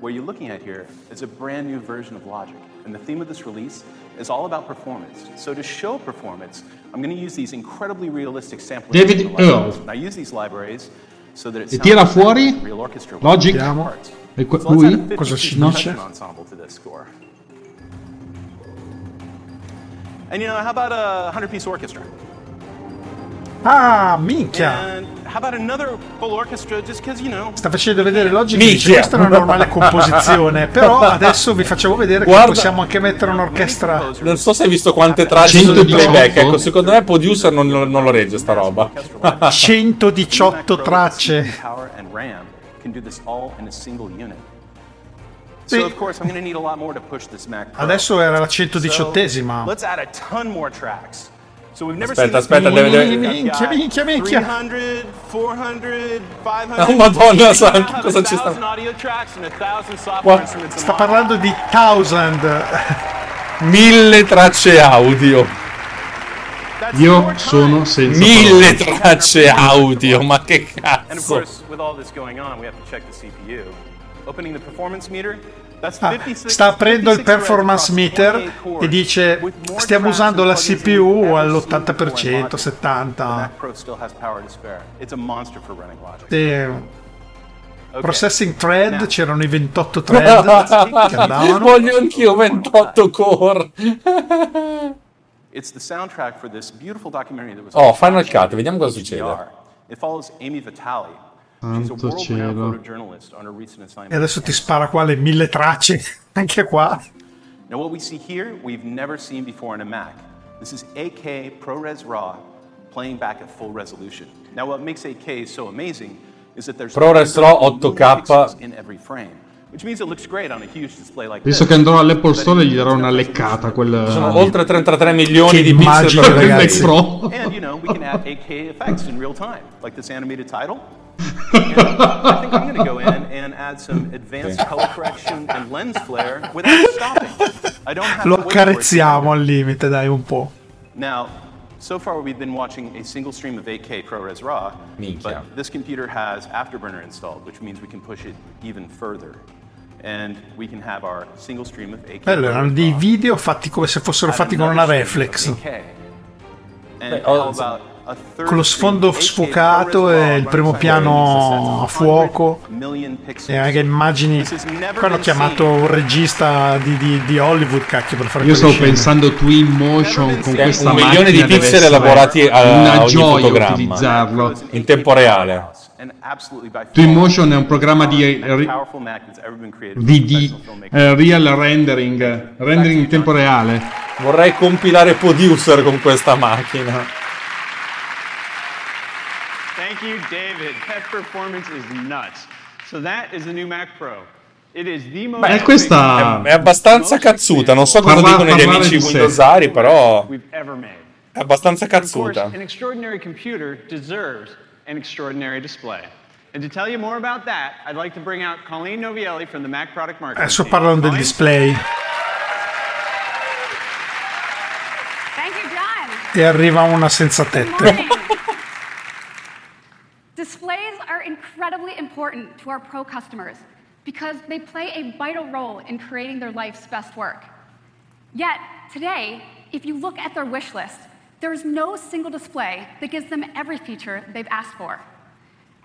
What you're looking at here is a brand new version of Logic, and the theme of this release is all about performance. So to show performance, I'm going to use these incredibly realistic sampling David libraries. Earl. And I use these libraries so that it E sounds tira like fuori real orchestra Logic. parts. E que- So let's add a lui? Cosa ci no? percussion ensemble to this score. And you know, how about a 100 piece orchestra? You know, Sta facendo vedere Logic Minchia. dice questa è una normale composizione, però adesso vi facciamo vedere Guarda- che possiamo anche mettere un'orchestra. Non so se hai visto quante tracce sono di 118. playback. Ecco, secondo me Producer non, non lo regge sta roba. 118 tracce. Sì. Adesso era la 118esima. So, let's add a ton more tracks. So we've never Aspetta, seen aspetta, deve- deve- Minchia, minchia, minchia. 300, 400, 500. Oh, Madonna santa, cosa a ci sta- thousand audio tracks and a thousand software Qua- instruments in Sta parlando di Thousand. Mille tracce audio. Io sono senza Mille parole. tracce audio, ma che And of cazzo. course, with all this going on, we have to check the CPU. Opening the performance meter, Ah, 56 sta aprendo il 56 threads performance meter 28 cores e dice stiamo usando and la CPU we've ever all'80%, seen before in Logic. The 70%. Mac Pro still has power to spare. It's a monster for running Logic. Sì. Processing thread, c'erano i 28 thread che andavano. Voglio anch'io 28 core. It's the soundtrack for this beautiful documentary that was Oh, Final Cut, vediamo cosa succede. It follows Amy Vitale. Santo cielo. photojournalist on a recent E adesso ti spara qua le mille tracce, anche qua. Now, what we see here, we've never seen before in a Mac. This is 8K ProRes RAW playing back at full resolution. Now, what makes 8K so amazing is that there's ProRes RAW 8K. pixels in every frame, which means it looks great on a huge display like Visto this. che andrò all'Apple Store gli darò una leccata a quel... Sono oltre 33 milioni Che di pixel per ragazzi. Mac Pro. And you know, we can add 8K effects in real time, like this animated title. And I think I'm going to go in and add some advanced color correction and lens flare without stopping. I don't have Lo to wait for it accarezziamo al limite, dai, un po'. Now, so far we've been watching a single stream of 8K ProRes RAW, but this computer has Afterburner installed, which means we can push it even further. And we can have our single stream of 8K. Bello, erano dei video fatti come se fossero fatti con una reflex. And Beh, oh, how oh, about a third Con lo sfondo sfocato e il primo piano a fuoco. E anche immagini. Qua hanno chiamato un regista di, di- di Hollywood, cacchio, per fare Io stavo scene. pensando Twin Motion con Sì, questa un milione di pixel essere elaborati a, una gioia fotogramma utilizzarlo. in tempo reale. Twin Motion è un programma di, ri- di, di, eh, real rendering, rendering in tempo reale. Vorrei compilare Producer con questa macchina. Thank you, David. That performance is nuts. So that is the new Mac Pro. It is the most Beh, questa- è, è abbastanza cazzuta. Non so cosa Parla- dicono gli amici. Windowsari, però we've ever made. è abbastanza Of course, cazzuta. an extraordinary computer deserves an extraordinary display. And to tell you more about that, I'd like to bring out Colleen Novielli from the Mac Product Marketing Adesso parlano del display Thank you, John. e arriva una senza tette. Displays are incredibly important to our pro customers because they play a vital role in creating their life's best work. Yet, today, if you look at their wish list, there is no single display that gives them every feature they've asked for.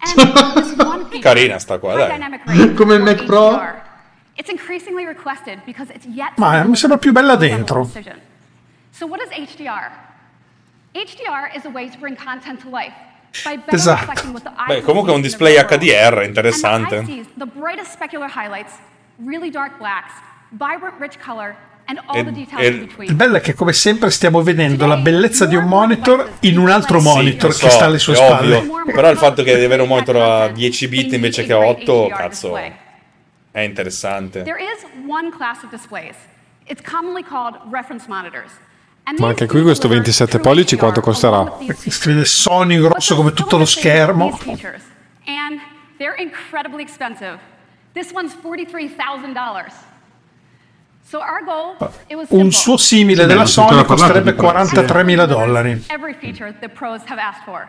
And this one feature, Carina sta qua, dai. dynamic range, Come il or Mac Pro? It's increasingly requested because it's yet Ma eh, mi sembra più bella dentro. So what is HDR? HDR is a way to bring content to life by better Esatto. reflecting what the eye Beh, comunque è un see in the display real world. HDR, And interessante. the eye sees the brightest specular highlights, really dark blacks, vibrant rich color, and all E- the details e- in between. Il bello è che come sempre stiamo vedendo la bellezza di un monitor in un altro monitor Sì, che so, sta alle sue spalle. ovvio. Però il fatto che devi avere un monitor a 10 bit invece che a 8, cazzo, è interessante. There is one class of displays. It's commonly called reference monitors. Ma anche qui questo 27 pollici quanto costerà? Si vede Sony grosso come tutto lo schermo. they're incredibly expensive. This one's $43,000. So our goal, it was Un suo simile della Sony costerebbe 43.000 dollari. Every feature that pros have asked for.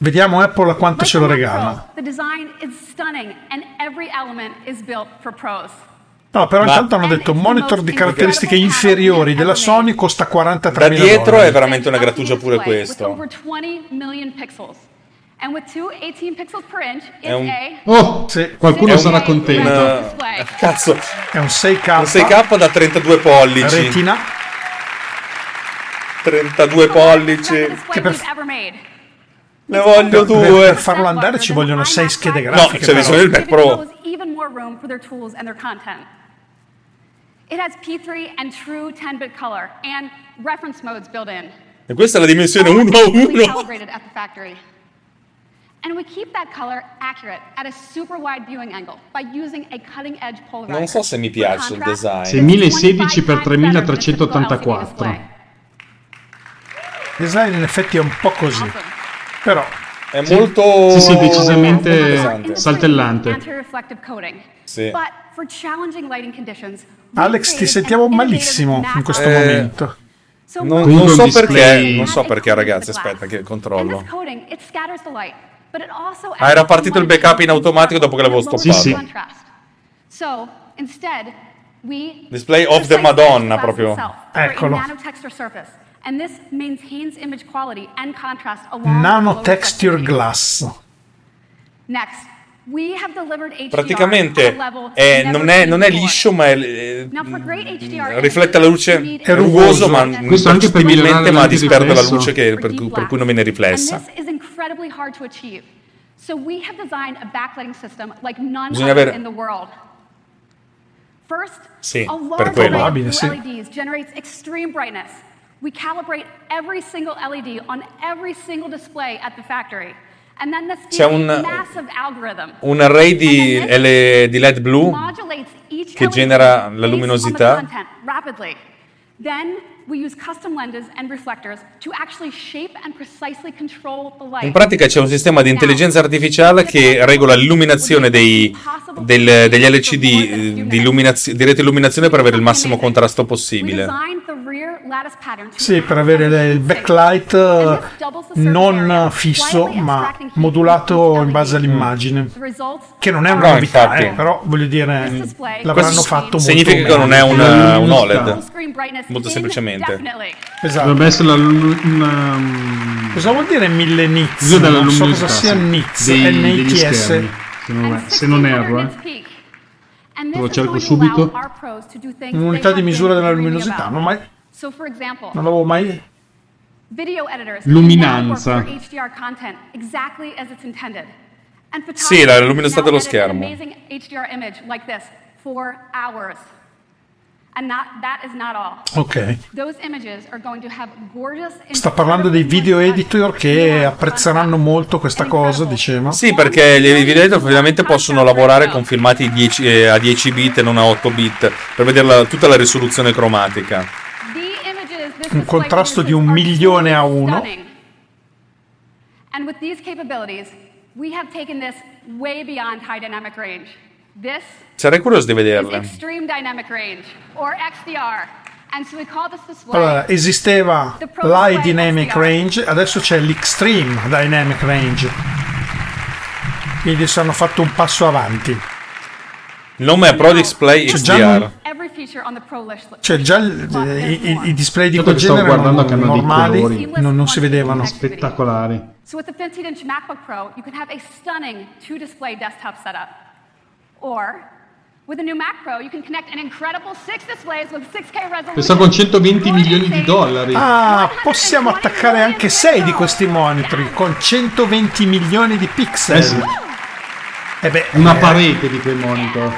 Vediamo Apple a quanto ce lo regala. The design is stunning and every element is built for pros. No, però Ma- intanto hanno detto un monitor di caratteristiche inferiori della Sony costa 43.000 Da dietro dollari. è veramente una grattugia pure questo. over 20 million pixels. And with two 18 pixels per inch, it's È un- Oh, qualcuno È un- sarà contento. un- display. Cazzo, È un 6K. un 6K da 32 pollici. Retina. 32 pollici. Che per... Ne voglio Per, due. per farlo andare ci vogliono 6 schede No, grafiche. c'è però. bisogno del Mac Pro. It has P3 and true 10-bit color and reference modes built in. E questa è la dimensione 1 a Fully 1. calibrated at the factory. And we keep that color accurate at a super wide viewing angle by using a cutting edge polarizer. Non so se mi piace il design. 6016 x 3384. Il design in effetti è un po' così. Però È molto Sì, sì, decisamente saltellante. Sì. But for challenging lighting conditions, we Alex ti sentiamo malissimo in questo Eh, momento. So Non, non so perché, non so perché ragazzi, aspetta che controllo. coating, it scatters the light, but it also Ah, era partito il backup in automatico dopo che l'avevo stoppato. Sì, sì. contrast. So, instead, we Display of the Madonna proprio. Eccolo. Nano texture surface. And this maintains image quality and contrast along Nano with low Texture reflectivity. Glass. Next, Praticamente level è- non, è, non è liscio, ma è, great HDR riflette la luce, è rugoso, ma Questo anche per impercettiblemente, ma disperde la luce che- per, cui- per cui non viene riflessa. And this is incredibly hard to achieve. So we have designed a backlighting system like none Bisogna other avere- in the world. First, Sì, a per large quello. LEDs generates extreme brightness, We calibrate every single LED on every single display at the factory. C'è un- Un array di, L- di LED blu che genera la luminosità. Content rapidly. Then we use custom lenses and reflectors to actually shape and precisely control the light. In pratica c'è un sistema di intelligenza artificiale che regola l'illuminazione dei, del- degli LCD eh, di, illuminazio- di rete illuminazione per avere il massimo contrasto possibile. Sì, per avere il backlight eh, non fisso, ma modulato in base all'immagine. Che non è una No, novità, eh, però voglio dire, l'avranno Questo fatto molto significa che non è un, un OLED. Molto semplicemente. Esatto. Dovrebbe essere una, um, Cosa vuol dire mille nits? Uso della non so luminosità, cosa sia nits, Dei- NITS. Se non, se non erro, eh. Lo cerco subito. Un'unità di misura della luminosità, non, mai, non l'avevo mai... Luminanza. Sì, la luminosità dello schermo. Not, that is not all. Ok. Those images are going to have gorgeous Sta parlando dei video editor che apprezzeranno molto questa cosa, diceva. Sì, perché gli video editor ovviamente possono lavorare con filmati 10 eh, a 10 bit e non a 8 bit per vedere la- tutta la risoluzione cromatica. Un contrasto di un milione a uno. Stunning. And with these capabilities, we have taken this way beyond high dynamic range. This Sarei curioso di vederle. extreme dynamic range, or XDR. And so we call this display Allora, esisteva l'High Dynamic. Range, adesso c'è l'Extreme Dynamic Range. Quindi si hanno fatto un passo avanti. Il nome è Pro Display C'è già XDR. un- every feature on the Pro list. Cioè già il- i, i- i display di quel genere guardando erano che hanno dei normali, colori. non, non si vedevano. Spettacolari. So with the 15-inch MacBook Pro, you can have a stunning two-display desktop setup. Or with the new Mac Pro, you can connect an incredible six displays with 6K resolution. Questo con 120 milioni di dollari. Ah, possiamo attaccare anche 6 di questi monitor con 120 milioni di pixel. Eh sì. Eh beh, Una eh, parete di quei monitor.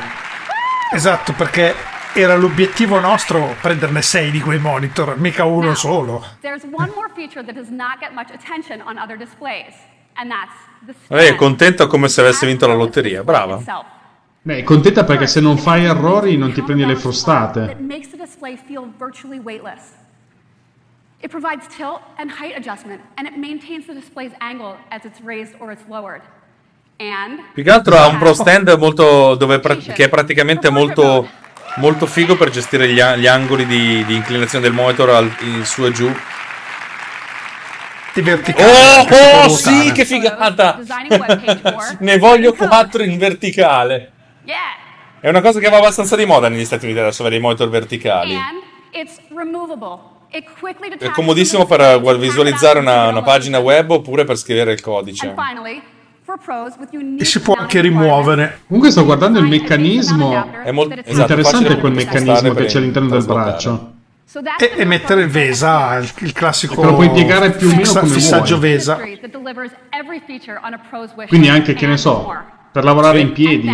Esatto, perché era l'obiettivo nostro prenderne 6 di quei monitor, mica uno solo. There's one more feature that does not get much attention on other displays, and that's the Lei è contento come se avesse vinto la lotteria. Brava. Beh, contenta perché se non fai errori non ti prendi le frustate. It provides tilt and height adjustment, and it maintains the display's angle as it's raised or it's lowered. And Più che altro ha un Pro Stand molto, dove pra- che è praticamente molto, molto figo per gestire gli, a- gli angoli di, di inclinazione del monitor al- in su e giù. Di verticale. Oh, può oh sì, che figata! ne voglio quattro in verticale. È una cosa che va abbastanza di moda negli Stati Uniti adesso avere i monitor verticali. È comodissimo per visualizzare una, una pagina web oppure per scrivere il codice. E si può anche rimuovere. Comunque sto guardando il meccanismo. È molto esatto, interessante quel meccanismo che c'è all'interno del braccio. E, e mettere il VESA, il, il classico Te lo puoi piegare più o meno come fissaggio vuoi. VESA. Quindi anche, che ne so, per lavorare in piedi.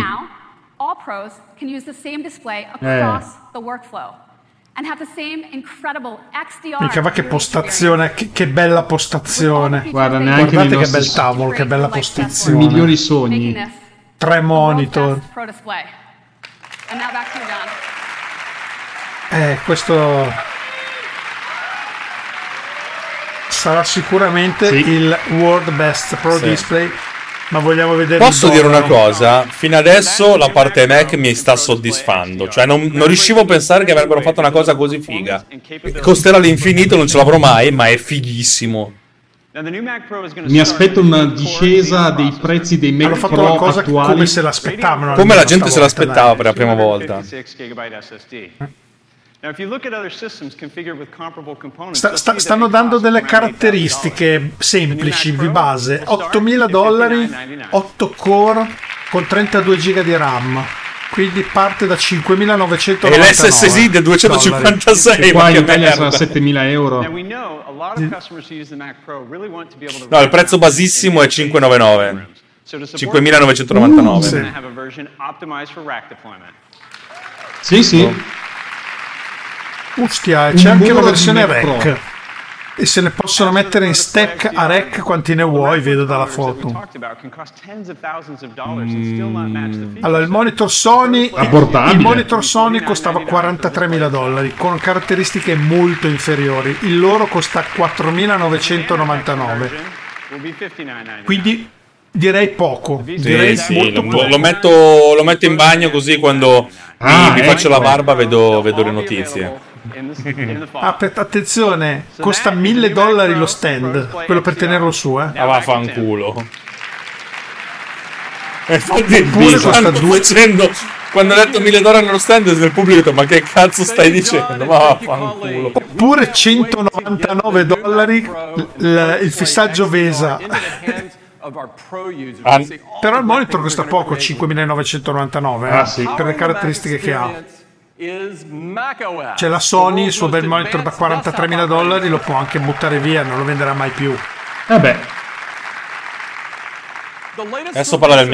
All pros can use the same display Eh. across the workflow and have the same incredible XDR. Mica va che postazione, che, che bella postazione. Guarda, neanche Guardate che bel tavolo, che bella I postazione. migliori experience, sogni. Tre monitor. pro display. And now back to you, John. Eh, questo sarà sicuramente il World Best Pro Sì. Display. Ma vogliamo vedere Posso dire una cosa? Fino adesso la parte Mac mi sta soddisfando. Cioè, non, non riuscivo a pensare che avrebbero fatto una cosa così figa. Costerà l'infinito, non ce l'avrò mai, ma è fighissimo. Mi aspetto una discesa dei prezzi dei Mac Pro cosa attuali. come se l'aspettavano. Come la gente se l'aspettava per la prima volta. 56 Sta- sta- stanno dando delle around $8,000. caratteristiche semplici di base 8000 dollari 8 core con 32 giga di RAM quindi parte da 5999 E l'SSD del 256, E qua in che Italia sarà merda. 7000 euro. No, il prezzo basissimo è 599. So to support 5999. we're gonna have a version optimized for rack deployment. Sì, sì. Ustia, c'è Un anche una versione Pro. REC E se ne possono mettere in stack a rec quanti ne vuoi, vedo dalla foto. Allora, il monitor Sony, il monitor Sony costava 43.000 dollari con caratteristiche molto inferiori. Il loro costa 4.999. Quindi direi poco. Sì, direi sì, molto lo, poco. lo metto, lo metto in bagno così quando Ah, mi, mi ecco. faccio la barba vedo, vedo le notizie. Aspetta, attenzione, costa 1000 dollari lo stand, quello per tenerlo su, eh. Ah, vaffanculo. E infatti Oppure mi costa stanno due- facendo quando ho detto 1000 dollari nello stand del pubblico ho detto, ma che cazzo stai dicendo? Ma vaffanculo. Oppure 199 dollari l- il fissaggio Vesa. Ah, Però il monitor costa poco, 5.999 eh, Ah, sì. per le caratteristiche che ha. C'è la Sony, il suo bel monitor da 43.000 dollari, lo può anche buttare via, non lo venderà mai più. Vabbè, Adesso parla del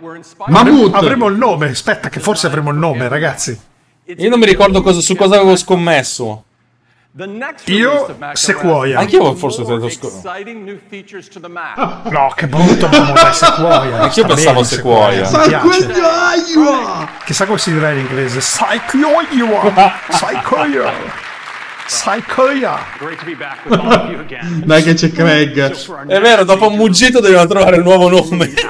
were inspired. Avremo, avremo il nome, aspetta che forse avremo il nome, ragazzi. Io non mi ricordo cosa- su cosa avevo scommesso. Io Sequoia. Anch'io avevo forse detto scommesso. Exciting new features to the Mac. No, che brutto nome Sequoia. Anch'io pensavo Sequoia. piace. Chissà come si dirà in inglese. Sequoia. Sequoia. Sequoia. Great to be back with all of you again. dai che c'è Craig. È vero, dopo un muggito dobbiamo trovare il nuovo nome.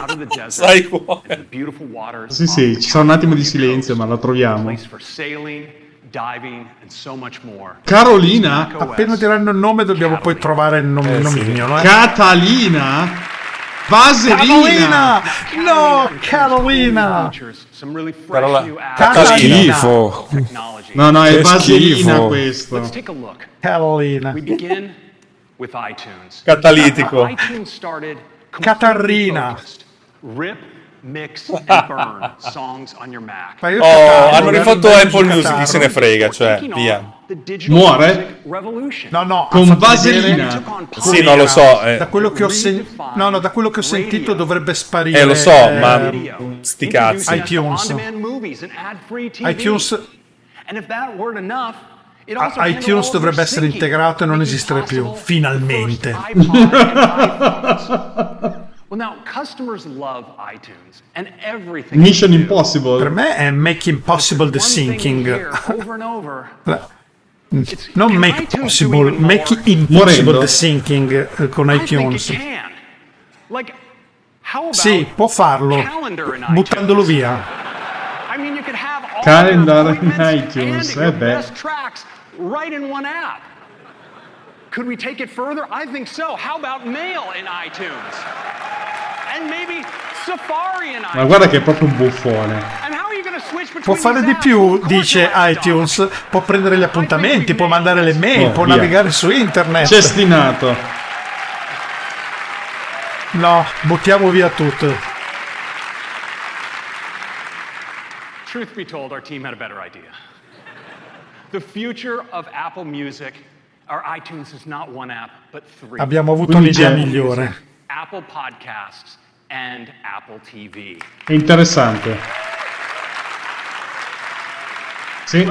Waters, Sì, sì, ci sarà un attimo di silenzio, ma lo troviamo. Place for sailing, diving, and so much more. Carolina? Appena diranno il nome dobbiamo poi trovare il nome, il nomignolo. Eh. Catalina? Vaselina? Carolina! No, Carolina! Però la-. Catalina. Schifo. No, no, è Vaselina questo. Carolina. Catalitico. Catarrina. Rip, mix, and burn songs on your Mac. Oh, Catarro, hanno rifatto Apple Music, Catarro. chi se ne frega, cioè, via. Muore? No, no, Con Vaselina. Sì, non lo so. eh. Da quello che ho, sen- no, no, da quello che ho sentito dovrebbe sparire. Eh, lo so, eh, ma sti cazzi. iTunes. ITunes, handled iTunes dovrebbe essere integrato e non esistere più. Finalmente. iPod and iPhones. Well, now customers love iTunes and everything. Mission they do. Per Impossible. me è Making Possible the One thing we Syncing. hear over and over. La- Non Can Make iTunes do Possible, even more? Make Impossible Morendo. the Syncing eh, con I think it iTunes. can. Like, how about Sì, può farlo, calendar in buttandolo iTunes? via. I mean, you could have all Calendar your in appointments iTunes, and your eh beh. best tracks right in one app. Could we take it further? I think so. How about mail in iTunes? And maybe Safari in Ma iTunes. guarda che è proprio un buffone. Può fare di più, dice iTunes. Può prendere gli appuntamenti, può mandare le mail, Oh, può via. navigare su internet. Cestinato. No, buttiamo via tutto. Truth be told, our team had a better idea. The future of Apple Music, our iTunes is not one app, but three. Abbiamo avuto l'idea migliore. Apple Podcasts and Apple TV. È interessante. Sì.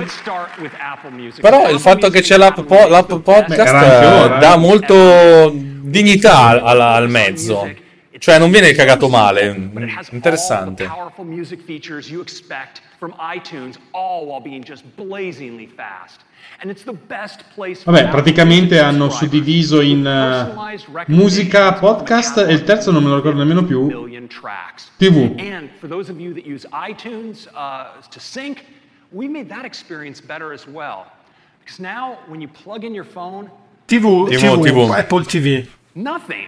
Però il fatto che c'è l'app, po- l'app podcast anche eh, dà molto dignità al, al mezzo. Cioè non viene cagato male. Interessante. powerful music features you expect from iTunes, all while being just blazingly fast. And it's the best place for Vabbè, praticamente hanno suddiviso in Personalized recommendations musica, podcast e il terzo non me lo ricordo nemmeno più. TV. Uh, we made that experience better as well. Because now, when you plug in your phone, TV, TV, TV, TV. Apple TV. nothing.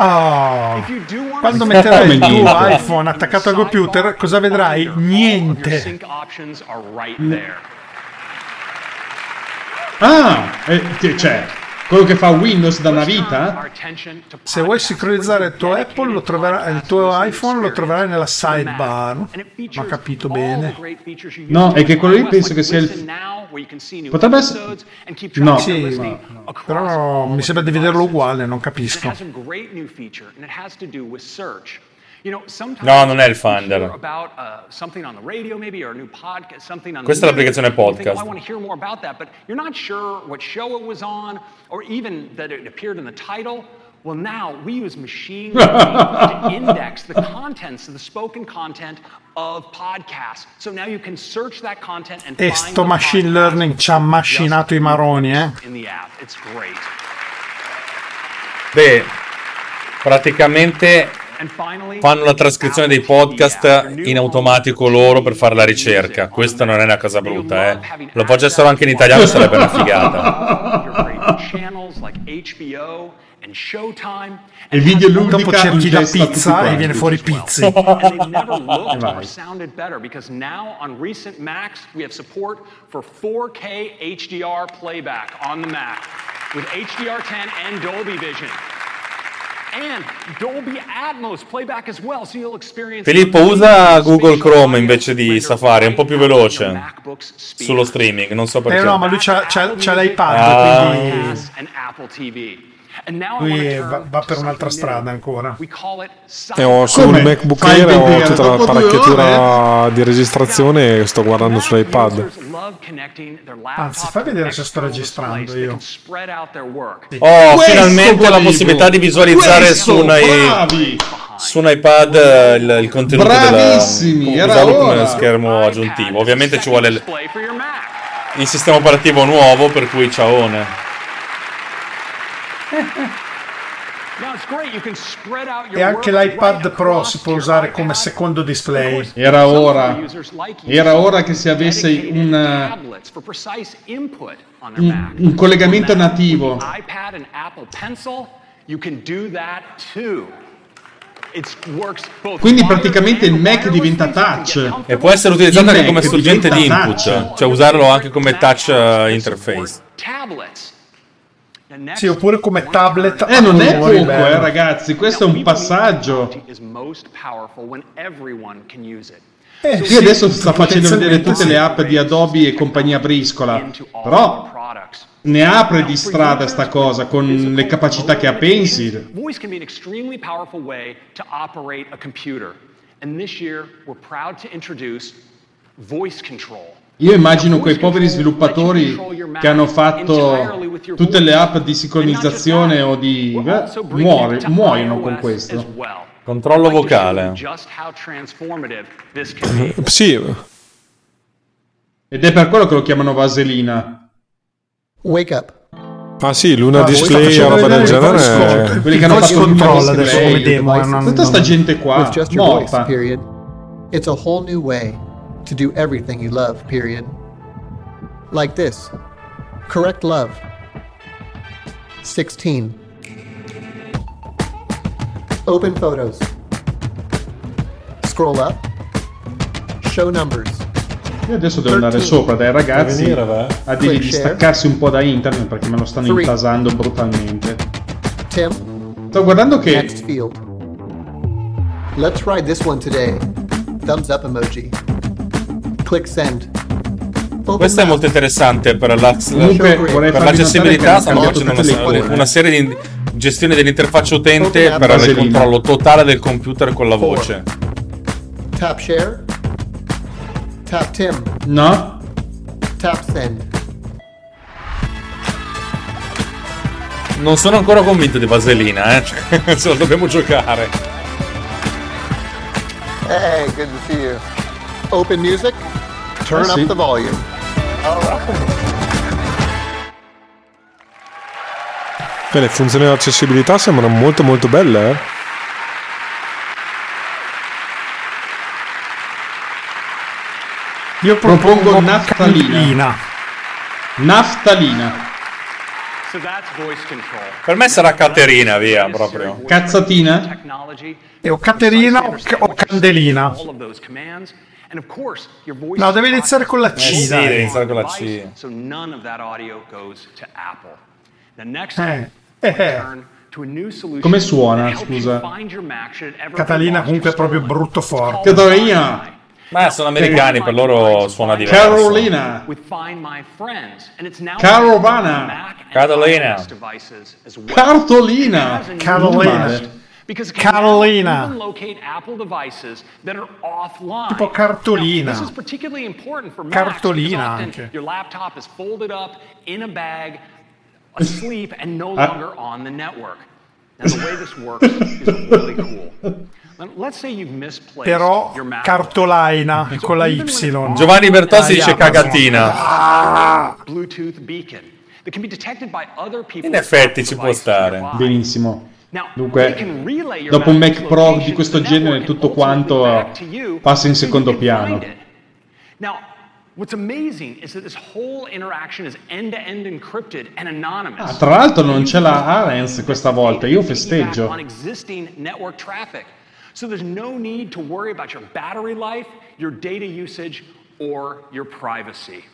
Want quando metterai il tuo iPhone attaccato al computer, cosa vedrai? Niente. Ah, eh, cioè, Quello che fa Windows da una vita? Se vuoi sincronizzare il tuo Apple, lo troverai, il tuo iPhone lo troverai nella sidebar. Ma capito bene. No, è che quello lì penso che sia il. Potrebbe essere. No, Sì, no. però mi sembra di vederlo uguale, non capisco. Has a great new feature, and it has to do with search. You know, sometimes No, non è il you hear Finder. about uh, something on the radio, maybe, or a new podcast, something on the Questa è news, l'applicazione and you think, podcast. "Oh, I want to hear more about that, but you're not sure what show it was on, or even that it appeared in the title. Well, now we use machine learning to index the contents of the spoken content of podcasts. So now you can search that content and E find sto the machine learning ci ha macinato i maroni, eh? in the app. It's great. Beh, praticamente fanno la trascrizione dei podcast in automatico loro per fare la ricerca. Questa non è una cosa brutta, eh. Lo facessero anche in italiano sarebbe una figata. E video ludica Dopo cerchi la pizza e viene fuori pizzi. and they've never looked Vai. or sounded better because now on recent Macs we have support for 4K HDR playback on the Mac with HDR10 and Dolby Vision. Filippo usa Google Chrome invece di Safari, è un po' più veloce sullo streaming, non so perché. Eh no, ma lui c'ha, c'ha- c'ha l'iPad, Ah. quindi lui va, va per un'altra strada ancora. E ho sul Come? MacBook Air ho tutta la apparecchiatura di registrazione e sto guardando sull'iPad. Anzi, fai vedere se sto registrando io. Oh, Questo finalmente la volevo. possibilità di visualizzare Questo, su, un, su un iPad eh, il, il contenuto Bravissimi, della, era usarlo come schermo aggiuntivo. Ovviamente ci vuole il, il sistema operativo nuovo, per cui ciaone. Now it's great, you can spread out your E anche l'iPad Pro si può usare come secondo display. Era ora. Era ora che si avesse un, tablets for precise input on their un, un collegamento nativo. Quindi praticamente il Mac diventa touch. E può essere utilizzato Il anche come Mac struggente di input, touch. cioè usarlo anche come touch eh, interface. tablets. Sì, oppure come tablet. Eh, non è poco, eh, ragazzi. Questo è un passaggio. Eh, Qui sì, adesso sta facendo vedere tutte sì. le app di Adobe e compagnia briscola. Però ne apre di strada sta cosa con le capacità che ha Pencil. Voice can be an extremely powerful way to operate a computer. And this year, we're proud to introduce voice control. Io immagino quei poveri sviluppatori che hanno fatto tutte le app di sincronizzazione o di... muore- muoiono con questo. Controllo vocale. Sì, Ed è per quello che lo chiamano vaselina. Wake up. ah sì, Luna voi Display o roba del genere. Quelli che hanno fatto il control display. adesso come demo. Tutta sta gente qua, morta. It's a whole new way to do everything you love, period. Like this correct love. 16. Open photos. Scroll up. Show numbers. Io adesso devo andare sopra dai ragazzi Puoi venire, a dirgli di staccarsi un po' da internet perché me lo stanno Three. intasando brutalmente. Tim. Sto guardando che Next field. Let's try this one today. Thumbs up emoji. Click send. Open Questo è molto interessante per, la- Comunque, per l'accessibilità. hanno facendo una, una serie di gestione dell'interfaccia utente Open per avere il controllo totale del computer con la voce. Tap share. Tap Tim. No? Tap send. Non sono ancora convinto di Vaselina, eh. Cioè, se lo dobbiamo giocare. Hey, good to see you. Open music. Turn Eh sì. up the volume. All right. Beh, le funzioni di accessibilità sembrano molto molto belle, eh. Io propongo naftalina. candela. Naftalina. So that's voice control. Per me sarà Caterina, via, proprio. Cazzatina? E o Caterina o, o Candelina. All of those commands. And of course, your voice No, deve iniziare con la C, Eh sì, deve iniziare con la C. So none of that audio goes to Apple. The next Eh, eh, eh. turn to a new solution Come suona, scusa? find your Mac should it ever be Catalina comunque è proprio brutto forte. Catalina! Ma sono americani, per loro suona diverso. Carolina! Carovana! Catalina. Cartolina! Carolina. Because can Carolina. now even locate Apple devices that are offline. Tipo cartolina. Now, this is particularly important for Macs because Cartolina anche. Your laptop is folded up in a bag, asleep, and no Ah. longer on the network. Now, the way this works is really cool. Now, Let's say you've misplaced Però cartolaina con la Y. Giovanni Bertossi dice cagatina. In effetti ci può stare. Benissimo. Dunque, dopo un Mac Pro di questo genere, tutto quanto passa in secondo piano. Ah, tra l'altro non c'è la Arens questa volta, io festeggio. So there's no need to worry about your battery life, your data usage, or your privacy.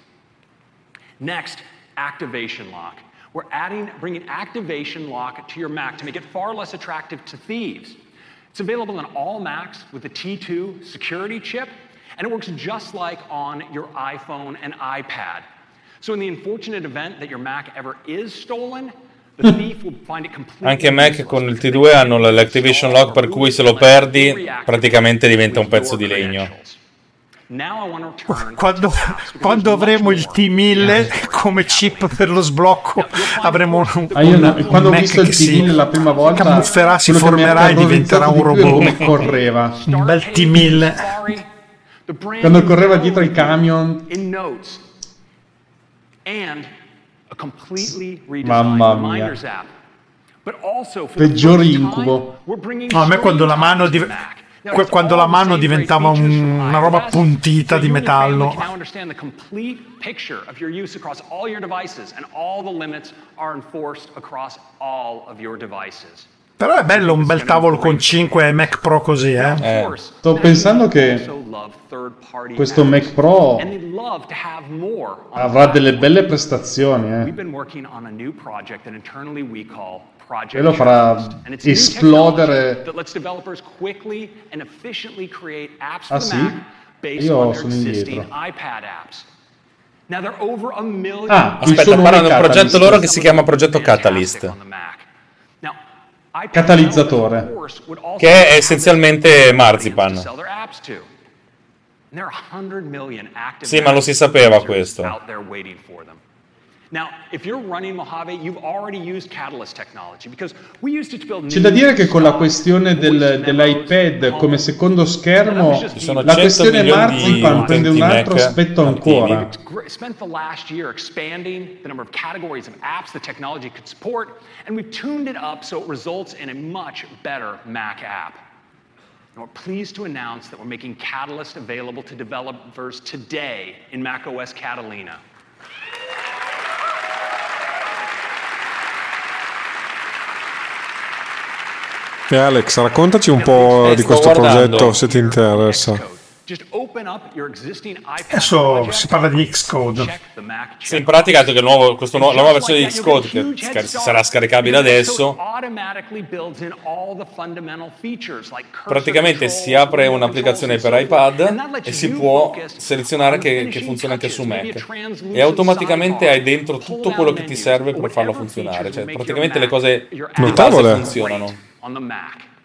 Next, activation lock. We're adding, bringing activation lock to your Mac to make it far less attractive to thieves. It's available on all Macs with the T2 security chip, and it works just like on your iPhone and iPad. So in the unfortunate event that your Mac ever is stolen, the hmm. thief will find it completely Anche Mac con il T2 hanno l'Activation Lock per cui se lo perdi praticamente diventa un pezzo di legno. Quando, quando avremo il T1000 come chip per lo sblocco, avremo un, Ah, io un- quando ho Mac visto il che si T1000 la prima volta, camufferà, si formerà e diventerà un robot. come correva. Un bel T1000. the brand Quando correva dietro i camion, Mamma mia. Reminders app. But also for the peggior first time, incubo. No, a me quando la mano, time quando la mano diventava un- una roba puntita di metallo. can now understand the complete picture of your use across all your devices, and all the limits are enforced across all of your devices. Però è bello un bel tavolo con 5 Mac Pro così, eh. sto pensando che questo Mac Pro avrà delle belle prestazioni. Eh. Project Quello farà esplodere- Ah, sì? Io sono indietro. Ah, Aspetta, parlano di un progetto loro che si chiama Progetto Catalyst, Catalizzatore. che è essenzialmente Marzipan. sell their apps to. And there are 100 million active Sì, ma lo si sapeva questo. C'è da dire che con la questione del- dell'iPad come secondo schermo, sono la 100 questione milioni di Marzipan prende un altro aspetto ancora. It's spent the last year expanding the number of categories of apps the technology could support, and we've tuned it up so it results in a much better Mac app. And we're pleased to announce that we're making Catalyst available to developers today in macOS Catalina. E Alex, raccontaci un po' Eh, di sto questo progetto se ti interessa. Adesso si parla di Xcode. Sì, in pratica dato che il nuovo- questo nuovo- la nuova versione di Xcode che scar- sarà scaricabile adesso, praticamente si apre un'applicazione per iPad e si può selezionare che, che funziona anche su Mac. e automaticamente hai dentro tutto quello che ti serve per farlo funzionare, cioè praticamente le cose di base funzionano.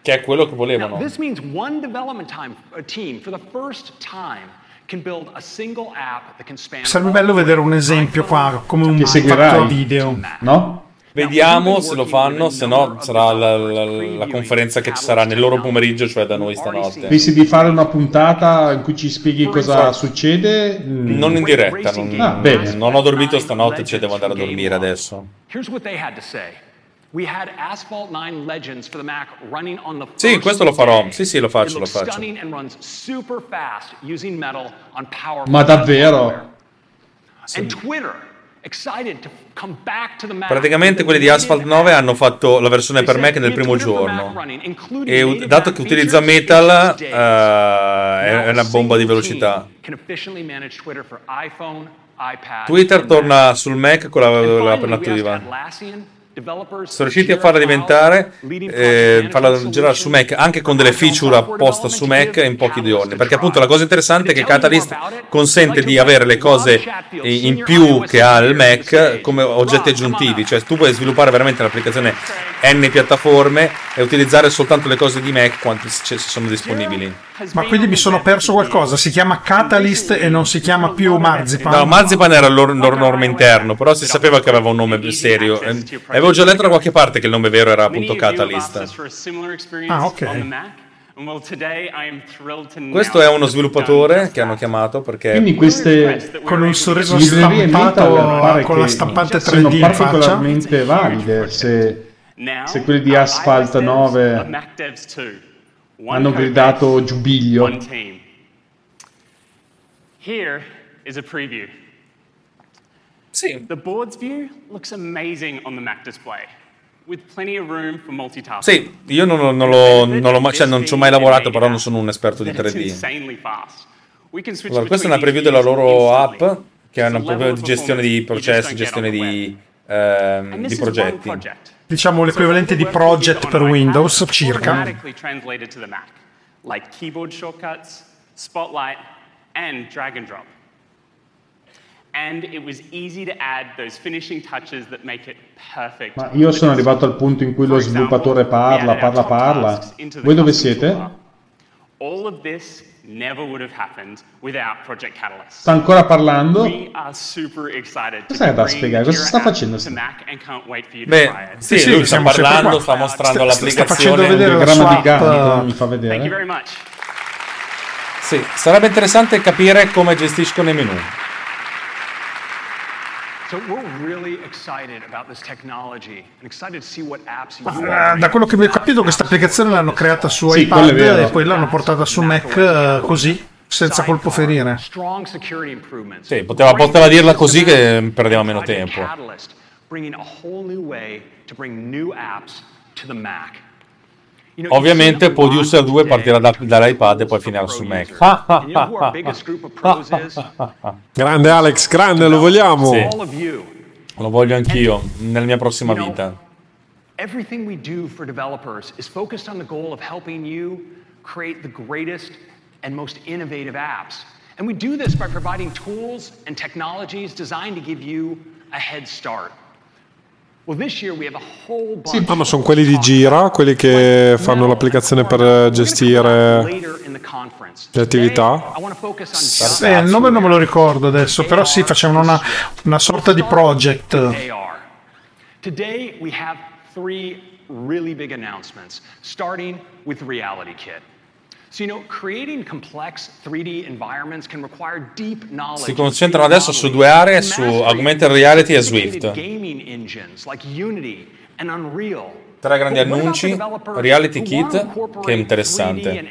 Che è quello che Now, volevano. this means one development time, a team for the first time can build a single app that can span Sarebbe bello vedere un esempio qua, come un fatto video. no? Vediamo se lo fanno, se no sarà la, la- la conferenza che ci sarà nel loro pomeriggio, cioè da noi stanotte. Pensi di fare una puntata in cui ci spieghi cosa succede? Mm. Non in diretta, non, Ah, bene. non ho dormito stanotte, cioè devo andare a dormire adesso. Here's what they had to say. Sì, questo lo farò. Sì, sì, lo faccio, It lo looks faccio. stunning and runs super fast using Metal on powerful Ma davvero? And Twitter, excited to come back to the Mac. Praticamente quelli di Asphalt 9 hanno fatto la versione per Mac nel primo giorno e dato che utilizza Metal eh, è una bomba di velocità. Can efficiently manage Twitter for iPhone, iPad. Twitter and torna sul Mac con la, And la finally, penna we asked attiva. Atlassian sono riusciti a farla diventare, eh, farla girare su Mac anche con delle feature apposta su Mac in pochi giorni. Perché appunto la cosa interessante è che Catalyst consente di avere le cose in più che ha il Mac come oggetti aggiuntivi, cioè tu puoi sviluppare veramente l'applicazione N piattaforme e utilizzare soltanto le cose di Mac quante ci sono disponibili. Ma quindi mi sono perso qualcosa. Si chiama Catalyst e non si chiama più Marzipan. No, Marzipan era il loro nome interno, però si sapeva che aveva un nome serio. E avevo già letto da qualche parte che il nome vero era appunto Catalyst. Ah, ok. Questo è uno sviluppatore che hanno chiamato perché Quindi queste con un sorriso stampato con la stampante 3D siano in faccia. particolarmente valide se, se quelli di Asphalt 9 hanno gridato giubilio. Here is a preview. Sì. The board's view looks amazing on the Mac display, with plenty of room for multitasking. Sì, io non, non l'ho, non, l'ho mai- cioè, non ci ho mai lavorato, però non sono un esperto di That it's 3D. insanely fast. We can switch Allora, questa è una preview della loro app, che è una proprio di gestione di processi, gestione di, ehm, di progetti. Diciamo l'equivalente di project per Windows, circa. Like keyboard shortcuts, Spotlight, and drag and drop. Ma io sono arrivato al punto in cui lo sviluppatore parla, parla, parla. Voi dove siete? All of this never would have happened without Project Catalyst. Sta ancora parlando? We are super excited to Cos'è da spiegare? Cosa sta facendo? to Mac and can't wait for you to Beh, it. sì, lui sta parlando, sta mostrando l'applicazione. Il diagramma di Gantt mi fa Thank you vedere. very much. Sì, sarebbe interessante capire come gestiscono i menu. So we're really excited about this technology and excited to see what apps you Eh, Da quello che mi ho capito, questa applicazione l'hanno creata su Sì, iPad e poi l'hanno portata su Mac eh, così, senza colpo ferire. Sì, poteva, poteva dirla così che perdeva meno tempo. Ovviamente Producer 2 partirà da- dall'iPad e poi finirà su Mac. Grande Alex, grande, lo vogliamo. Sì. Lo voglio anch'io nella mia prossima vita. Everything we do for developers is focused on the goal of helping you create the greatest and most innovative apps. And we do this by providing tools and technologies designed to give you a head start. Ah, ma sono quelli di Gira, quelli che fanno l'applicazione per gestire later in the conference. le attività. I want to focus on just Eh, il nome non me lo ricordo adesso, però sì, facevano una, una sorta di project. Today we have three really big announcements, starting with Reality Kit. So, you know, creating complex 3D environments can require deep knowledge. Si concentrano adesso su due aree, su Augmented Reality e Swift. Gaming engines like Unity and Unreal. Tre grandi annunci, Reality Kit, che è incorporate 3D interessante.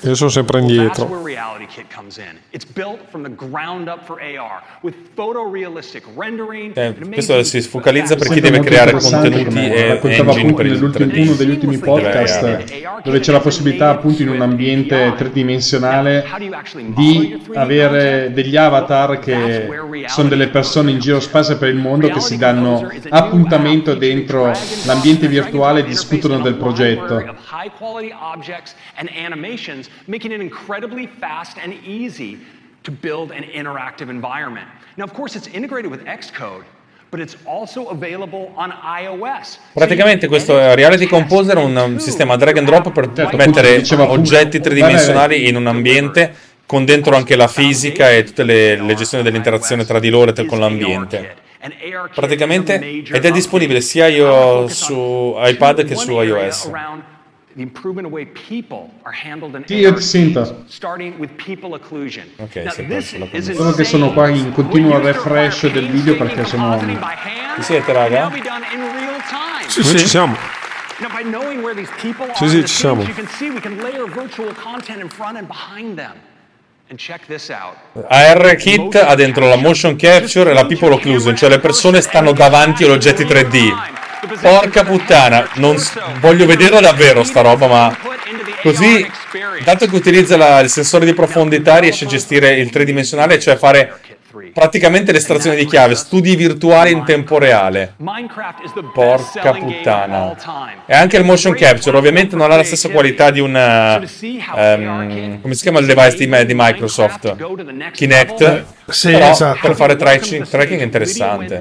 Io sono sempre indietro. Eh, questo si focalizza per chi deve creare contenuti e raccontava per il nell'ultimo 3D. uno degli ultimi podcast dove c'è la possibilità appunto in un ambiente tridimensionale di avere degli avatar che sono delle persone in. giro spazio per il mondo che si danno appuntamento dentro l'ambiente virtuale e discutono del progetto. to build an interactive environment. Now, of course, it's integrated with Xcode, but it's also available on iOS. Praticamente questo è Reality Composer è un, un sistema drag and drop per Certo, mettere oggetti tridimensionali in un ambiente con dentro anche la fisica e tutte le, le gestioni dell'interazione tra di loro e con l'ambiente. Praticamente ed è disponibile sia io su iPad che su iOS. The improvement of way people are handled in Sì, io AR ti sento. starting with people occlusion. Ok, Now, si è this perso la is Solo che sono qua in continuo refresh del video perché sono... Ci siete, raga? Sì, Noi ci siamo. Now, by knowing where these people Sì, are sì, the ci siamo. you can see we can layer virtual content in front and behind them. AR Kit ha dentro la motion capture e la people occlusion, cioè le persone stanno davanti agli oggetti 3D. Porca puttana, non s- voglio vederla davvero sta roba, ma così, dato che utilizza la- il sensore di profondità, riesce a gestire il tridimensionale, cioè fare praticamente l'estrazione di chiave, studi virtuali in tempo reale. Porca puttana. E anche il motion capture, ovviamente non ha la stessa qualità di un... ehm, come si chiama il device di, di Microsoft? Kinect. Sì, Però esatto. per fare tracking, tracking è interessante.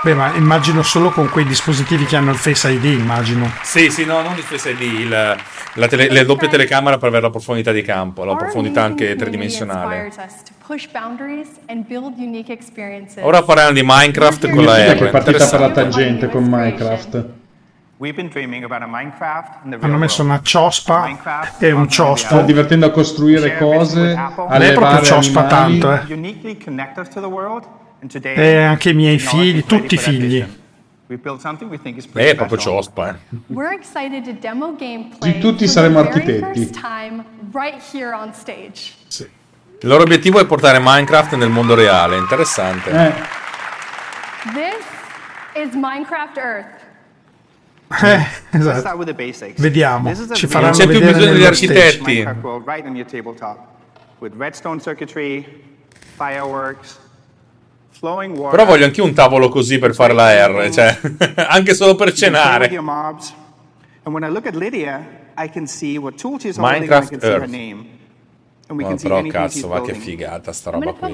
Beh, ma immagino solo con quei dispositivi che hanno il Face ID, immagino. Sì, sì, no, non il Face ID, il- la tele- le doppie telecamere per avere la profondità di campo, la profondità anche tridimensionale. inspires us to push boundaries and build unique experiences. Ora parliamo di Minecraft con la R. che partita per la tangente con Minecraft? Hanno messo una ciospa e un Sto ciospo. divertendo a costruire cose, a è proprio levare ciospa animali. tanto, eh. E anche i miei figli, tutti i figli. pretty è proprio ciospa, eh. Sì, tutti saremo architetti. stage. Il loro obiettivo è portare Minecraft nel mondo reale, interessante. Eh. This is Minecraft Earth. Eh, esatto. Vediamo, ci faranno Non c'è più bisogno di stage. architetti. Minecraft world right on your tabletop with redstone circuitry, fireworks. Però voglio anche un tavolo così per fare la R, cioè, anche solo per cenare. Minecraft Earth. No, see però cazzo, va che figata sta roba qui.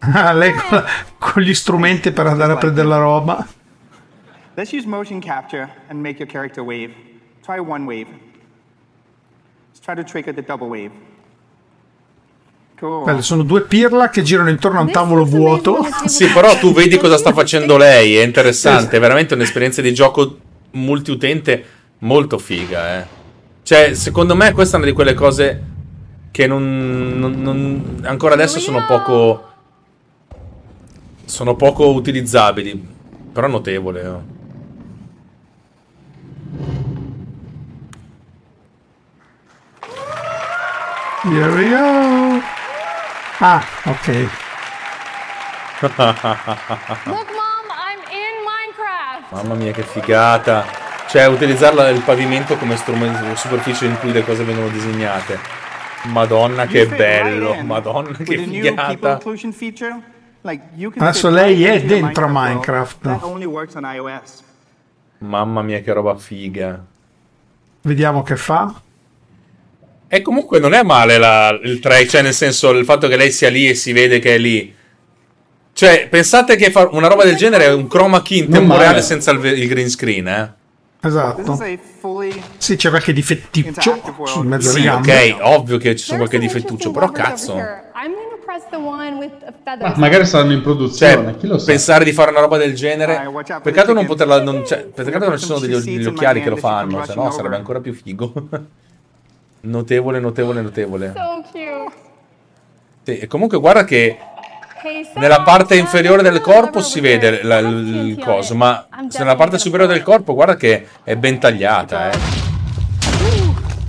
Ah, lei con, la- con gli strumenti per andare a prendere la roba. Let's use motion capture and make your character wave. Try one wave. Let's try to trigger the double wave. Cool. Bello, sono due pirla che girano intorno a un tavolo vuoto. Sì, però tu vedi cosa sta facendo lei, è interessante, è veramente un'esperienza di gioco multiutente molto figa, eh. Cioè, secondo me questa è una di quelle cose che non, non- non- ancora adesso sono poco sono poco utilizzabili, però notevole. oh. Here we go. Ah, ok. Look, Mom, I'm in Minecraft. Mamma mia, che figata! Cioè, utilizzare il pavimento come strumento, superficie in cui le cose vengono disegnate. Madonna, che bello! Madonna, che figata! Adesso lei è dentro. Minecraft. That only works on iOS. Mamma mia, che roba figa! Vediamo che fa. E comunque non è male la- il track, cioè nel senso il fatto che lei sia lì e si vede che è lì. Cioè, pensate che far una roba del genere è un chroma key in tempo reale senza il, il green screen, eh? Esatto. Sì, c'è qualche difetticcio sul mezzo Sì, ok, ovvio che ci sono qualche difettuccio, però cazzo. Ah, magari saranno in produzione, Cioè, chi lo sa. pensare di fare una roba del genere. Peccato non poterla. Non, cioè, peccato che non ci sono degli, degli occhiali che lo fanno, se no sarebbe ancora più figo. notevole, notevole, notevole. So cute. Sì, e comunque guarda che nella parte inferiore del corpo si vede la- il, il coso, ma se nella parte superiore del corpo guarda che è ben tagliata, eh.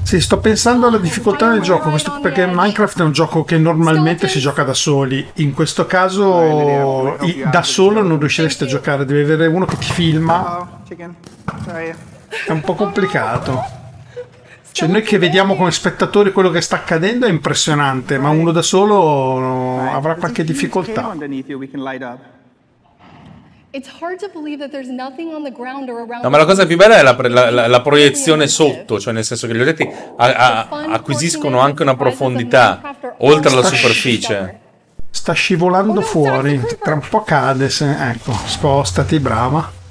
Sì, sto pensando alla difficoltà del gioco, questo perché Minecraft è un gioco che normalmente si gioca da soli. In questo caso i- da solo non riusciresti a giocare, devi avere uno che ti filma, è un po' complicato. Cioè noi che vediamo come spettatori quello che sta accadendo è impressionante, ma uno da solo avrà qualche difficoltà. No, ma la cosa più bella è la, la- la- la proiezione sotto, cioè nel senso che gli oggetti a- a- acquisiscono anche una profondità oltre la Sta sci- superficie. Sta scivolando fuori, tra un po' cade, se... ecco, spostati, brava.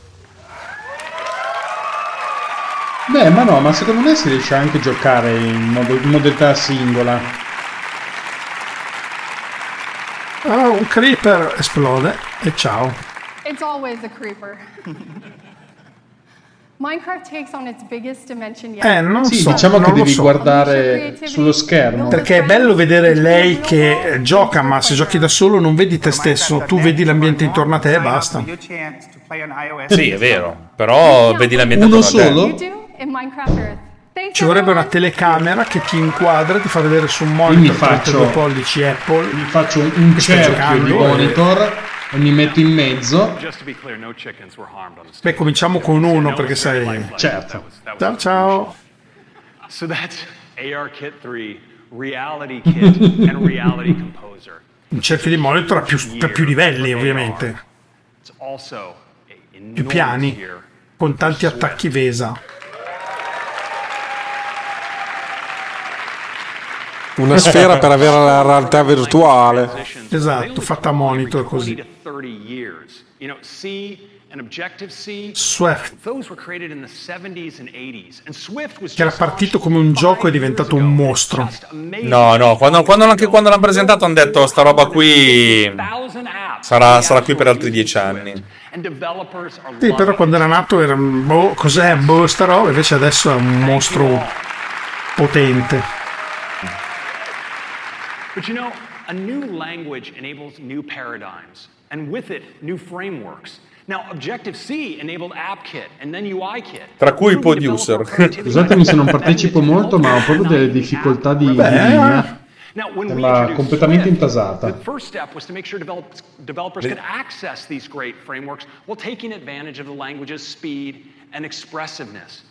Beh, ma no, ma secondo me si riesce anche a giocare in, modo- in modalità singola. Ah, un creeper esplode e ciao. It's always a creeper. Minecraft takes on its biggest dimension yet. Eh, non Sì, so, diciamo non che devi so. guardare sullo schermo. Perché è bello vedere lei che gioca, ma se giochi da solo non vedi te stesso, tu vedi l'ambiente intorno a te e basta. Sì, è vero, però vedi l'ambiente Uno attorno a te. solo? You do in Minecraft Earth. Thanks Ci vorrebbe una telecamera che ti inquadra, ti fa vedere su un monitor 32 faccio- pollici Apple. Mi faccio un, cerchio giocando di monitor e mi metto in mezzo. Beh, cominciamo con uno perché sai. Certo. Ciao ciao. So that's ARKit 3, Reality Kit, and Reality Composer. Un cerchio di monitor a più, per più livelli, ovviamente. Più piani, con tanti attacchi VESA. Una sfera per avere la realtà virtuale. Esatto, fatta a monitor 20 così. to 30 years. You know, C and Objective-C, Swift. those were created in the 70s and 80s. And Swift was Che era partito come un gioco e è diventato un mostro. No, no, quando, quando- anche quando l'hanno presentato hanno detto sta roba qui sarà, sarà qui per altri dieci anni. Sì, però quando era nato era un boh, cos'è, boh, sta roba, invece adesso è un mostro potente. But you know, a new language enables new paradigms, and with it, new frameworks. Now, Objective-C enabled AppKit and then UIKit. Tra cui i producer. Scusatemi se non partecipo molto, ma ho proprio delle difficoltà di, di linea. Eh, eh. Now, Sembra completamente intasata. The first step was to make sure develop, developers could access these great frameworks while taking advantage of the language's speed and expressiveness.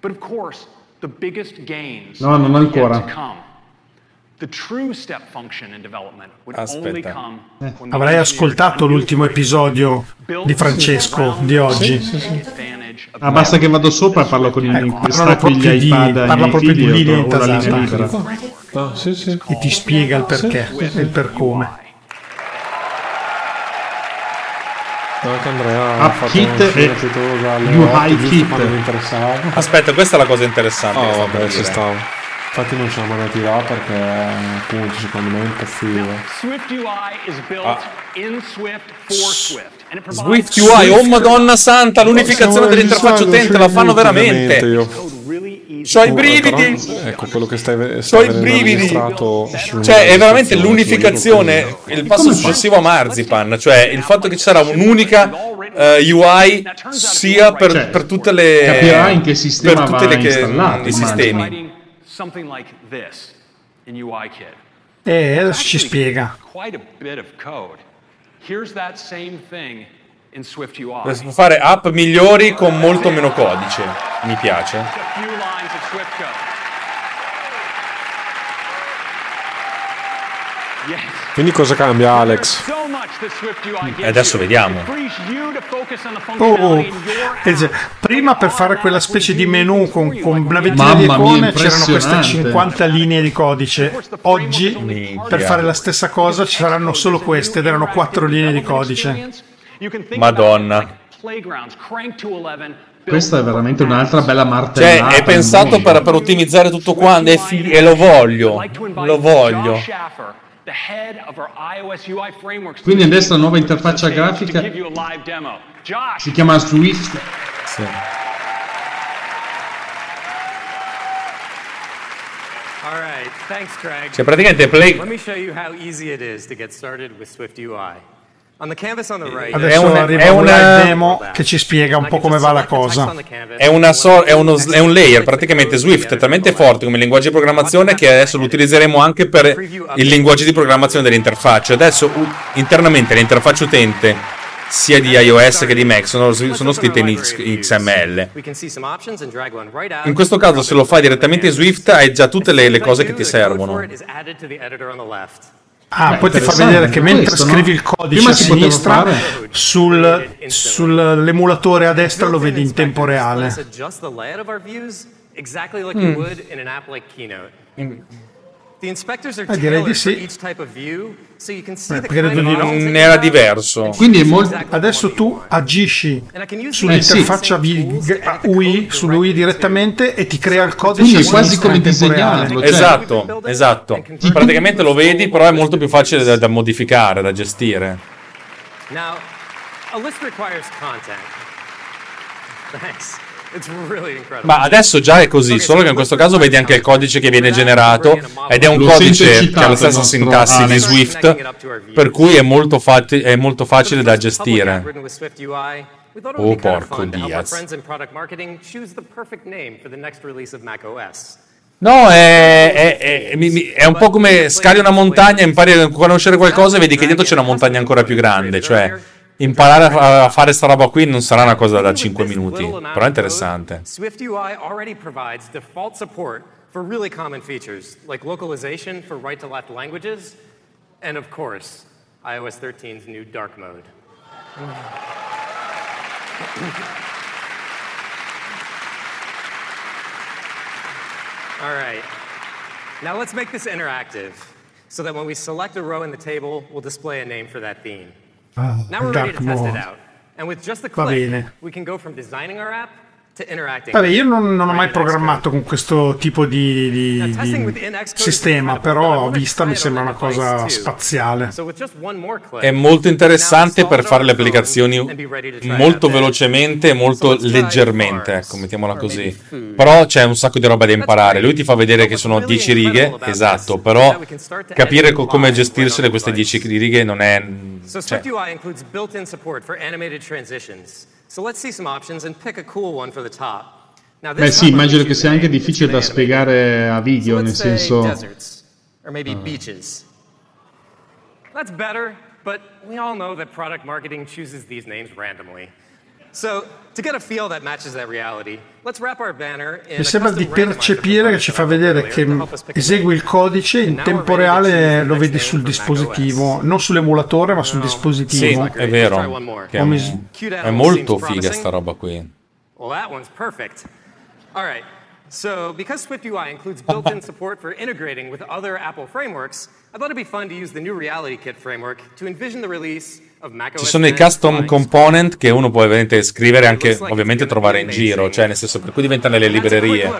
But of course, the biggest gains No, non are yet ancora. to come. Aspetta. Eh, Avrai ascoltato l'ultimo episodio di Francesco di oggi. Ah, basta che vado sopra e parlo con i Ecco, parlano stacco gli proprio di- parla proprio di linea e intasata. Ah, sì, sì. E ti spiega il perché e il per come. Anche Andrea ha App fatto kit e otto, giusto kit. Aspetta, questa è la cosa interessante. Oh, vabbè, ci stavo. Infatti non siamo andati là perché appunto secondo me impazziva. Swift UI is built Ah. in Swift for Swift. Provides Swift UI, oh madonna santa, l'unificazione dell'interfaccia utente la fanno veramente. C'ho i brividi. Però, ecco quello che stai, C'ho stai i brividi. Cioè, è veramente l'unificazione, il passo successivo a Marzipan, cioè il fatto che ci sarà un'unica eh, UI sia per, per tutte le capirà in che sistema per tutti va le che- installato, i sistemi. Something like this in UIKit. E adesso ci spiega. Quite a bit of code. Here's that same thing in Swift UI. Per fare app migliori con molto meno codice. Mi piace. Yes. Quindi cosa cambia Alex? E adesso vediamo. Oh, prima per fare quella specie di menu con, con una ventina Mamma di icone c'erano queste impressionante. 50 linee di codice. Oggi per fare la stessa cosa ci saranno solo queste ed erano 4 linee di codice. Madonna. about playgrounds cranked to 11 Questa è veramente un'altra bella Cioè, martellata. è al pensato per, per ottimizzare tutto quanto e, fi- e lo voglio. Lo voglio. Josh Schaffer, the head of our iOS UI frameworks. Quindi adesso la nuova interfaccia grafica To give you a live demo. Josh, si chiama Swift. All right, thanks, Craig. Cioè, praticamente Play- Let me show you how easy it is to get started with Swift UI. Right. Adesso una- arriva è un una- live demo che ci spiega un po' come va la cosa. È, una sor- è, uno- è un layer, praticamente Swift è talmente forte come linguaggio di programmazione che adesso lo utilizzeremo anche per il linguaggio di programmazione dell'interfaccia. Adesso internamente l'interfaccia utente sia di iOS che di Mac sono, sono scritte in XML. In questo caso se lo fai direttamente in Swift hai già tutte le, le cose che ti servono. Ah, poi ti fa vedere che mentre questo, no? scrivi il codice Prima a sinistra, sul, sull'emulatore a destra lo vedi in tempo reale. Mm. Eh, direi tailored di for sì. each type of view, so you can see Eh, the credo kind of di no. era diverso. Quindi è molto... Adesso tu agisci sull'interfaccia UI, sull'UI direttamente e ti crea il codice Quindi è quasi come disegnarlo, cioè- Esatto, esatto. Praticamente lo vedi, però è molto più facile da, da modificare, da gestire. Now, a list requires content. Thanks. Ma adesso già è così, solo che in questo caso vedi anche il codice che viene generato ed è un Lo codice che ha la stessa sintassi di Alex. Swift, per cui è molto, fatti- è molto facile da gestire. Oh, porco Diaz. No, è, è- è- è un po' come scali una montagna, impari a conoscere qualcosa e vedi che dietro c'è una montagna ancora più grande, cioè imparare a a fare sta roba qui non sarà una cosa da 5 minuti, però è interessante. SwiftUI already provides default support for really common features like localization for right to left languages, and of course, iOS 13's new dark mode. All right. Now let's make this interactive so that when we select a row in the table, we'll display a name for that theme. Ah, Now we're ready to test it out. And with just the click, we can go from designing our app. Vabbè, io non, non ho mai programmato con questo tipo di, di- di sistema, però vista mi sembra una cosa spaziale. È molto interessante per fare le applicazioni molto velocemente e molto leggermente, ecco, mettiamola così. Però c'è un sacco di roba da imparare. Lui ti fa vedere che sono 10 righe, esatto, però capire co- come gestirsele queste 10 righe non è... Cioè, SwiftUI includes built-in support for animated transitions. So let's see some options and pick a cool one for the top. Now Beh this sì, immagino che sia anche difficile da spiegare a video, nel senso... deserts or maybe Ah. beaches. That's better, but we all know that product marketing chooses these names randomly. Mi a sembra di percepire che ci fa vedere che esegui il codice in tempo reale lo vedi sul dispositivo, non sull'emulatore ma sul sì, dispositivo. è vero. Che è, Come è molto figa sta roba qui. Well, that one's perfect. All right. So, because SwiftUI includes built-in support for integrating with other Apple frameworks, I thought it'd be fun to use the new Reality Kit framework to envision the release of macOS Ci sono i 10 custom component che uno può ovviamente scrivere e anche ovviamente trovare in giro, cioè nel senso per cui diventano le librerie.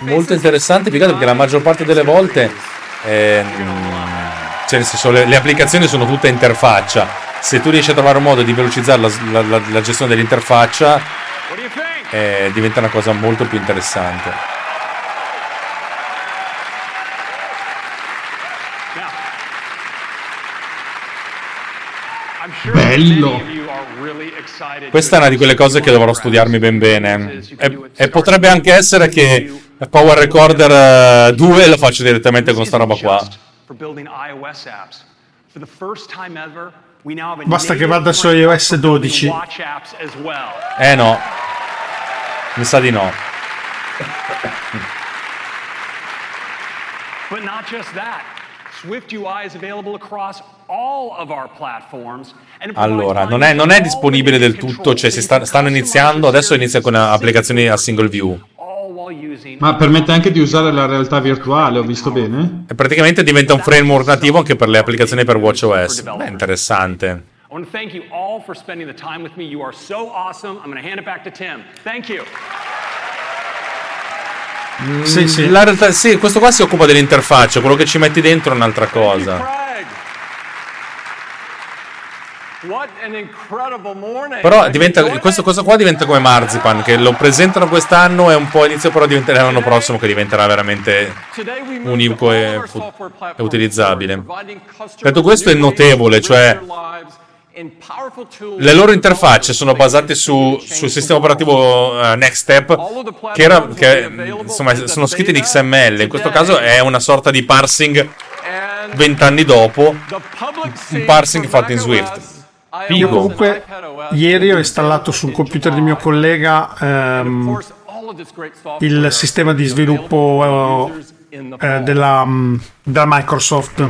Molto interessante, altro perché la maggior parte delle volte ehm, cioè nel senso le, le applicazioni sono tutte interfaccia. Se tu riesci a trovare un modo di velocizzare la, la- la- la gestione dell'interfaccia eh, diventa una cosa molto più interessante. Bello! Questa è una di quelle cose che dovrò studiarmi ben bene. E, e potrebbe anche essere che Power Recorder eh, 2 lo faccio direttamente con sta roba qua. Basta che vada su iOS for building 12. Watch apps as well. Eh no. Mi sa di no. But not just that. Swift UI is available across all of our platforms. Allora, non è, non è disponibile del tutto, cioè si sta- stanno iniziando, adesso inizia con applicazioni a single view. all while using Ma permette anche di usare la realtà virtuale, ho visto bene? E praticamente diventa un framework nativo anche per le applicazioni per WatchOS. Beh, interessante. I want to thank you all for spending the time with me. You are so awesome. I'm going to hand it back to Tim. Thank you. Sì, sì. La realtà, sì, questo qua si occupa dell'interfaccia, quello che ci metti dentro è un'altra cosa. Craig. What an incredible morning. Però diventa, questo, questo qua diventa come Marzipan, che lo presentano quest'anno e un po' inizio però diventerà l'anno prossimo che diventerà veramente unico e, fu- e utilizzabile. Detto questo è notevole, cioè le loro interfacce sono basate su, sul sistema operativo eh, Next Step, che, era, che insomma, sono scritti in XML. In questo caso è una sorta di parsing vent'anni dopo, un parsing fatto in Swift. Io comunque ieri ho installato sul computer di mio collega ehm, il sistema di sviluppo eh, della, mm, della Microsoft.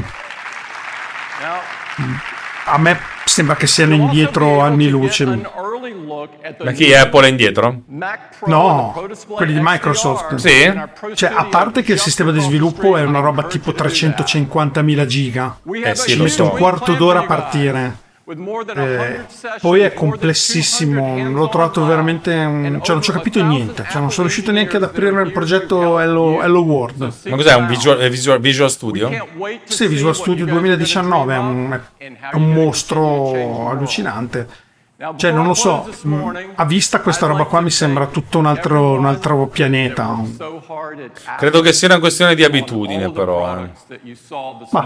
A me sembra che siano indietro anni luce. Ma chi è Apple è indietro? No, quelli di Microsoft. Sì? Cioè, a parte che il sistema di sviluppo è una roba tipo 350.000 giga. Eh sì, Ci lo mette so. un quarto d'ora a partire. Eh, poi è complessissimo, l'ho trovato veramente. un- Cioè, non ci ho capito niente. Cioè, non sono riuscito neanche ad aprire il progetto Hello, Hello World. Ma cos'è? Un Visual, Visual, Visual Studio? Sì, Visual Studio 2019 è un, è un mostro allucinante. Cioè, non lo so, mh, a vista questa roba qua mi sembra tutto un altro, un altro pianeta. Credo che sia una questione di abitudine, però. eh. Ma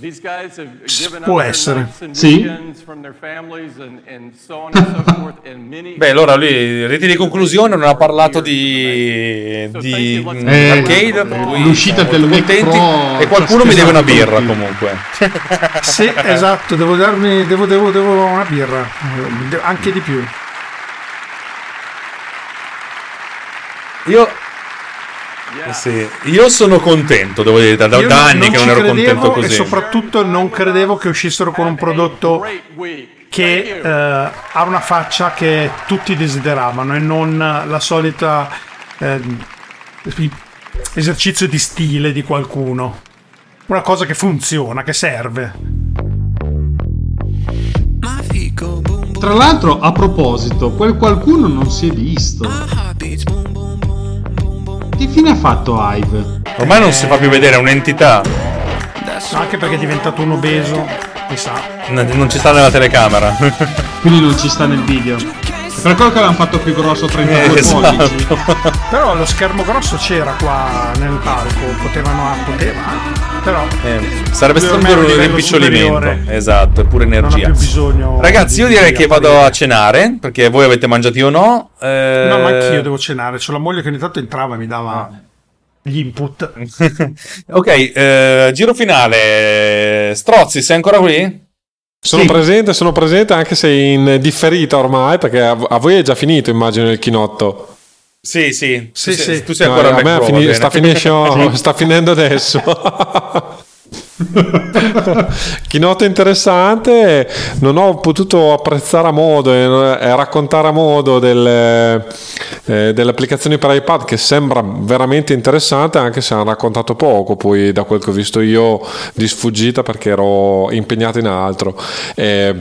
These guys have given Può up their essere. Sì. weekends from their families and, and so on and so forth, and many Beh, allora lui, reti di conclusione, non ha parlato di, di Eh, arcade, cui l'uscita del contenti, Pro e qualcuno mi deve una birra tutti. comunque. Sì, esatto, devo darmi devo, devo, devo una birra, anche di più. Io Sì, io sono contento, devo dire, da, da anni che non ero contento E così. soprattutto non credevo che uscissero con un prodotto che eh, ha una faccia che tutti desideravano e non la solita eh, esercizio di stile di qualcuno. Una cosa che funziona, che serve. Tra l'altro, a proposito, quel qualcuno non si è visto. Che fine ha fatto Hive? Ormai non si fa più vedere, è un'entità. Anche perché è diventato un obeso, mi sa. N- Non ci sta nella telecamera. Quindi non ci sta nel video. È per quello che l'hanno fatto più grosso 32 Eh, pollici. esatto. Però lo schermo grosso c'era qua nel palco, potevano, poteva, però Eh, sarebbe stato è un superiore. Esatto, e pure energia. più bisogno. Ragazzi, io di- direi di che vado a cenare, perché voi avete mangiato io no. Eh, No, ma anch'io devo cenare. C'ho la moglie che ogni tanto entrava e mi dava gli input. Ok, eh, giro finale. Strozzi, sei ancora qui? Sono Sì. presente, sono presente anche se in differita ormai, perché a, a voi è già finito, immagino, il chinotto. Sì, sì. Sì, sì. tu sei No, ancora a al me fini- sta, finisce- sta finendo adesso. Chinotto interessante, non ho potuto apprezzare a modo e, e raccontare a modo delle, eh, delle applicazioni per iPad che sembra veramente interessante anche se hanno raccontato poco poi da quel che ho visto io di sfuggita perché ero impegnato in altro. Eh,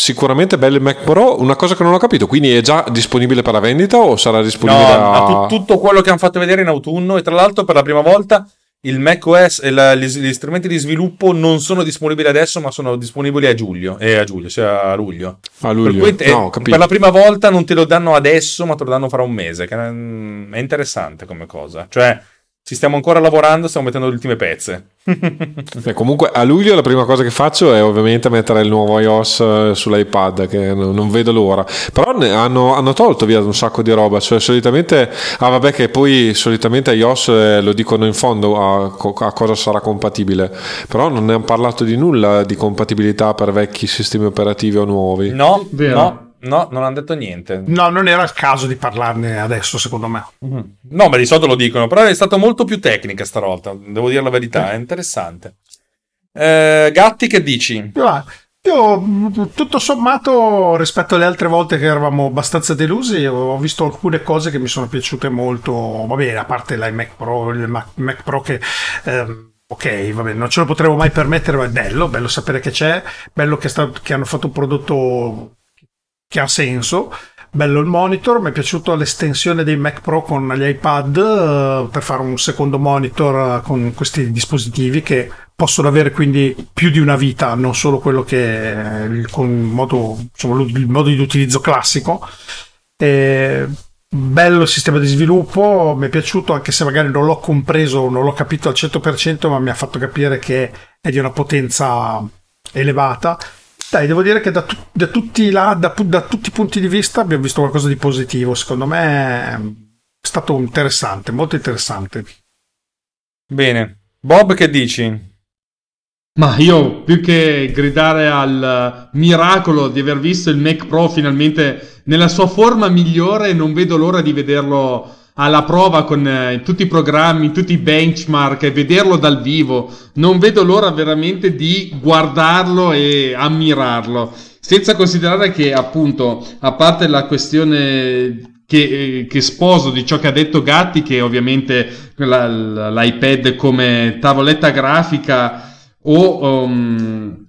Sicuramente bello il Mac Pro, una cosa che non ho capito, quindi è già disponibile per la vendita o sarà disponibile No, a... tu- tutto quello che hanno fatto vedere in autunno e tra l'altro per la prima volta il macOS e la- gli, gli strumenti di sviluppo non sono disponibili adesso ma sono disponibili a giugno, eh, a giugno, cioè a luglio. A luglio. Per, te- No, per la prima volta non te lo danno adesso ma te lo danno fra un mese, mm, è interessante come cosa. Cioè ci stiamo ancora lavorando, stiamo mettendo le ultime pezze. Beh, comunque a luglio la prima cosa che faccio è ovviamente mettere il nuovo iOS eh, sull'iPad che non, vedo l'ora però ne hanno, hanno tolto via un sacco di roba cioè solitamente ah vabbè che poi solitamente iOS eh, lo dicono in fondo a, a cosa sarà compatibile però non ne hanno parlato di nulla di compatibilità per vecchi sistemi operativi o nuovi No, Vero. no, no, non hanno detto niente. No, non era il caso di parlarne adesso, secondo me. No, ma di solito lo dicono, però è stata molto più tecnica stavolta, devo dire la verità, è interessante. Eh, Gatti, che dici? Io, tutto sommato, rispetto alle altre volte che eravamo abbastanza delusi, ho visto alcune cose che mi sono piaciute molto. Va bene, a parte l'iMac Pro, il Mac, Mac Pro che. ehm, Ok, va bene, non ce lo potremo mai permettere, ma è bello, bello sapere che c'è, bello che, sta- che hanno fatto un prodotto che ha senso. Bello il monitor, mi è piaciuta l'estensione dei Mac Pro con gli iPad eh, per fare un secondo monitor eh, con questi dispositivi che possono avere quindi più di una vita, non solo quello che è il, modo, insomma, il modo di utilizzo classico. E bello il sistema di sviluppo, mi è piaciuto anche se magari non l'ho compreso, non l'ho capito al 100%, ma mi ha fatto capire che è di una potenza elevata. Dai, devo dire che da, tu- da tutti, la- da, da tutti i punti di vista abbiamo visto qualcosa di positivo. Secondo me è stato interessante, molto interessante. Bene. Bob, che dici? Ma io più che gridare al miracolo di aver visto il Mac Pro finalmente nella sua forma migliore, non vedo l'ora di vederlo alla prova con eh, tutti i programmi, tutti i benchmark e vederlo dal vivo. Non vedo l'ora veramente di guardarlo e ammirarlo. Senza considerare che, appunto, a parte la questione che, eh, che sposo di ciò che ha detto Gatti, che ovviamente la- l'iPad come tavoletta grafica o um,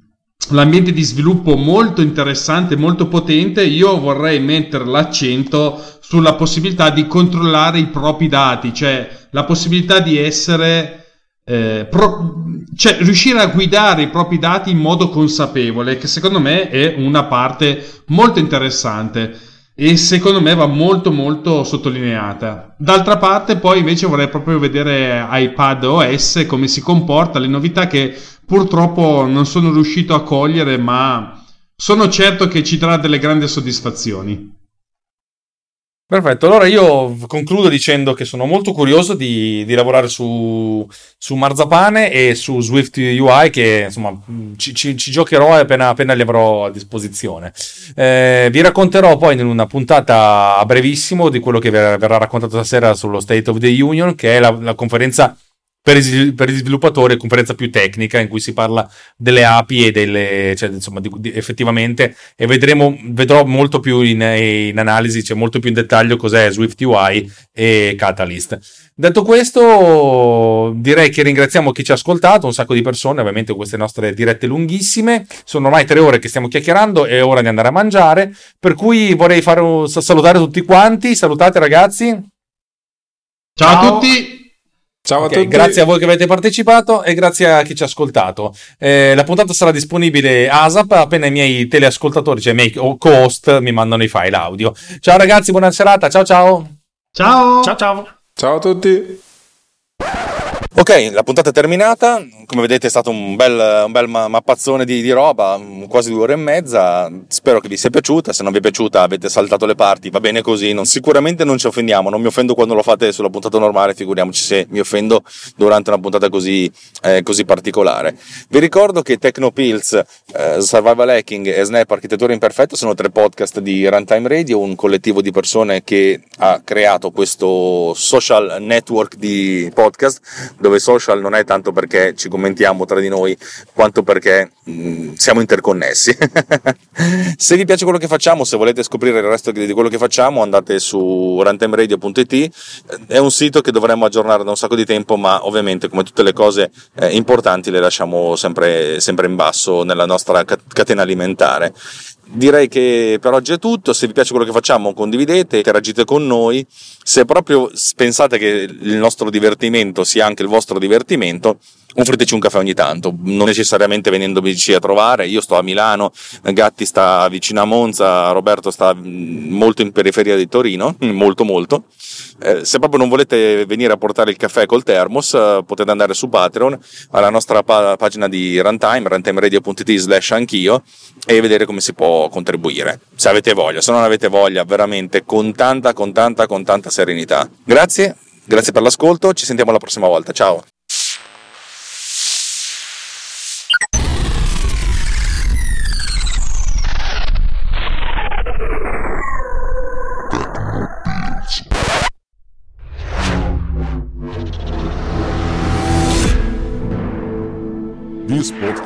l'ambiente di sviluppo molto interessante, molto potente, io vorrei mettere l'accento sulla possibilità di controllare i propri dati, cioè la possibilità di essere eh, pro- cioè riuscire a guidare i propri dati in modo consapevole, che secondo me è una parte molto interessante. E secondo me va molto molto sottolineata. D'altra parte poi invece vorrei proprio vedere iPad OS come si comporta, le novità che purtroppo non sono riuscito a cogliere ma sono certo che ci darà delle grandi soddisfazioni. Perfetto, allora io concludo dicendo che sono molto curioso di, di lavorare su, su, Marzapane e su Swift UI che insomma ci, ci, ci giocherò appena, appena, li avrò a disposizione. Eh, vi racconterò poi in una puntata a brevissimo di quello che verrà raccontato stasera sullo State of the Union, che è la, la conferenza per, i, per gli sviluppatori è conferenza più tecnica in cui si parla delle API e delle, cioè, insomma, di, di, effettivamente, e vedremo, vedrò molto più in, in, analisi, cioè molto più in dettaglio cos'è Swift UI e Catalyst. Detto questo, direi che ringraziamo chi ci ha ascoltato, un sacco di persone, ovviamente con queste nostre dirette lunghissime. Sono ormai tre ore che stiamo chiacchierando, è ora di andare a mangiare, per cui vorrei fare, salutare tutti quanti. Salutate ragazzi. Ciao, Ciao. a tutti. Ciao okay, a tutti. Grazie a voi che avete partecipato e grazie a chi ci ha ascoltato. Eh, la puntata sarà disponibile ASAP appena i miei teleascoltatori, cioè i miei co-host, mi mandano i file audio. Ciao ragazzi, buona serata. Ciao ciao. Ciao. Ciao ciao. Ciao a tutti. Ok, la puntata è terminata, come vedete è stato un bel, un bel mappazzone di, di, roba, quasi due ore e mezza, spero che vi sia piaciuta, se non vi è piaciuta avete saltato le parti, va bene così, non, sicuramente non ci offendiamo, non mi offendo quando lo fate sulla puntata normale, figuriamoci se mi offendo durante una puntata così, eh, così particolare. Vi ricordo che Technopills, eh, Survival Hacking e Snap Architettura Imperfetta sono tre podcast di Runtime Radio, un collettivo di persone che ha creato questo social network di podcast dove social non è tanto perché ci commentiamo tra di noi, quanto perché mh, mm, siamo interconnessi. se vi piace quello che facciamo, se volete scoprire il resto di quello che facciamo, andate su runtimeradio.it, è un sito che dovremmo aggiornare da un sacco di tempo, ma ovviamente come tutte le cose eh, importanti le lasciamo sempre, sempre in basso nella nostra catena alimentare. Direi che per oggi è tutto, se vi piace quello che facciamo condividete, interagite con noi, se proprio pensate che il nostro divertimento sia anche il vostro divertimento, offriteci un caffè ogni tanto, non necessariamente venendoci a trovare, io sto a Milano, Gatti sta vicino a Monza, Roberto sta molto in periferia di Torino, molto molto, eh, se proprio non volete venire a portare il caffè col thermos eh, potete andare su Patreon alla nostra pa- pagina di Runtime, runtimeradio.it slash anch'io e vedere come si può contribuire, se avete voglia, se non avete voglia veramente con tanta, con tanta, con tanta serenità. Grazie, grazie per l'ascolto, ci sentiamo la prossima volta, ciao!